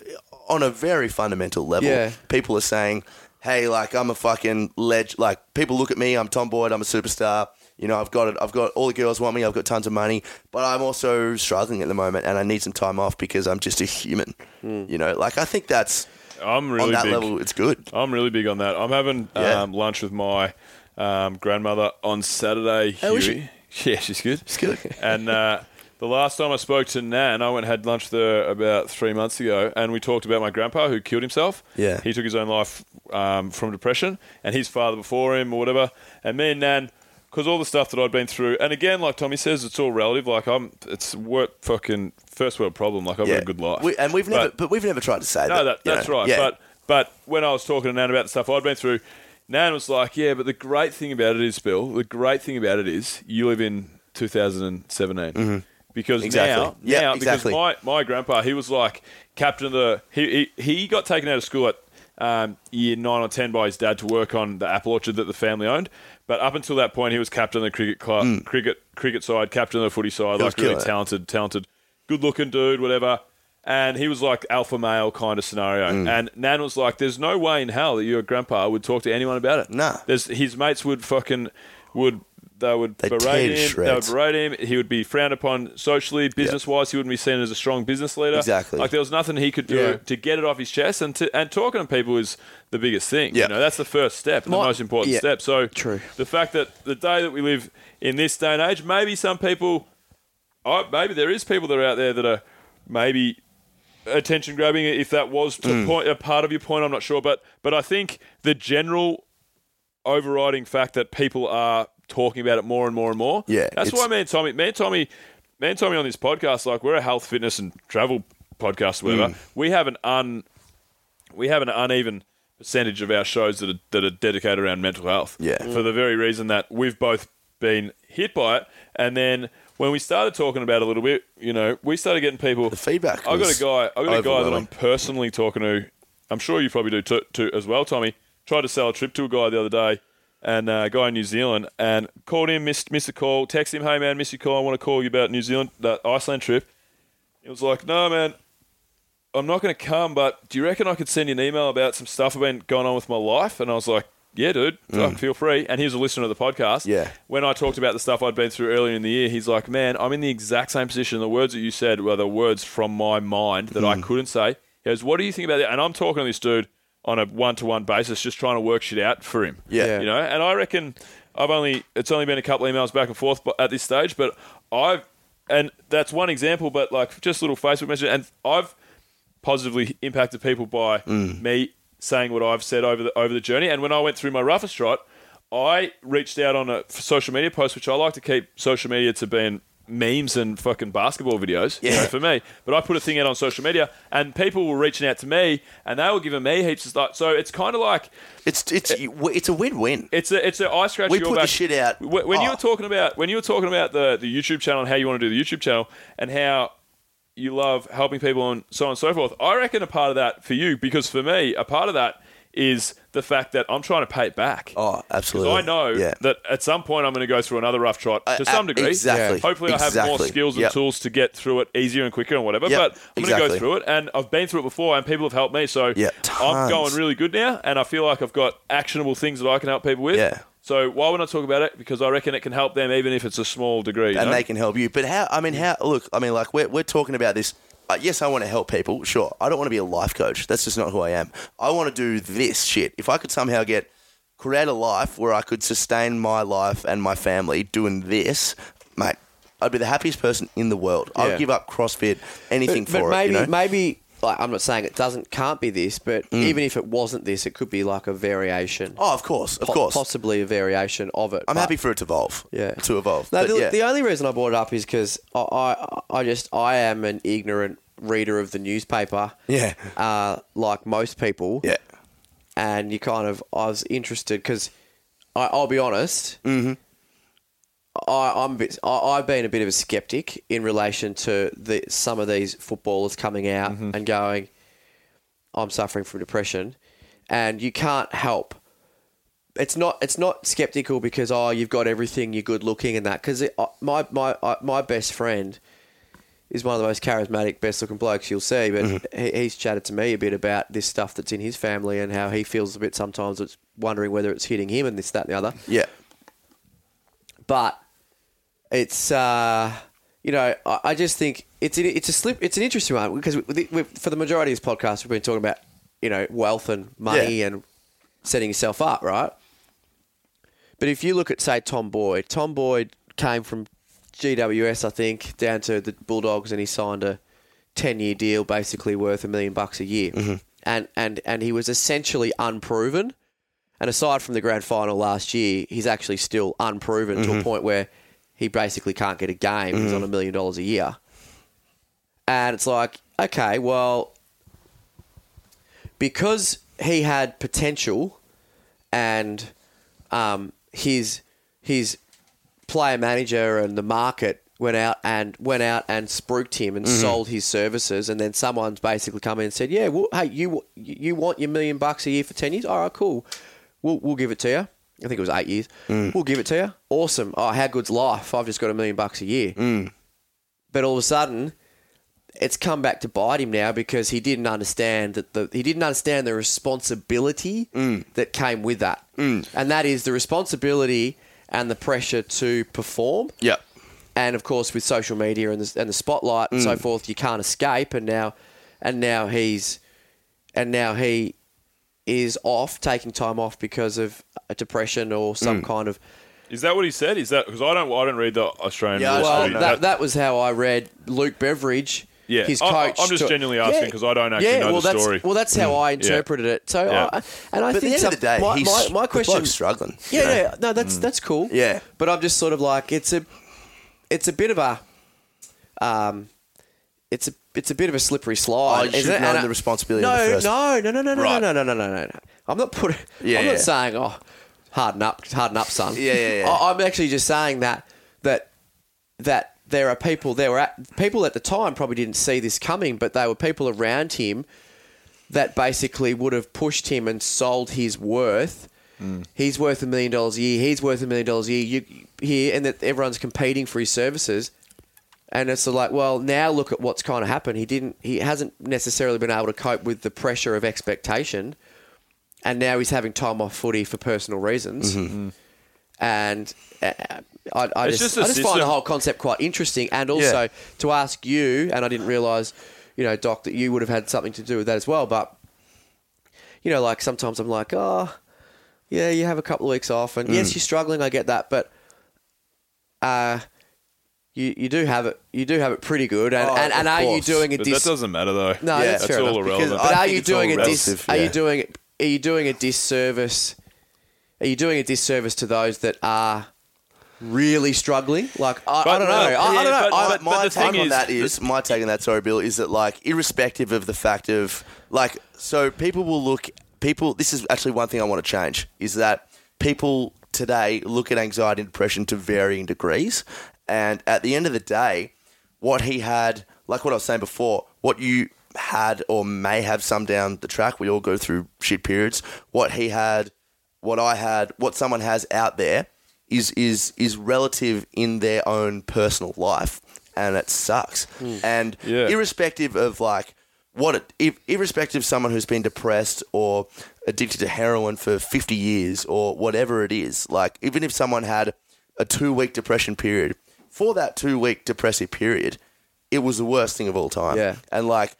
on a very fundamental level. Yeah. People are saying, "Hey, like I'm a fucking leg." Like people look at me, I'm Tom Boyd, I'm a superstar. You know, I've got it. I've got all the girls want me. I've got tons of money, but I'm also struggling at the moment, and I need some time off because I'm just a human. You know, like I think that's I'm really on that big. level, it's good. I'm really big on that. I'm having Yeah. um, lunch with my um, grandmother on Saturday. Oh, is Huey. Yeah, she's good. She's good. and uh, the last time I spoke to Nan, I went and had lunch there about three months ago, and we talked about my grandpa who killed himself. Yeah. He took his own life um, from depression, and his father before him or whatever. And me and Nan, because all the stuff that I'd been through, and again, like Tommy says, it's all relative. Like I'm, it's work fucking first world problem. Like I've got a good life. We, and we've never, But- we've never tried to say no, that. that, that's know. right. Yeah. But but when I was talking to Nan about the stuff I'd been through, Nan was like, "Yeah, but the great thing about it is, Bill. The great thing about it is you live in 2017 because Mm-hmm. Exactly. now, Yeah, now exactly. because my my grandpa, he was like captain of the. He he, he got taken out of school at um, year nine or ten by his dad to work on the apple orchard that the family owned. But up until that point, he was captain of the cricket club, cricket cricket side, captain of the footy side, Mm. Was like really talented, talented, good looking dude, whatever. And he was like alpha male kind of scenario. Mm. And Nan was like, "There's no way in hell that your grandpa would talk to anyone about it. Nah. There's his mates would fucking would they would They'd berate to him. They would berate him. He would be frowned upon socially, business wise. He wouldn't be seen as a strong business leader. Exactly. Like there was nothing he could do Yeah. to get it off his chest, and to, and talking to people is the biggest thing. Yeah. You know, that's the first step, and the most important yeah. step. So True. the fact that the day that we live in this day and age, maybe some people, oh, maybe there is people that are out there that are maybe attention grabbing. If that was to Mm. point, a part of your point, I'm not sure, but but I think the general overriding fact that people are talking about it more and more and more. Yeah, that's why man Tommy, man Tommy, me and Tommy on this podcast, like we're a health, fitness, and travel podcast, whatever. Mm. We have an un, we have an uneven percentage of our shows that are, that are dedicated around mental health. Yeah. for the very reason that we've both been hit by it, and then. When we started talking about it a little bit, you know, we started getting people. The feedback I got a guy. I got a guy that I'm personally talking to. I'm sure you probably do too, too as well, Tommy. Tried to sell a trip to a guy the other day, and uh, a guy in New Zealand, and called him, missed missed a call, text him, hey man, missed your call. I want to call you about New Zealand, that Iceland trip. He was like, no man, I'm not going to come, but do you reckon I could send you an email about some stuff I've been going on with my life? And I was like, yeah, dude, fuck, feel free. And he was a listener of the podcast. Mm. Yeah. When I talked about the stuff I'd been through earlier in the year, he's like, man, I'm in the exact same position. The words that you said were the words from my mind that I Mm. couldn't say. He goes, what do you think about that? And I'm talking to this dude on a one-to-one basis, just trying to work shit out for him. Yeah. You know, and I reckon I've only, it's only been a couple emails back and forth but- at this stage, but I've, and that's one example, but like just a little Facebook message, and I've positively impacted people by Mm. me saying what I've said over the over the journey. And when I went through my roughest trot, I reached out on a social media post, which I like to keep social media to being memes and fucking basketball videos you know, for me. But I put a thing out on social media, and people were reaching out to me, and they were giving me heaps of stuff. So it's kind of like It's it's it's a win-win. it's a it's a eye scratch. We put the shit out. When when you Oh. were talking about when you were talking about the the YouTube channel and how you want to do the YouTube channel and how you love helping people and so on and so forth. I reckon a part of that for you, because for me, a part of that is the fact that I'm trying to pay it back. Oh, absolutely. I know Yeah. that at some point I'm going to go through another rough trot Uh, to uh, some degree. exactly. Hopefully, I have more skills and Yep. tools to get through it easier and quicker and whatever. Yep. But I'm going to go through it, and I've been through it before, and people have helped me. So Yeah, I'm going really good now, and I feel like I've got actionable things that I can help people with. Yeah. So why would I talk about it? Because I reckon it can help them, even if it's a small degree. you and know? they can help you. But how? I mean, how? Look, I mean, like we're we're talking about this. Uh, yes, I want to help people. Sure, I don't want to be a life coach. That's just not who I am. I want to do this shit. If I could somehow get create a life where I could sustain my life and my family doing this, mate, I'd be the happiest person in the world. I'd give up CrossFit, anything but, for but maybe it. You know? maybe like I'm not saying it doesn't can't be this, but Mm. even if it wasn't this, it could be like a variation. oh, of course, of Po- course. possibly a variation of it. I'm happy for it to evolve. Yeah. to evolve. No, the, yeah. the only reason I brought it up is because I, I, I just I am an ignorant reader of the newspaper. Yeah. Uh, like most people. yeah. And you kind of I was interested because I'll be honest. Mm-hmm. I, I'm a bit, I, I've been a bit of a skeptic in relation to the some of these footballers coming out mm-hmm. and going, "I'm suffering from depression," and you can't help it's not it's not skeptical because oh you've got everything you're good looking and that because my my my best friend is one of the most charismatic best looking blokes you'll see but mm-hmm. he, he's chatted to me a bit about this stuff that's in his family and how he feels a bit sometimes it's wondering whether it's hitting him and this that and the other. Yeah. but it's uh, you know I, I just think it's it's a slip it's an interesting one because we, we, for the majority of this podcast we've been talking about you know wealth and money Yeah. and setting yourself up right? But if you look at say Tom Boyd Tom Boyd came from GWS I think down to the Bulldogs and he signed a 10 year deal basically worth a million bucks a year. And and and he was essentially unproven. And aside from the grand final last year, he's actually still unproven to a point where he basically can't get a game. He's on a million dollars a year. And it's like, okay, well, because he had potential and um, his his player manager and the market went out and went out and spruiked him and sold his services, and then someone's basically come in and said, "Yeah, well, hey, you you want your million bucks a year for ten years? All right, cool. We'll we'll give it to you. I think it was eight years. Mm. We'll give it to you. Awesome. Oh, how good's life? I've just got a million bucks a year. Mm. But all of a sudden, it's come back to bite him now because he didn't understand that the he didn't understand the responsibility mm. that came with that, and that is the responsibility and the pressure to perform. Yep. And of course, with social media and the, and the spotlight and so Mm. forth, you can't escape. And now, and now he's, and now he is off, taking time off because of a depression or some Mm. kind of. Is that what he said? Is that because I don't I don't read the Australian Yeah, rules. Well, footy. that, that was how I read Luke Beveridge. Yeah. his I- I- coach. I'm just to- genuinely asking 'cause I don't actually yeah, know well, the that's, story. Well, that's how I interpreted it. So, Yeah. I, and I But at the end some- of the day, my, he's my, my question bloke's struggling. Yeah, yeah, no, that's that's cool. Yeah. but I'm just sort of like it's a, it's a bit of a, um, it's a it's a bit of a slippery slide. Oh, you should isn't it? the responsibility No, in the first- no, no, no, no, no, Right. no, no, no, no, no, no. I'm not putting. Yeah, I'm yeah. not saying oh, harden up, harden up, son. Yeah, yeah, yeah. I, I'm actually just saying that that that there are people there were at, people at the time probably didn't see this coming, but there were people around him that basically would have pushed him and sold his worth. Hmm. He's worth a million dollars a year. He's worth a million dollars a year. You, here, and that everyone's competing for his services. And it's like, well, now look at what's kind of happened. He didn't. He hasn't necessarily been able to cope with the pressure of expectation, and now he's having time off footy for personal reasons. And uh, I, I just, just a I just find the whole concept quite interesting. And also Yeah. to ask you, and I didn't realise, you know, Doc, that you would have had something to do with that as well. But you know, like sometimes I'm like, oh, yeah, you have a couple of weeks off, and Mm. yes, you're struggling. I get that, but uh, you you do have it. You do have it pretty good. And Oh, and, and are you doing a But dis- that doesn't matter though. No, Yeah, that's that's fair all enough. irrelevant. Because But are you doing a dis- relative, Are you doing Are you doing a disservice? Are you doing a disservice to those that are really struggling? Like I, I don't know. uh, I, I don't know. but- I- but- my the take on is- that is my take on that. Sorry, Bill, is that like irrespective of the fact of like so people will look people. This is actually one thing I want to change is that people today look at anxiety and depression to varying degrees, and at the end of the day, what he had, like what I was saying before, what you had or may have some down the track. We all go through shit periods. What he had, what I had, what someone has out there is is is relative in their own personal life, and it sucks. Hmm. And Yeah. irrespective of like what, it, if, irrespective of someone who's been depressed or addicted to heroin for fifty years or whatever it is, like even if someone had a two week depression period, for that two week depressive period, it was the worst thing of all time. Yeah. and like.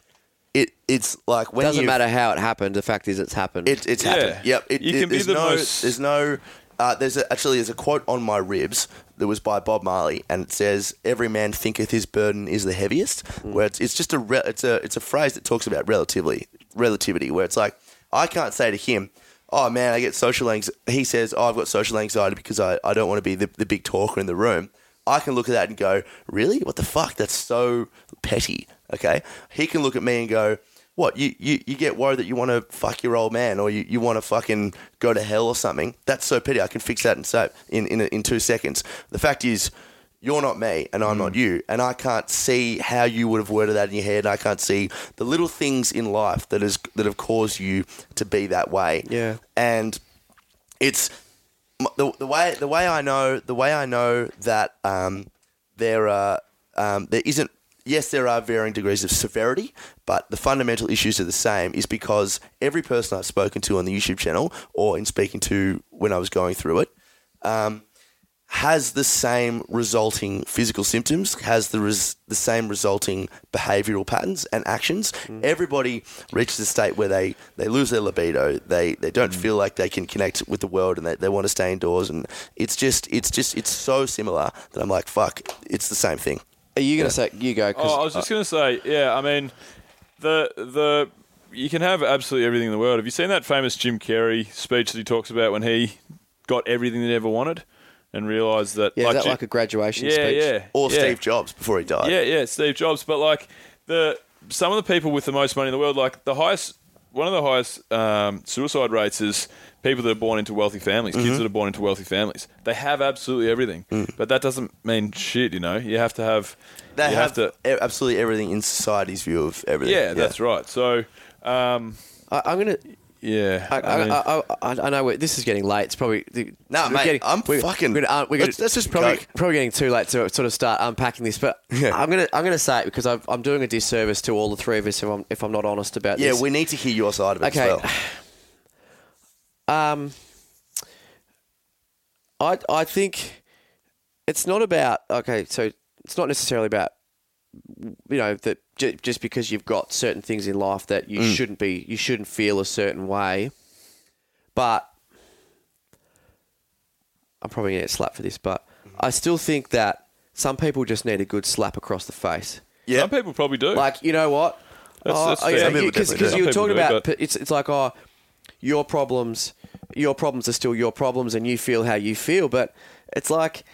It, it's like when doesn't you matter how it happened. The fact is, it's happened. it, it's Yeah. happened. Yep. It, You it- can be there's the no, most- There's no. Uh, there's a, actually there's a quote on my ribs that was by Bob Marley, and it says, "Every man thinketh his burden is the heaviest." Where it's, it's just a re- it's a it's a phrase that talks about relatively relativity, where it's like I can't say to him, "Oh man, I get social anxiety." He says, "Oh, I've got social anxiety because I, I don't want to be the, the big talker in the room." I can look at that and go, "Really? What the fuck? That's so petty." Okay. He can look at me and go, what you, you, you get worried that you want to fuck your old man or you, you want to fucking go to hell or something that's so petty i can fix that in so in, in, in two seconds the fact is you're not me and i'm not mm. you and i can't see how you would have worded that in your head i can't see the little things in life that has that have caused you to be that way Yeah. and it's the, way the way I know the way I know that um, there are um, there isn't yes there are varying degrees of severity, but the fundamental issues are the same. Is because every person I've spoken to on the YouTube channel or in speaking to when I was going through it. Um, has the same resulting physical symptoms, has the res- the same resulting behavioural patterns and actions. Mm. Everybody reaches a state where they, they lose their libido, they they don't mm. feel like they can connect with the world, and they, they want to stay indoors. And it's just it's just it's so similar that I'm like, fuck, it's the same thing. Are you going to say you go? Oh, 'cause- Oh, I was just going to say, yeah. I mean, the the you can have absolutely everything in the world. Have you seen that famous Jim Carrey speech that he talks about when he got everything that he ever wanted and realised that? yeah, is that like a graduation yeah, speech? yeah, Or yeah. Steve Jobs before he died. Yeah, yeah, Steve Jobs. But like the some of the people with the most money in the world, like the highest, one of the highest um, suicide rates is people that are born into wealthy families, Mm-hmm. kids that are born into wealthy families. They have absolutely everything, but that doesn't mean shit. You know, you have to have. Mm. They you have, to. absolutely everything in society's view of everything. Yeah, that's right. So, um, I'm going to. Yeah, I, I mean- I, I, I, I know we're, this is getting late. It's probably the, Nah, mate, getting- I'm we're, fucking- We're, gonna, uh, we're gonna, let's- let's just probably go. probably getting too late to sort of start unpacking this. But Yeah. I'm gonna I'm gonna say it because I've, I'm doing a disservice to all the three of us if I'm if I'm not honest about Yeah, this. Yeah, we need to hear your side of it Okay. as well. Um, I I think it's not about okay. So it's not necessarily about you know that j- just because you've got certain things in life that you Mm. shouldn't be, you shouldn't feel a certain way. But I'm probably gonna get slapped for this, but I still think that some people just need a good slap across the face. Yeah. Some people probably do. Like you know what? That's- that's fair. yeah, because you were talking do, about but- it's it's like oh your problems your problems are still your problems and you feel how you feel, but it's like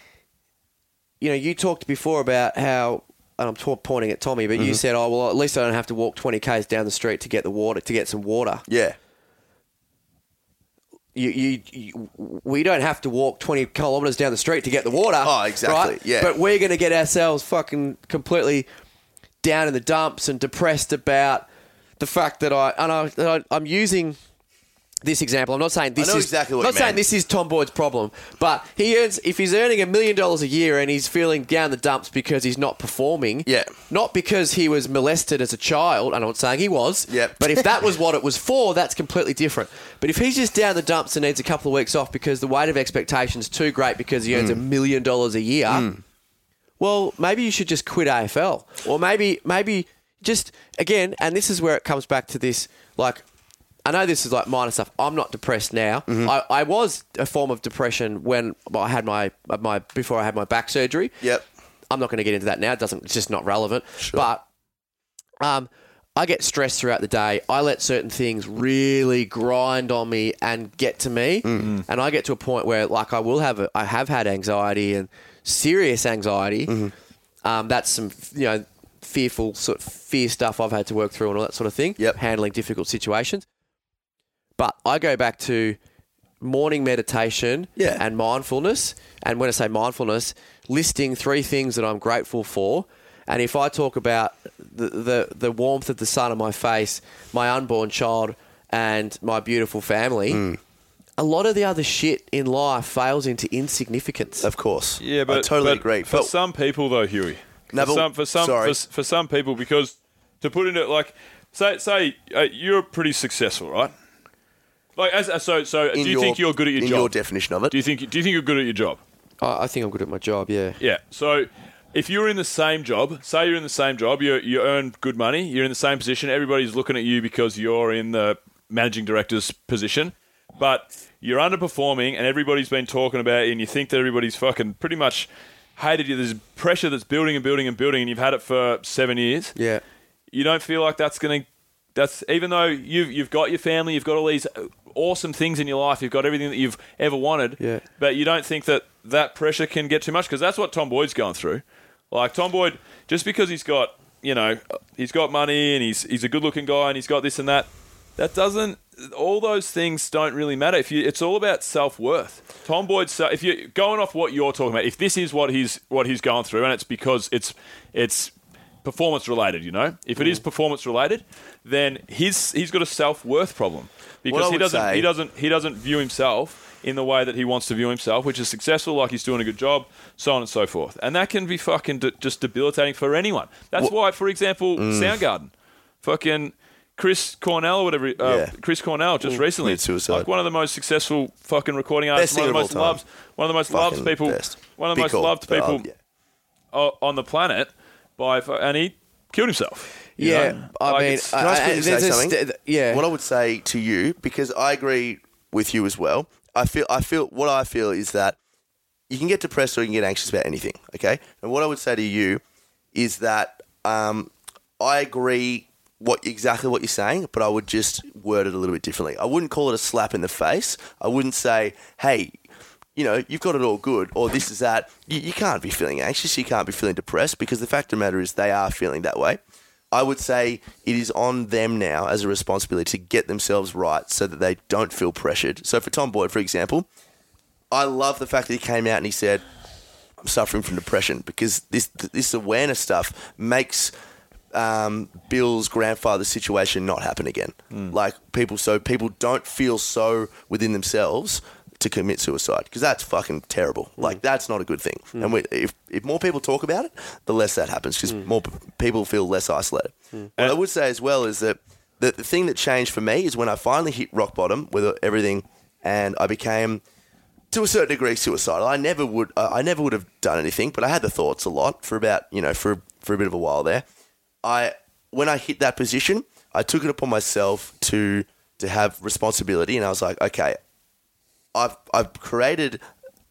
you know you talked before about how. And I'm t- pointing at Tommy, but Mm-hmm. you said, "Oh well, at least I don't have to walk 20 k's down the street to get the water to get some water." Yeah. you, you, you, we don't have to walk 20 kilometres down the street to get the water. Oh, exactly, right? yeah. But we're going to get ourselves fucking completely down in the dumps and depressed about the fact that I, and I, I I'm using this example. I'm not saying this know is exactly what I'm not saying this is Tom Boyd's problem, but he earns if he's earning a million dollars a year and he's feeling down the dumps because he's not performing. Yeah. Not because he was molested as a child. I'm not saying he was. Yep. But if that was what it was for, that's completely different. But if he's just down the dumps and needs a couple of weeks off because the weight of expectations too great because he Mm. earns a million dollars a year, well, maybe you should just quit AFL, or maybe maybe just again, and this is where it comes back to this. Like, I know this is like minor stuff. I'm not depressed now. Mm-hmm. I, I was a form of depression when I had my my before I had my back surgery. Yep. I'm not going to get into that now. It doesn't. It's just not relevant. Sure. But um, I get stressed throughout the day. I let certain things really grind on me and get to me, Mm-hmm. and I get to a point where, like, I will have a, I have had anxiety and serious anxiety. Mm-hmm. Um, that's some, you know, fearful sort of fear stuff I've had to work through and all that sort of thing. Yep. Handling difficult situations. But I go back to morning meditation Yeah. and mindfulness. And when I say mindfulness, listing three things that I'm grateful for. And if I talk about the, the, the warmth of the sun on my face, my unborn child, and my beautiful family, Hmm. a lot of the other shit in life fails into insignificance. Of course. Yeah, but I totally but agree. For But- some people, though, Huey, No, for some for some sorry. for, for some people, because to put into like say say uh, you're pretty successful, right? Like as as- so so, do you your- think you're good at your in job? your definition of it? do you think do you think you're good at your job? I, I think I'm good at my job, yeah. Yeah. So if you're in the same job, say you're in the same job, you you earn good money, you're in the same position, everybody's looking at you because you're in the managing director's position, but you're underperforming and everybody's been talking about it and you think that everybody's fucking pretty much hated you. There's pressure that's building and building and building and you've had it for seven years. Yeah. You don't feel like that's going to that's even though you've you've got your family, you've got all these awesome things in your life, you've got everything that you've ever wanted. Yeah. But you don't think that that pressure can get too much because that's what Tom Boyd's going through. Like Tom Boyd, just because he's got you know he's got money and he's he's a good looking guy and he's got this and that, that doesn't. All those things don't really matter. If you, it's all about self worth. Tom Boyd, if you're going off what you're talking about, if this is what he's what he's going through, and it's because it's it's performance related, you know, if it Mm. is performance related, then he's he's got a self worth problem because he doesn't say- he doesn't he doesn't view himself in the way that he wants to view himself, which is successful, like he's doing a good job, so on and so forth. And that can be fucking de- just debilitating for anyone. That's why, for example, Mm. Soundgarden, fucking Chris Cornell or whatever, uh, Yeah. Chris Cornell just recently, suicide. like one of the most successful fucking recording artists, one of the singer most of all time. loved, one of the most Fucking loved people, best. one of the Big most call, loved but, people um, yeah. o- on the planet by, and he killed himself. Yeah, know? I Like, mean, I- Can I I- say there's a something? st- yeah. What I would say to you, because I agree with you as well. I feel, I feel, what I feel is that you can get depressed or you can get anxious about anything. Okay, and what I would say to you is that um, I agree what exactly what you're saying, but I would just word it a little bit differently. I wouldn't call it a slap in the face. I wouldn't say, "Hey, you know, you've got it all good," or "This is that." You, you can't be feeling anxious. You can't be feeling depressed because the fact of the matter is they are feeling that way. I would say it is on them now as a responsibility to get themselves right so that they don't feel pressured. So for Tom Boyd, for example, I love the fact that he came out and he said, I'm suffering from depression because this this awareness stuff makes um, Bill's grandfather's situation not happen again. Like people, so people don't feel so within themselves to commit suicide because that's fucking terrible. Mm. Like that's not a good thing. Mm. And we, if if more people talk about it, the less that happens because mm. more p- people feel less isolated. What I would say as well is that the, the thing that changed for me is when I finally hit rock bottom with everything, and I became to a certain degree suicidal. I never would. I I never would have done anything, but I had the thoughts a lot for about you know for for a bit of a while there. I when I hit that position, I took it upon myself to to have responsibility, and I was like, okay, I've I've created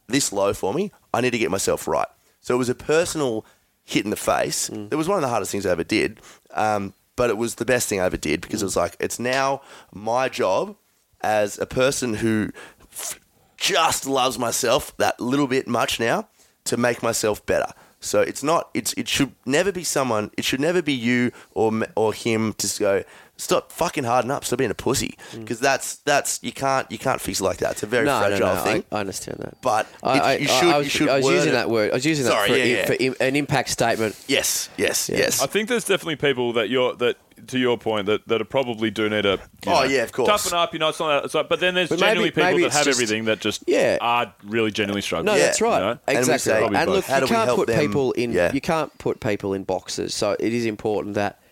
this low for me. I need to get myself right. So it was a personal hit in the face. It was one of the hardest things I ever did, um, but it was the best thing I ever did because it was like it's now my job as a person who f- just loves myself that little bit much now to make myself better. So it's not. It's it should never be someone. It should never be you or or him to go stop fucking harden up. Stop being a pussy mm. because that's that's you can't you can't fix it like that. It's a very no, no, fragile no, thing. I, I understand that. But I, it- I, you I- should- I was, you should I was word using it- that word. I was using Sorry, that for, yeah, yeah. for im- an impact statement. yes, yes, Yeah. yes. I think there's definitely people that you're that to your point that that are probably do need a. you Oh, know, yeah, of course. Toughen up, you know. It's not. It's like, but then there's But maybe- genuinely people maybe that it's have just- everything that just Yeah. are really genuinely struggling. No, Yeah. that's right. You know? And we Exactly. say- And, Probably look, both. How you we can't help put them? people in. Yeah. You can't put people in boxes. So it is important that i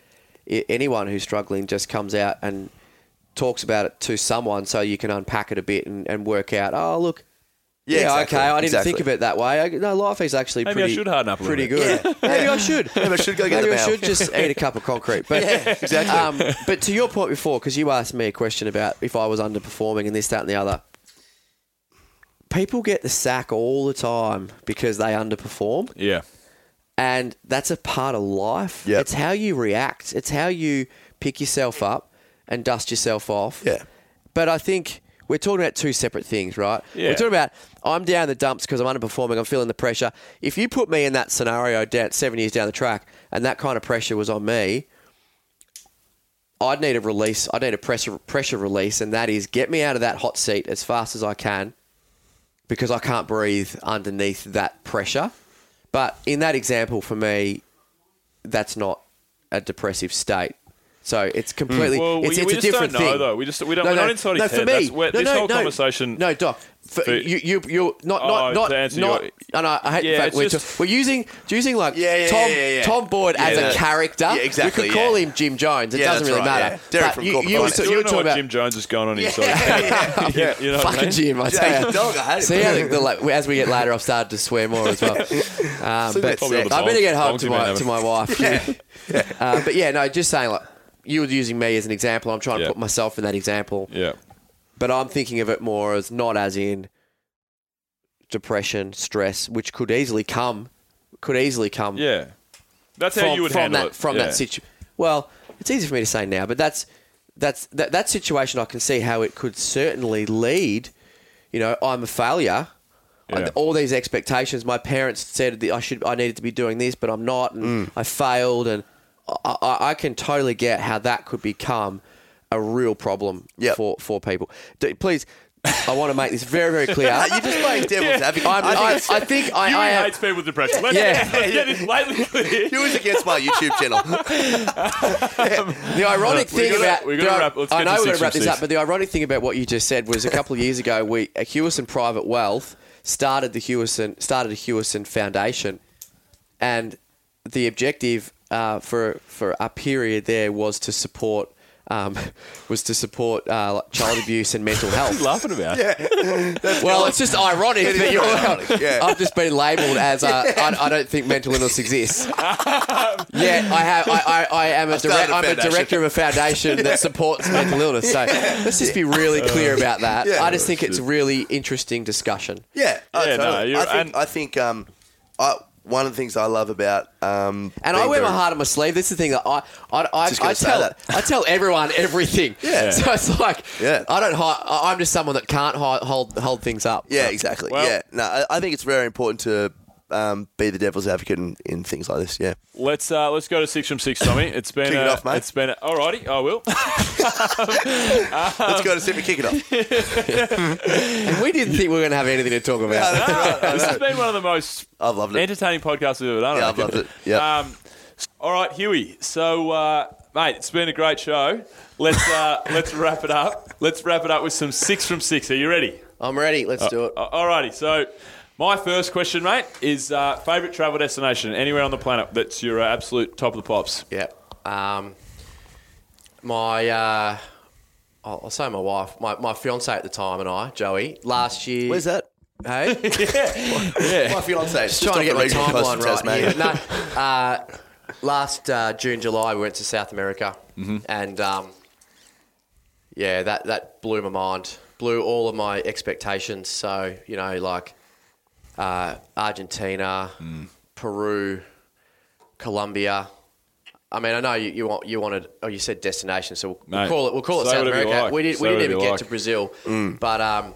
anyone who's struggling just comes out and talks about it to someone, so you can unpack it a bit and, and work out. Oh, look. Yeah, Yeah, exactly, okay. I didn't exactly. think of it that way. I, no, life is actually Maybe I pretty. should harden up a little pretty bit. good. Maybe I should. Maybe I should go get Maybe I mail. should just eat a cup of concrete. But Yeah, exactly. Um, but to your point before, because you asked me a question about if I was underperforming and this, that, and the other. People get the sack all the time because they underperform, Yeah. And that's a part of life. Yep. It's how you react. It's how you pick yourself up and dust yourself off. Yeah. But I think we're talking about two separate things, right? Yeah. We're talking about I'm down the dumps because I'm underperforming. I'm feeling the pressure. If you put me in that scenario down seven years down the track, and that kind of pressure was on me, I'd need a release. I'd need a pressure pressure release, and that is get me out of that hot seat as fast as I can, because I can't breathe underneath that pressure. But in that example, for me, that's not a depressive state. So it's completely. Hmm. Well, it's, we, it's we a just different don't know thing. though. We just we don't. No, we're no, not inside no, his for head. me. That's where, no, this no, whole no, conversation. No, Doc. For, for- you, you, you're not, Oh, not, not, not. your- and I, I hate Yeah, the fact we're, just- we're using using like Yeah, yeah, Tom yeah, yeah, yeah. Tom Boyd as Yeah. a character. Yeah, exactly, We could call yeah. him Jim Jones. It Yeah, doesn't really right, matter. yeah. Derek But from you, Corporate you, were- you still were know talking what about Jim Jones has going on inside. yeah, You- you know what I fucking mean? Jim. I Yeah, tell you. dog, I. See how the, the, like, as we get later, I've started to swear more as well. Um, but Probably all the I'm get home to my to my wife. Uh, but yeah, no, just saying like you were using me as an example. I'm trying to put myself in that example. Yeah. But I'm thinking of it more as not as in depression, stress, which could easily come, could easily come Yeah. That's from, how you would from handle that it. from yeah. that situation. Well, it's easy for me to say now, but that's that's that, that situation. I can see how it could certainly lead. You know, I'm a failure. I- all these expectations. My parents said that I should, I needed to be doing this, but I'm not, and mm. I failed, and I, I, I can totally get how that could become a real problem Yep. for for people. D- Please, I want to make this very very clear. You're just playing devil's advocate. I'm, I I, think I think I, You I am, hates people with depression. Let's, Yeah. let's get this blatantly clear. He was against my YouTube channel. The ironic We're thing gonna- about we're gonna wrap- let's I know we're going to wrap this six. up, but the ironic thing about what you just said was a couple of years ago, we Hewison Private Wealth started the Hewison started a Hewison Foundation, and the objective uh, for for a period there was to support. Um, was to support uh, like child abuse and mental health. laughing about? Well, it's just ironic that you're. ironic, yeah. I've just been labelled as uh, I, I don't think mental illness exists. yeah, I have. I, I, I am a, started direct, a I'm a director of a foundation that supports mental illness. So let's just be really clear about that. Yeah. I just think it's a really interesting discussion. Yeah, oh, Yeah, no, totally. you're- I think, I think um, I, one of the things I love about um, And I being wear my heart on my sleeve. This is the thing that I I, I, Just I tell that. I tell everyone everything. Yeah. So it's like Yeah. I don't hi- I- I'm just someone that can't hi- hold hold things up. Yeah, exactly. Well- yeah, no, I, I think it's very important to um, be the devil's advocate in, in things like this. Yeah, Let's uh, let's go to six from six, Tommy. It's been Kick it uh, off, mate. It's been alrighty. I will. let's go to Super Kick It Off. And we didn't think we were going to have anything to talk about. this has been one of the most I've loved it. entertaining podcasts we've ever done. I Yeah, I've reckon. loved it. Yeah. Um, all right, Huey. So, uh, mate, it's been a great show. Let's uh, let's wrap it up. Let's wrap it up with some six from six. Are you ready? I'm ready. Let's do it. Uh, Alrighty. So, my first question, mate, is uh, favorite travel destination anywhere on the planet that's your uh, absolute top of the pops. Yeah. Um, my, uh, I'll, I'll say my wife, my, my fiance at the time and I, Joey, last year. Where's that? Hey, Yeah. My fiance is just trying to get my regional coast timeline right. Tasmania. here. No, uh, last uh, June, July, we went to South America, Mm-hmm. and um, yeah, that that blew my mind, blew all of my expectations. So you know, like uh, Argentina, Mm. Peru, Colombia. I mean, I know you, you want you wanted, oh, you said destination, so we'll, we'll Mate, call it we'll call it say South America. like. We did Say we didn't even you get like. to Brazil, Mm. but um,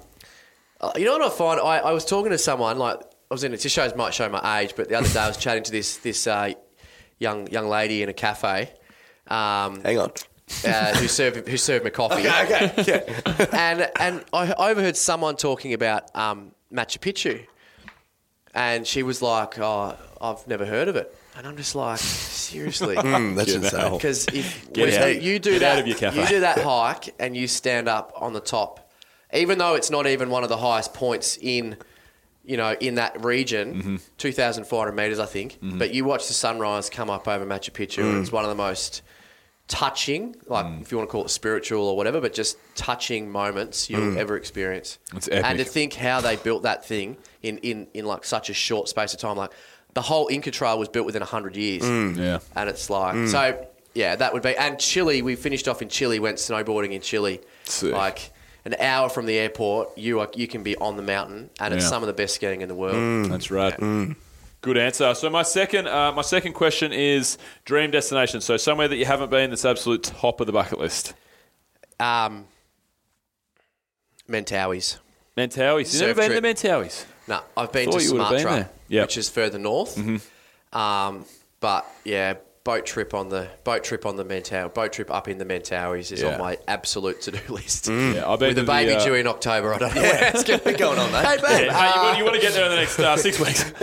uh, you know what I find? I, I was talking to someone like I was in. It just shows might show my age, but the other day I was chatting to this this uh, young young lady in a cafe. Um, Hang on. uh, who served who served me coffee. Okay, okay. and and I overheard someone talking about um, Machu Picchu, and she was like, "Oh, I've never heard of it," and I'm just like, "Seriously." Mm, that's insane. Because if Get when out. you do Get that, out of your cafe. you do that hike and you stand up on the top, even though it's not even one of the highest points in, you know, in that region, Mm-hmm. 2,400 meters, I think. But you watch the sunrise come up over Machu Picchu, Mm. and it's one of the most touching, like mm. if you want to call it spiritual or whatever, but just touching moments you'll mm. ever experience. It's epic. And to think how they built that thing in, in, in like such a short space of time, like the whole Inca Trail was built within 100 years. Mm. Yeah. and it's like so yeah that would be and chile we finished off in chile went snowboarding in chile. Sick. like an hour from the airport you are you can be on the mountain and it's some of the best skiing in the world. That's right. Good answer. So my second, uh, my second question is dream destination. So somewhere that you haven't been that's absolute top of the bucket list. um mentawais Mentawais. You've never been to trip. Mentawais? no i've been Thought to you would've been sumatra there. Yep. which is further north um but yeah boat trip on the boat trip on the Mentau boat trip up in the Mentawais is Yeah. on my absolute to do list. Yeah, I've been With to a the, baby uh, due in October, I don't know where it's going to be going on, mate? Hey, babe, Yeah, hey, you, uh, want, you want to get there in the next uh, six weeks?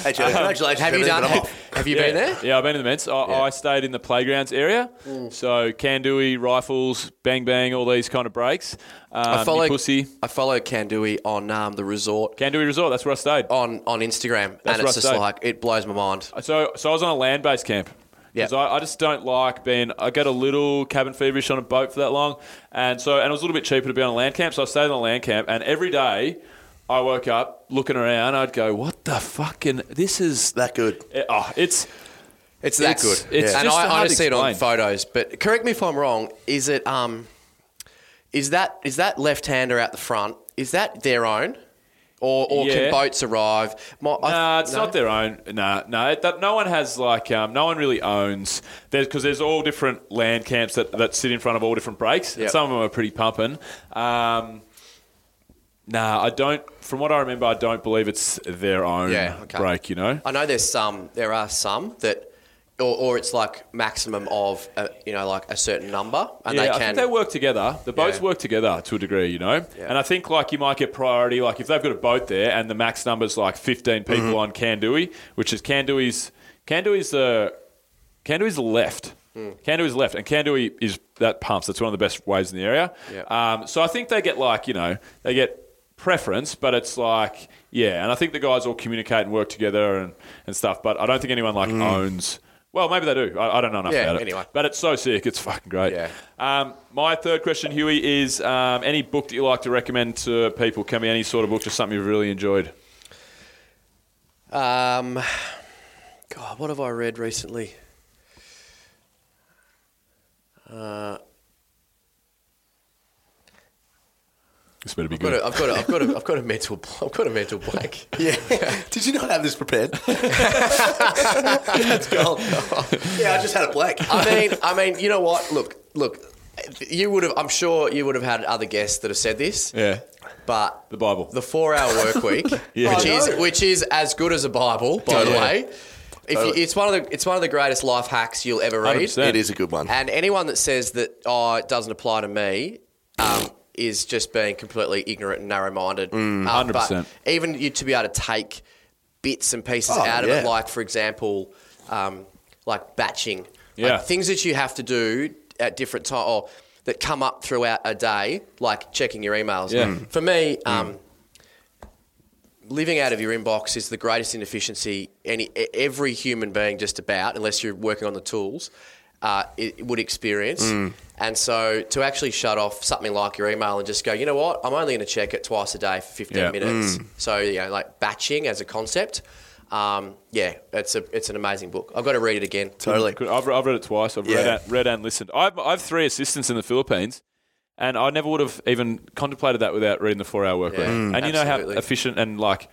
Hey, Joe, congratulations. have you done? Have, have you yeah. been there? Yeah, I've been to the Mets. I, I stayed in the playgrounds area. So Kandui, rifles, bang bang, all these kind of breaks. Um, I follow pussy. I follow Kandui on um, the resort Kandui Resort, that's where I stayed. on on Instagram, That's and it's right, just Dave. like it blows my mind. So, so I was on a land based camp. Yeah. Because I, I just don't like being. I get a little cabin feverish on a boat for that long, and so and it was a little bit cheaper to be on a land camp. So I stayed on a land camp, and every day I woke up looking around. I'd go, "What the fucking? This is That good. it- oh, it's It's that It's- good, it's and just I, I hard to just see it on explain. photos. But correct me if I'm wrong. Is it um, is that is that left hander out the front? Is that their own, or or Yeah. can boats arrive? My, I- Nah, it's no? not their own. Nah, no, that, no one has like um, no one really owns. There's because there's all different land camps that, that sit in front of all different breaks. Yep. Some of them are pretty pumping. Um, nah, I don't. From what I remember, I don't believe it's their own Yeah, okay. break. You know. I know there's some. There are some that. Or, or it's like maximum of a, you know like a certain number, and yeah, they I think they work together. The boats Yeah. work together to a degree, you know. Yeah. And I think like you might get priority. Like if they've got a boat there and the max number's like 15 people Mm-hmm. on Kandui, which is Kandui's Kandui's the Kandui's the left. Hmm. Kandui's left, and Kandui is that pumps. That's one of the best waves in the area. Yeah. Um, so I think they get like you know they get preference, but it's like yeah. And I think the guys all communicate and work together and, and stuff. But I don't think anyone like owns. Well, maybe they do. I, I don't know enough. Yeah, about it. anyway. But it's so sick. It's fucking great. Yeah. Um, my third question, Huey, is um, any book that you like to recommend to people? Can be any sort of book, just something you've really enjoyed. Um, God, what have I read recently? Uh, This better be I've got, good. a, I've got, a, I've got, a, I've got a mental, I've got a mental blank. Yeah. Did you not have this prepared? That's gold. yeah, I just had a blank. I mean, I mean, you know what? Look, look, you would have. I'm sure you would have had other guests that have said this. yeah. But The Bible. the four-hour work week, Yeah. which I is know. which is as good as a Bible, by the Totally. way. If you, it's one of the it's one of the greatest life hacks you'll ever read. 100%. It is a good one. And anyone that says that oh it doesn't apply to me um, is just being completely ignorant and narrow-minded. Mm. Um, but 100%. even you to be able to take bits and pieces Oh, out of it, like for example, um, like batching, Yeah. like things that you have to do at different times or that come up throughout a day, like checking your emails. Yeah. Mm. For me. Um, living out of your inbox is the greatest inefficiency any every human being just about unless you're working on the tools uh, it would experience. And so to actually shut off something like your email and just go, you know what, I'm only going to check it twice a day for 15 Yeah. minutes. Mm. So you know, like batching as a concept. Um, yeah, it's a it's an amazing book. I've got to read it again. Totally. Could- I've, I've read it twice. I've read, and, read and listened. I've, I've three assistants in the Philippines, and I never would have even contemplated that without reading the Four Hour Work Week. Yeah, Mm. And you know how efficient and like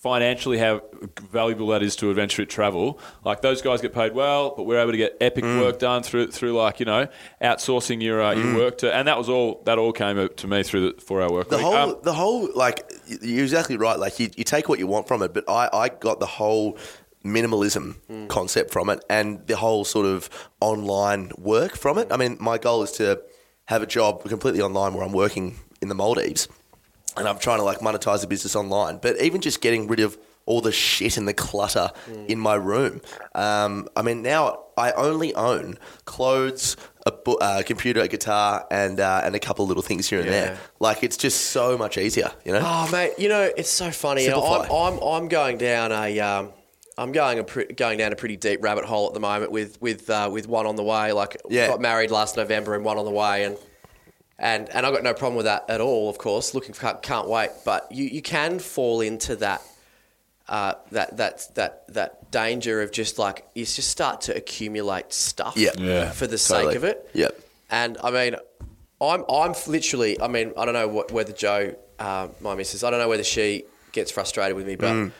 financially how valuable that is to Adventure Fit Travel. Like those guys get paid well, but we're able to get epic Mm. work done through through like you know outsourcing your uh, your work to, and that was all that all came to me through the Four Hour Work The Week. whole, Um, the whole, like, you're exactly right. Like, you, you take what you want from it, but I, I got the whole minimalism Hmm. concept from it and the whole sort of online work from it. I mean, my goal is to have a job completely online where I'm working in the Maldives and I'm trying to, like, monetize the business online. But even just getting rid of all the shit and the clutter in my room. Um, I mean, now I only own clothes, a bu- uh, computer, a guitar, and uh, and a couple little things here and Yeah. there. Like it's just so much easier, you know. Oh mate, you know it's so funny. You know, I'm, I'm I'm going down a um, I'm going a pre- going down a pretty deep rabbit hole at the moment with with uh, with one on the way. Like Yeah. got married last November and one on the way, and and and I've got no problem with that at all. Of course, looking for, can't, can't wait. But you you can fall into that. Uh, that that that that danger of just like you just start to accumulate stuff Yeah. Yeah, for the totally. sake of it. Yep. And I mean, I'm I'm literally. I mean, I don't know what, whether Jo, uh, my missus, I don't know whether she gets frustrated with me, but Mm.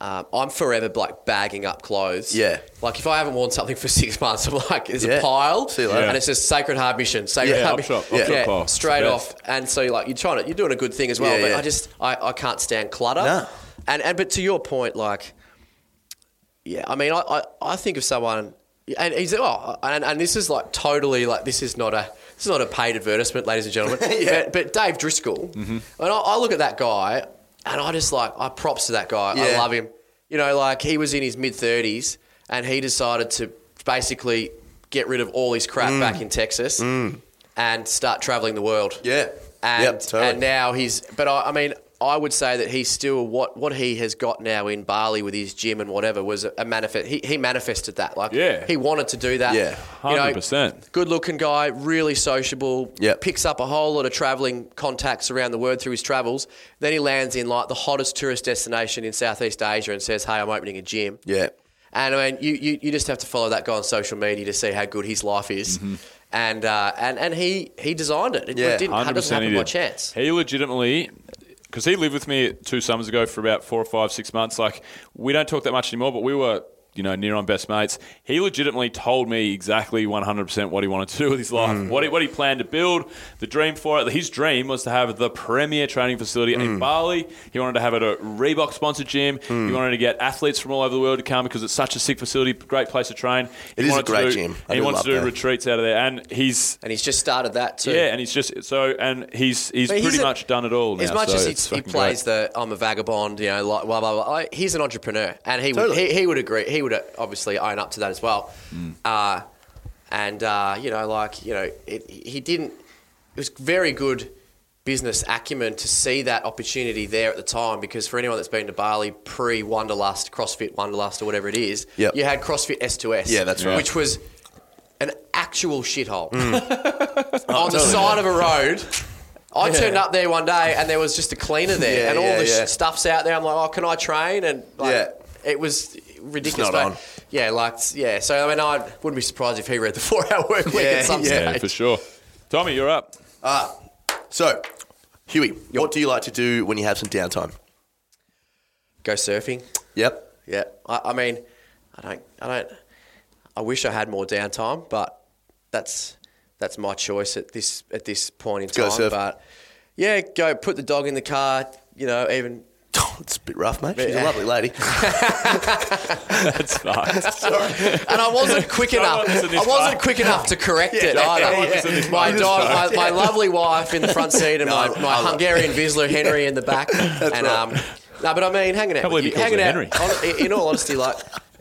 Um, I'm forever like bagging up clothes. Yeah. Like if I haven't worn something for six months, I'm like, there's Yeah. a pile, See you later. and it's just sacred heart mission, sacred Yeah, heart up mission. top, up top pile. straight off. And so you're like you're trying to, you're doing a good thing as well, Yeah, but yeah. I just I, I can't stand clutter. No. And and but to your point, like yeah, I mean, I, I, I think of someone, and he's oh, and, and this is like totally like this is not a this is not a paid advertisement, ladies and gentlemen. Yeah. but, but Dave Driscoll, and I, I look at that guy, and I just like I props to that guy. I love him. You know, like he was in his mid thirties, and he decided to basically get rid of all his crap Mm. back in Texas and start traveling the world. Yeah. And, Yep, totally. and now he's, but I, I mean, I would say that he's still what what he has got now in Bali with his gym and whatever was a, a manifest. He, he manifested that, like Yeah. he wanted to do that. Yeah. You know, 100%. Good looking guy, really sociable. Yep. picks up a whole lot of traveling contacts around the world through his travels. Then he lands in like the hottest tourist destination in Southeast Asia and says, "Hey, I'm opening a gym." Yeah. And I mean, you, you, you just have to follow that guy on social media to see how good his life is. And, uh, and and he he designed it. It Yeah, didn't it doesn't happen by chance. He legitimately, because he lived with me two summers ago for about four or five, six months. Like we don't talk that much anymore, but we were, you know, near on best mates. He legitimately told me exactly one hundred percent what he wanted to do with his life, Mm. what he, what he planned to build, the dream for it. His dream was to have the premier training facility in Mm. Bali. He wanted to have it a Reebok sponsored gym. He wanted to get athletes from all over the world to come because it's such a sick facility, great place to train. It he is a great do- gym. I And he do wants to do that. retreats out of there, and he's And he's just started that too. yeah, and he's just so, and he's he's he's pretty a- much done it all now. As much so as he, he plays great. the I'm a vagabond, you know, like blah blah blah. I- He's an entrepreneur, and he would he, he would agree. He would obviously own up to that as well. Mm. Uh, and uh, you know, like you know, it, he didn't. It was very good business acumen to see that opportunity there at the time because for anyone that's been to Bali pre Wanderlust, CrossFit Wanderlust, or whatever it is, Yep. you had CrossFit S2S. Yeah, that's right. Which was an actual shithole on the side of a road. I turned up there one day and there was just a cleaner there, Yeah, and all yeah, the yeah. stuff's out there. I'm like, oh, can I train? And like, Yeah. it was ridiculous. not but on. Yeah, like yeah. So I mean, I wouldn't be surprised if he read the four hour work week Yeah, at some yeah, yeah, stage. for sure. Tommy, you're up. Uh, so, Huey, what do you like to do when you have some downtime? Go surfing. Yep. Yeah, I, I mean, I don't, I don't. I wish I had more downtime, but that's that's my choice at this at this point in go time. surf. But yeah, go put the dog in the car. You know, even Oh, it's a bit rough, mate. She's a lovely lady. That's fine. and I wasn't quick enough. in this I wasn't quick enough to correct it yeah, either. yeah, yeah. My dog, my, my lovely wife in the front seat, and No, my, my Hungarian Vizsla Henry in the back. and right. um, no, but I mean, hanging out, with you, hanging out. Henry. In all honesty, like.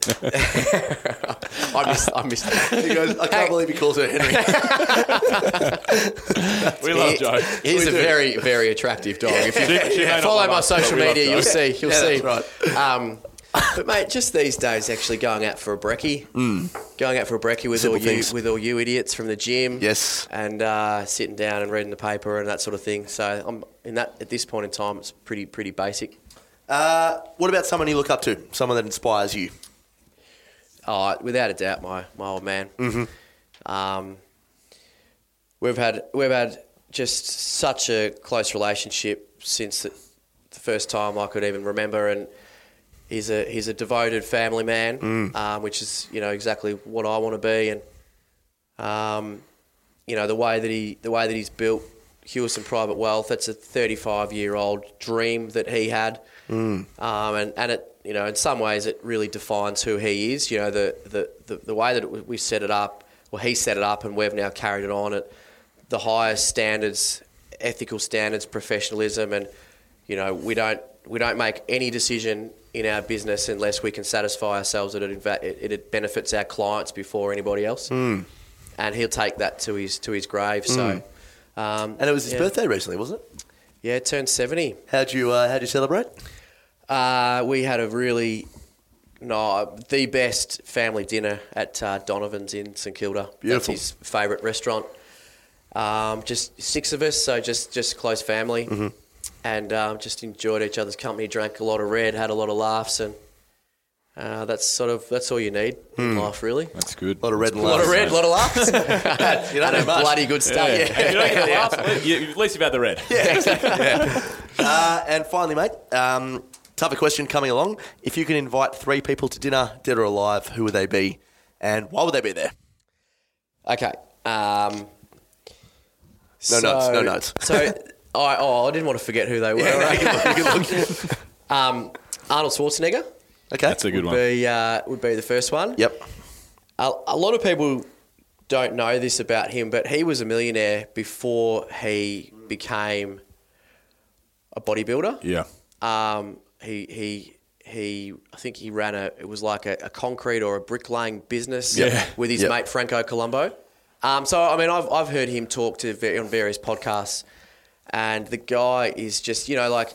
I missed. I missed. He goes, I can't believe he calls her Henry. We love He- Jo. He's We a do. very, very attractive dog. If you She- she may follow my us, social media, you'll see. You'll Yeah, see. that's Um, but mate, just these days, actually going out for a brekkie, going out for a brekkie with Simple all you with all you idiots from the gym, Yes. and uh, sitting down and reading the paper and that sort of thing. So I'm in that at this point in time, it's pretty pretty basic. Uh, what about someone you look up to? Someone that inspires you? Oh, without a doubt, my my old man. Mm-hmm. Um, we've had we've had just such a close relationship since the, the first time I could even remember, and he's a he's a devoted family man, um, which is you know exactly what I want to be, and um, you know the way that he the way that he's built Hewison Private Wealth. That's a 35 year old dream that he had, um, and and it you know in some ways it really defines who he is. You know the the the, the way that it, we set it up, well he set it up, and we've now carried it on at the highest standards, ethical standards, professionalism, and you know we don't we don't make any decision in our business unless we can satisfy ourselves that it, it, it benefits our clients before anybody else. And he'll take that to his to his grave. So, um, And it was his yeah. birthday recently, wasn't it? Yeah, it turned seventy. How'd you uh, How'd you celebrate? Uh, we had a really no the best family dinner at uh, Donovan's in St Kilda. Beautiful. That's his favourite restaurant. Um, just six of us, so just just close family, Mm-hmm. and um, just enjoyed each other's company. Drank a lot of red, had a lot of laughs, and uh, that's sort of that's all you need in life, really. That's good. A lot of red and A lot of laughs. red, a lot of laughs, You don't and know a much. bloody good stuff. Yeah. You don't get laughs, you- at least you've had the red. Uh, and finally, mate, um, tougher question coming along. If you can invite three people to dinner, dead or alive, who would they be, and why would they be there? Okay. Um, No notes, no notes. So, I, oh, I didn't want to forget who they were. right? um, Arnold Schwarzenegger Okay, That's a good would one. be, uh, would be the first one. Yep. A, a lot of people don't know this about him, but he was a millionaire before he became a bodybuilder. Yeah. Um, he he he. I think he ran a. It was like a, a concrete or a bricklaying business Yeah. with his Yep. mate Franco Columbu. Um, so I mean, I've I've heard him talk to on various podcasts, and the guy is just you know like.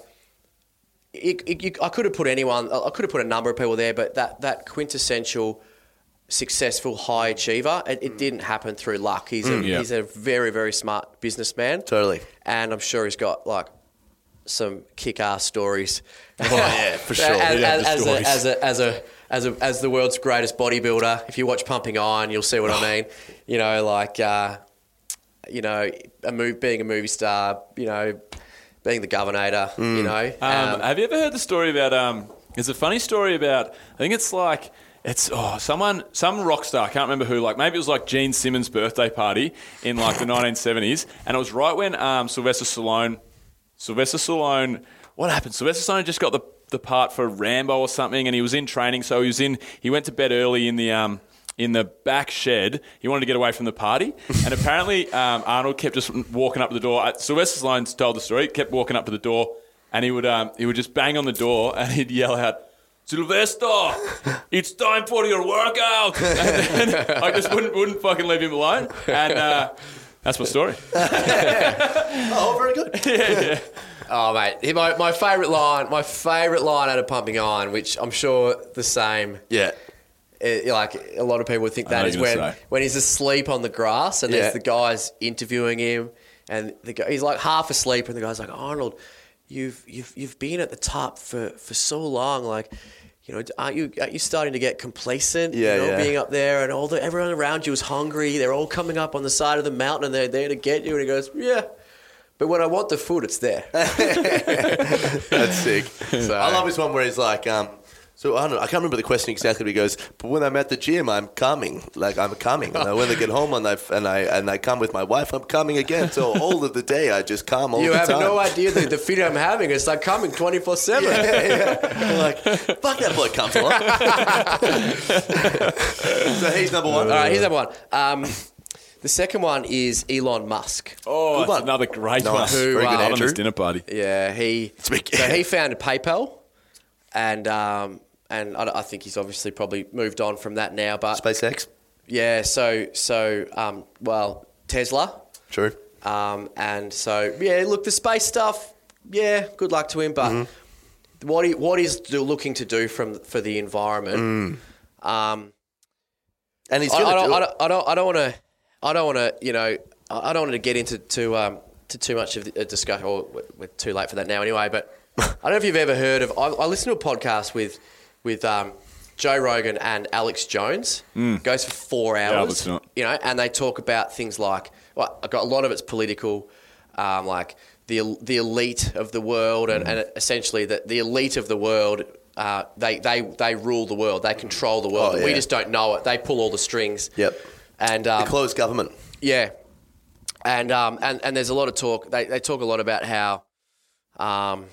It, it, you, I could have put anyone. I could have put a number of people there, but that that quintessential successful high achiever, it, it didn't happen through luck. He's a, Yeah. he's a very very smart businessman. Totally. and I'm sure he's got like some kick-ass stories. Oh, yeah, for sure. As, as, the as, a, as a as a as a as the world's greatest bodybuilder, if you watch Pumping Iron, you'll see what Oh. I mean. You know, like uh, you know, a move, being a movie star. You know, being the governor. You know, Um, have you ever heard the story about? Um, there's a funny story about. I think it's like it's oh someone some rock star. I can't remember who. Like maybe it was like Gene Simmons' birthday party in like the 1970s, and it was right when um, Sylvester Stallone. Sylvester Stallone. What happened? Sylvester Stallone just got the the part for Rambo or something, and he was in training. So he was in. He went to bed early in the um, in the back shed. He wanted to get away from the party, and apparently um, Arnold kept just walking up to the door. Uh, Sylvester Stallone's told the story. Kept walking up to the door, and he would um, he would just bang on the door, and he'd yell out. Sylvester, it's time for your workout. And then I just wouldn't wouldn't fucking leave him alone, and uh, that's my story. Oh, very good. oh mate, my my favourite line, my favourite line out of Pumping Iron, which I'm sure the same. Yeah. eh, like a lot of people would think that is when say. when he's asleep on the grass and Yeah. there's the guys interviewing him and the guy, he's like half asleep and the guy's like Arnold, you've you've you've been at the top for for so long, like. You know, aren't you aren't you starting to get complacent? Yeah, you know, yeah. being up there and all the everyone around you is hungry. They're all coming up on the side of the mountain and they're there to get you. And he goes, "Yeah, but when I want the food, it's there." That's sick. I love this one where he's like, um, so I don't know, I can't remember the question exactly. But he goes, but when I'm at the gym, I'm coming, like I'm coming. And when I get home and I and I and I come with my wife, I'm coming again. So all of the day, I just come all you the have no idea the, the feeling I'm having. It's like coming twenty four seven. I'm like, fuck that bloke comes along. so he's number one. All right, here's number one. Um, the second one is Elon Musk. Oh, Good that's one. another great Nice. one. Very good, Not on Andrew. this dinner party. Yeah, he. So he founded PayPal, and um, and I, I think he's obviously probably moved on from that now. But SpaceX. yeah, so so um, well Tesla, True. um, and so yeah, look the space stuff. Yeah, good luck to him. But Mm-hmm. what he, what he's do, looking to do from for the environment. Um, and he's I, I don't, do I it. don't, I don't, I don't want to, I don't want to, you know, I don't want to get into to, um, to too much of a discussion. Or we're- we're too late for that now, anyway. But I don't know if you've ever heard of. I, I listened to a podcast with with um, Joe Rogan and Alex Jones. Goes for four hours. it. You know, and they talk about things like. Well, I got a lot of it's political, um, like the the elite of the world, and, and essentially that the elite of the world. Uh, they, they they rule the world. They control the world. Oh, We just don't know it. They pull all the strings. Yep. And The um, closed government. yeah, and um, and and there's a lot of talk. They they talk a lot about how, um,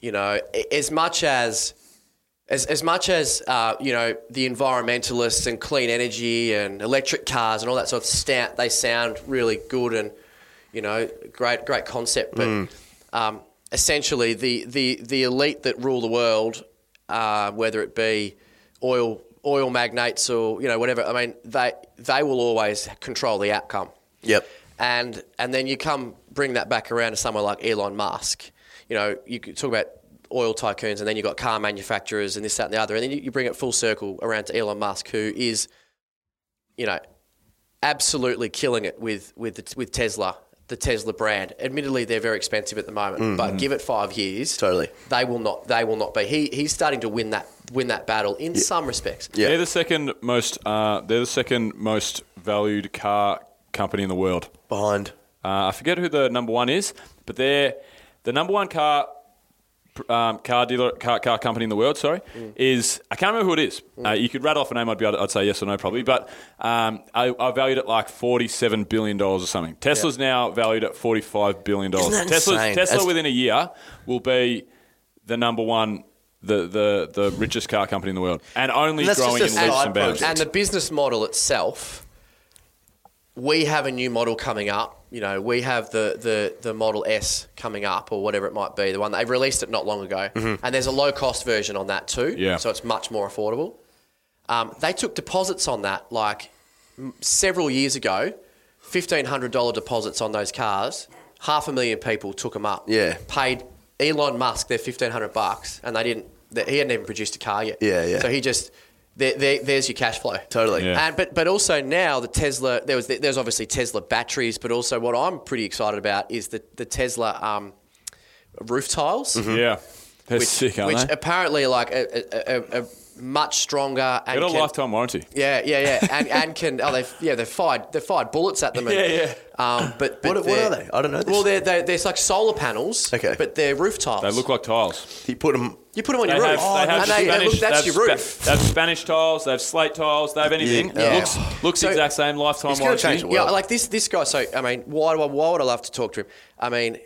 you know, as much as. As, as much as uh, you know the environmentalists and clean energy and electric cars and all that sort of stuff, they sound really good and you know great great concept. But um, essentially, the, the the elite that rule the world, uh, whether it be oil oil magnates or you know whatever, I mean they they will always control the outcome. Yep. And and then you come bring that back around to someone like Elon Musk. You know, you could talk about oil tycoons, and then you've got car manufacturers and this, that, and the other, and then you, you bring it full circle around to Elon Musk, who is, you know, absolutely killing it with with the, with Tesla, the Tesla brand. Admittedly, they're very expensive at the moment, but give it five years, Totally. they will not they will not be. He he's starting to win that win that battle in some respects. Yeah. They're the second most. Uh, they're the second most valued car company in the world. Behind. Uh, I forget who the number one is, but they're the number one car um, car dealer car, car company in the world. Sorry, is I can't remember who it is. Uh, you could rattle off a name. I'd be able to, I'd say yes or no probably, but um, I, I valued it like forty-seven billion dollars or something. Tesla's now valued at forty-five billion dollars. Isn't that Tesla's, insane? Tesla That's- within a year will be the number one. The, the, the richest car company in the world, and only And growing in leaps and bounds. And the business model itself, we have a new model coming up. You know, we have the, the, the Model S coming up or whatever it might be, the one they released it not long ago. And there's a low cost version on that too. Yeah. So it's much more affordable. Um, they took deposits on that like m- several years ago, $1,500 deposits on those cars. Half a million people took them up. Yeah. Paid Elon Musk their 1500 bucks and they didn't, that he hadn't even produced a car yet. Yeah, yeah. So he just, there, there, there's your cash flow. Totally. Yeah. And but but also now the Tesla there was there's obviously Tesla batteries, but also what I'm pretty excited about is the the Tesla um, roof tiles, yeah, they're which, sick, aren't which they? apparently like a, a, a, a much stronger and Got a can- lifetime warranty. Yeah, yeah, yeah, and and can oh they yeah they fired they fired bullets at them. And, Yeah, yeah. Um, but, but What, what they're- they? I don't know. This. Well, they're, they're they're like solar panels. Okay. but they're roof tiles. They look like tiles. you put them. you put them on They your have, roof, they have and they, they Spanish, look, that's they have your Spa- roof. they have Spanish tiles, they have slate tiles, they have anything. Yeah. It looks looks So- the exact same lifetime warranty. Yeah, like this this guy. So I mean, why do I, why would I love to talk to him? I mean,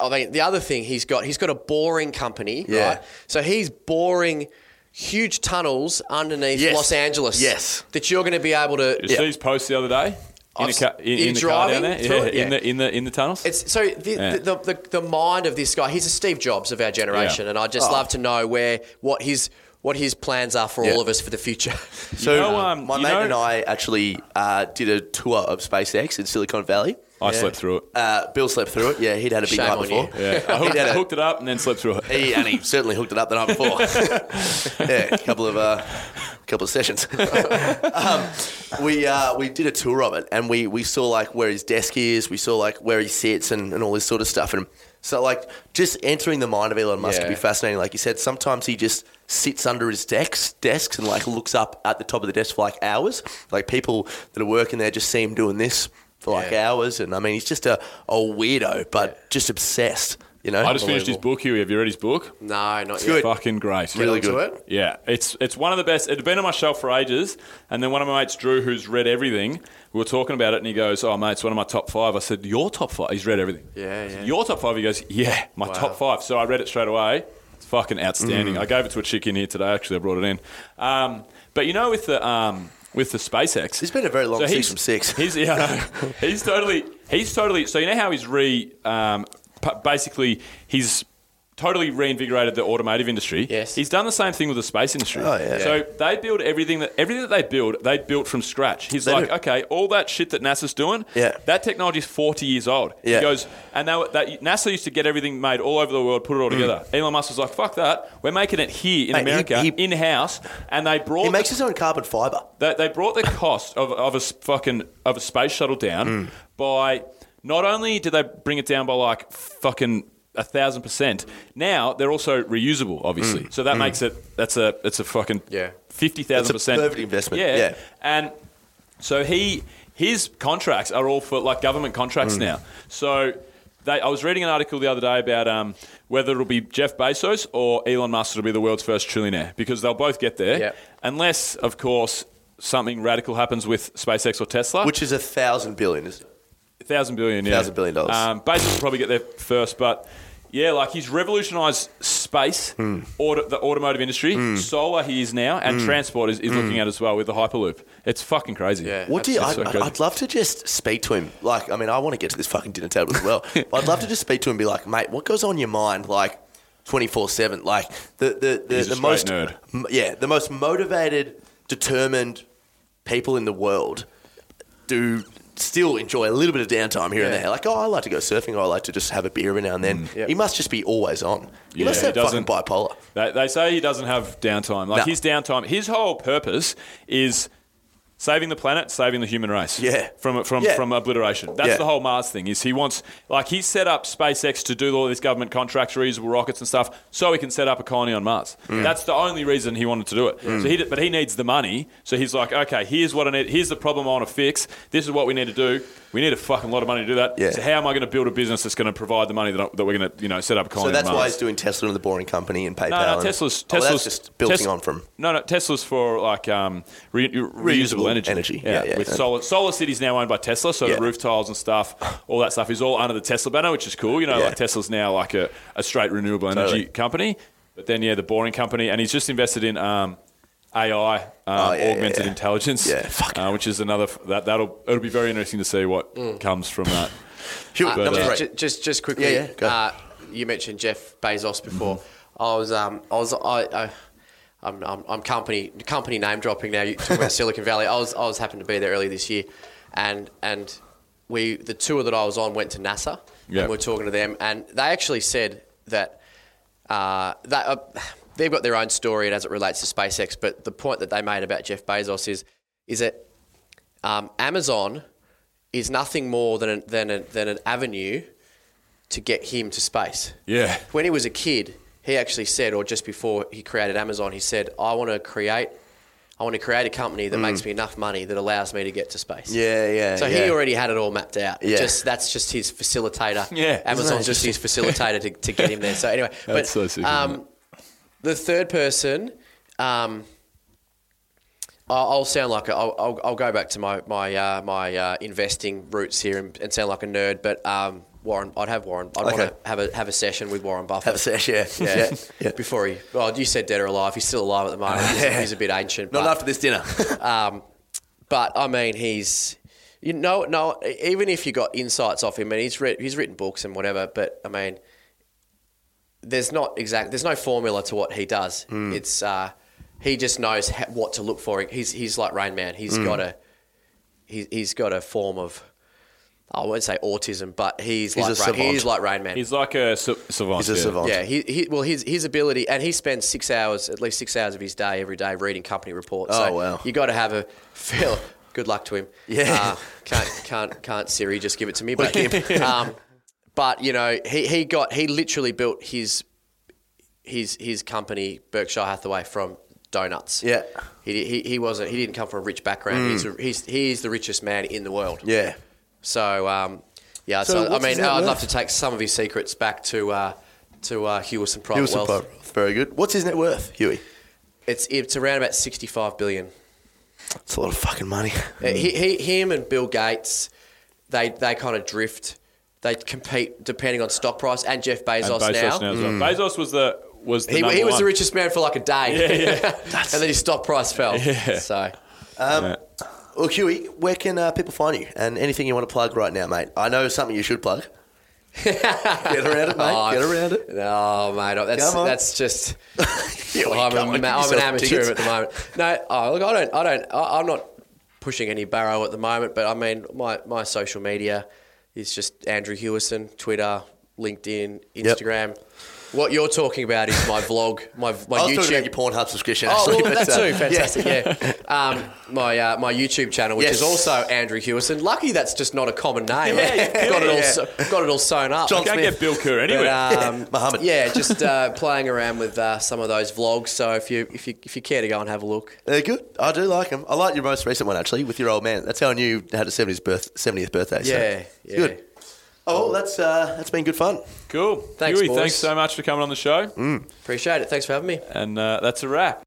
I mean the other thing he's got he's got a boring company, Yeah. right? So he's boring huge tunnels underneath Yes. Los Angeles. Yes. that you're going to be able to. You see his post the other day in, I've a ca- s- in, in the car down there, through yeah, it? in the in the in the tunnels. It's so the, Yeah. the, the, the the mind of this guy. He's a Steve Jobs of our generation, Yeah. and I'd just Oh. love to know where what his what his plans are for Yeah. all of us for the future. So know, um, my mate know- and I actually uh, did a tour of SpaceX in Silicon Valley. I slept through it. Uh, Bill slept through it. Yeah, he'd had a big Shame night on before. you. Yeah, I hooked, had a- hooked it up and then slept through it. He, and he certainly hooked it up the night before. yeah, a couple of uh, couple of sessions. um, we uh, we did a tour of it, and we, we saw like where his desk is, we saw like where he sits, and, and all this sort of stuff. And so like just entering the mind of Elon Musk Yeah. can be fascinating. Like you said, sometimes he just sits under his desks desks and like looks up at the top of the desk for like hours. Like people that are working there just see him doing this for like Yeah. hours. And I mean, he's just a, a weirdo, but just obsessed. You know, I just finished his book, Huey. Have you read his book? no, not Good. yet. Fucking great. Really good. it. Yeah, it's it's one of the best. It had been on my shelf for ages, and then one of my mates, Drew, who's read everything, we were talking about it, and he goes, "Oh, mate, it's one of my top five. I said, "Your top five? He's read everything. Yeah, I said, yeah. Your top five? He goes, "Yeah, my Wow. top five. So I read it straight away. It's fucking outstanding. Mm. I gave it to a chick in here today. Actually, I brought it in. Um, but you know, with the um, with the SpaceX, It's been a very long six he's- from six. He's yeah, he's totally he's totally. So you know how he's re um, basically he's totally reinvigorated the automotive industry. Yes. He's done the same thing with the space industry. Oh, yeah. So they build everything that everything that they build, they built from scratch. He's They like, do. okay, all that shit that NASA's doing, Yeah. that technology is 40 years old. Yeah. He goes, and they, that, NASA used to get everything made all over the world, put it all together. Elon Musk was like, fuck that. We're making it here in Mm. Mate, he- America, he- in house, and they brought He the- makes his own carbon fiber. they, they brought the cost of, of a s- fucking of a space shuttle down Mm. by not only did they bring it down by like fucking a thousand percent. Now they're also reusable, obviously. Mm. So that makes it that's a that's a fucking Yeah. fifty thousand percent perfect investment, Yeah. yeah. and so he his contracts are all for like government contracts Mm. now. So. They, I was reading an article the other day about um, whether it'll be Jeff Bezos or Elon Musk that'll be the world's first trillionaire because they'll both get there, unless, of course, something radical happens with SpaceX or Tesla. Which is a thousand billion, isn't it? thousand billion, yeah, Thousand billion dollars. Um, Bezos will probably get there first, but yeah, like he's revolutionised space, Hmm. auto, the automotive industry, hmm. solar he is now, and hmm. transport is, is hmm. looking at as well with the Hyperloop. It's fucking crazy. Yeah. What do you? I'd, so crazy. I'd love to just speak to him. Like, I mean, I want to get to this fucking dinner table as well. but I'd love to just speak to him and be like, mate, what goes on in your mind, like, twenty four seven? Like, the the the, He's the straight most nerd. m- yeah, the most motivated, determined people in the world do still enjoy a little bit of downtime here and Yeah. there. Like, oh, I like to go surfing, or I like to just have a beer every now and then. Yep. He must just be always on. He Yeah, must he have fucking doesn't- bipolar. They, they say he doesn't have downtime. Like No. his downtime, his whole purpose is saving the planet, saving the human race. Yeah. From from Yeah. from obliteration. That's Yeah. the whole Mars thing. Is he wants like he's set up SpaceX to do all these government contracts, reusable rockets and stuff, so he can set up a colony on Mars. Mm. That's the only reason he wanted to do it. So he, but he needs the money. So he's like, okay, here's what I need. Here's the problem I want to fix. This is what we need to do. We need a fucking lot of money to do that. Yeah. So how am I going to build a business that's going to provide the money that, I, that we're going to you know set up a colony? So that's why he's doing Tesla and the Boring Company and PayPal. No, no, and- Tesla's Oh, Tesla's that's just building Tes- on from. No, no, Tesla's for like um, re- reusable, Reusable energy. energy, yeah, yeah. With solar, SolarCity's now owned by Tesla, so Yeah. the roof tiles and stuff, all that stuff is all under the Tesla banner, which is cool. You know, Yeah. like Tesla's now like a, a straight renewable energy Totally. company. But then yeah, the Boring Company, and he's just invested in um, AI, um, Oh, yeah, augmented yeah. intelligence, Yeah, fuck. uh, which is another that that'll it'll be very interesting to see what comes from that. Hugh, Uh, just, three. just, just quickly, Yeah, yeah. Uh, you mentioned Jeff Bezos before. I was, um, I was, I, I I'm, I'm, I'm company company name dropping now. You talking about Silicon Valley. I was, I was happened to be there earlier this year, and and we the tour that I was on went to NASA. Yeah. And we we're talking to them, and they actually said that uh, that uh, they've got their own story as it relates to SpaceX. But the point that they made about Jeff Bezos is is that um, Amazon is nothing more than an, than, a, than an avenue to get him to space. Yeah, When he was a kid, he actually said, or just before he created Amazon, he said, "I want to create, I want to create a company that makes me enough money that allows me to get to space." Mm. Yeah, yeah. So yeah. he already had it all mapped out. Yeah. Just that's just his facilitator. Yeah. Amazon's just his facilitator to, to get him there. So anyway, but so sick, um, the third person, um, I'll, I'll sound like a, I'll, I'll, I'll go back to my my uh, my uh, investing roots here and, and sound like a nerd, but um, Warren, I'd have Warren. I'd Okay. want to have a have a session with Warren Buffett. Have a sesh, yeah. yeah, yeah. yeah. Before he, well, you said dead or alive. He's still alive at the moment. He's, Yeah. he's a bit ancient. Not but- after this dinner. um, but I mean, he's you know no. Even if you got insights off him, and he's read, he's written books and whatever. But I mean, there's not exact. There's no formula to what he does. Hmm. It's uh, he just knows ha- what to look for. He's he's like Rain Man. He's Hmm. got a he, he's got a form of. I won't say autism, but he's, He's like Rain, he's like Rain Man. he's like a sa- savant. He's a yeah. savant. Yeah, he, he well his his ability and he spends six hours at least six hours of his day every day reading company reports. Oh, so wow. You got to have a feel. Good luck to him. Yeah. uh, can't can't can't Siri just give it to me, but um, but you know he, he got he literally built his his his company Berkshire Hathaway from donuts. Yeah. he he, he wasn't he didn't come from a rich background. He's a, he's he's the richest man in the world. yeah. So um, yeah, So so, I mean, I'd love to take some of his secrets back to uh, to uh, Hewison Private He was Wealth. super, very good. What's his net worth, Huey? It's it's around about sixty five billion. It's a lot of fucking money. Uh, He, he, him and Bill Gates, they they kind of drift. They compete depending on stock price, and Jeff And Bezos, Bezos now. now. as well. Mm. Bezos was the was the He, he was one. the richest man for like a day, Yeah, and then his stock price fell. So Um, Well, Huey, where can uh, people find you? And anything you want to plug right now, mate? I know something you should plug. Get around it, mate. Oh, Get around it. No, mate. That's Come on. that's just. Here we I'm, go. a, Give ma- I'm an amateur tickets. at the moment. No, oh, look, I don't. I don't. I, I'm not pushing any barrow at the moment, but I mean, my my social media is just Andrew Hewison, Twitter, LinkedIn, Yep. Instagram. What you're talking about is my vlog, my my I was YouTube. talking about your Pornhub subscription. Oh, actually, well, but, that uh, too. Fantastic. Yeah. Um, my uh, my YouTube channel, which Yes. is also Andrew Hewison. Lucky that's just not a common name. Yeah, you're got it all yeah. got it all sewn up. John Can't Smith. get Bill Kerr anywhere. But, um, Muhammad. Yeah, just uh, playing around with uh, some of those vlogs. So if you if you if you care to go and have a look, They're good. I do like them. I like your most recent one actually with your old man. That's how I knew you had a 70th, birth, 70th birthday. so yeah, yeah. Good. Oh, well, that's uh, that's been good fun. cool. Thanks, Huey, boys. thanks so much for coming on the show. Appreciate it. Thanks for having me. And uh, that's a wrap.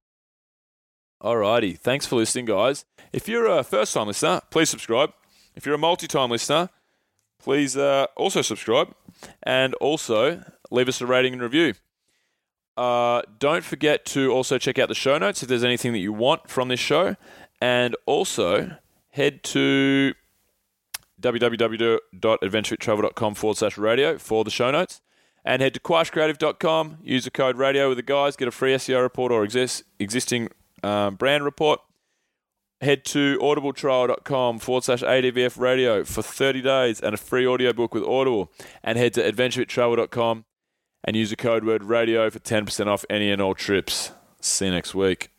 Alrighty. Thanks for listening, guys. If you're a first time listener, please subscribe. If you're a multi time listener, please uh, also subscribe. And also leave us a rating and review. Uh, don't forget to also check out the show notes if there's anything that you want from this show. And also head to www.adventuretravel.com forward slash radio for the show notes. And head to quarshcreative.com, use the code radio with the guys, get a free SEO report or exist, existing um, brand report. Head to audibletrial.com forward slash ADVF radio for 30 days and a free audiobook with Audible. And head to adventuretravel.com and use the code word radio for 10% off any and all trips. See you next week.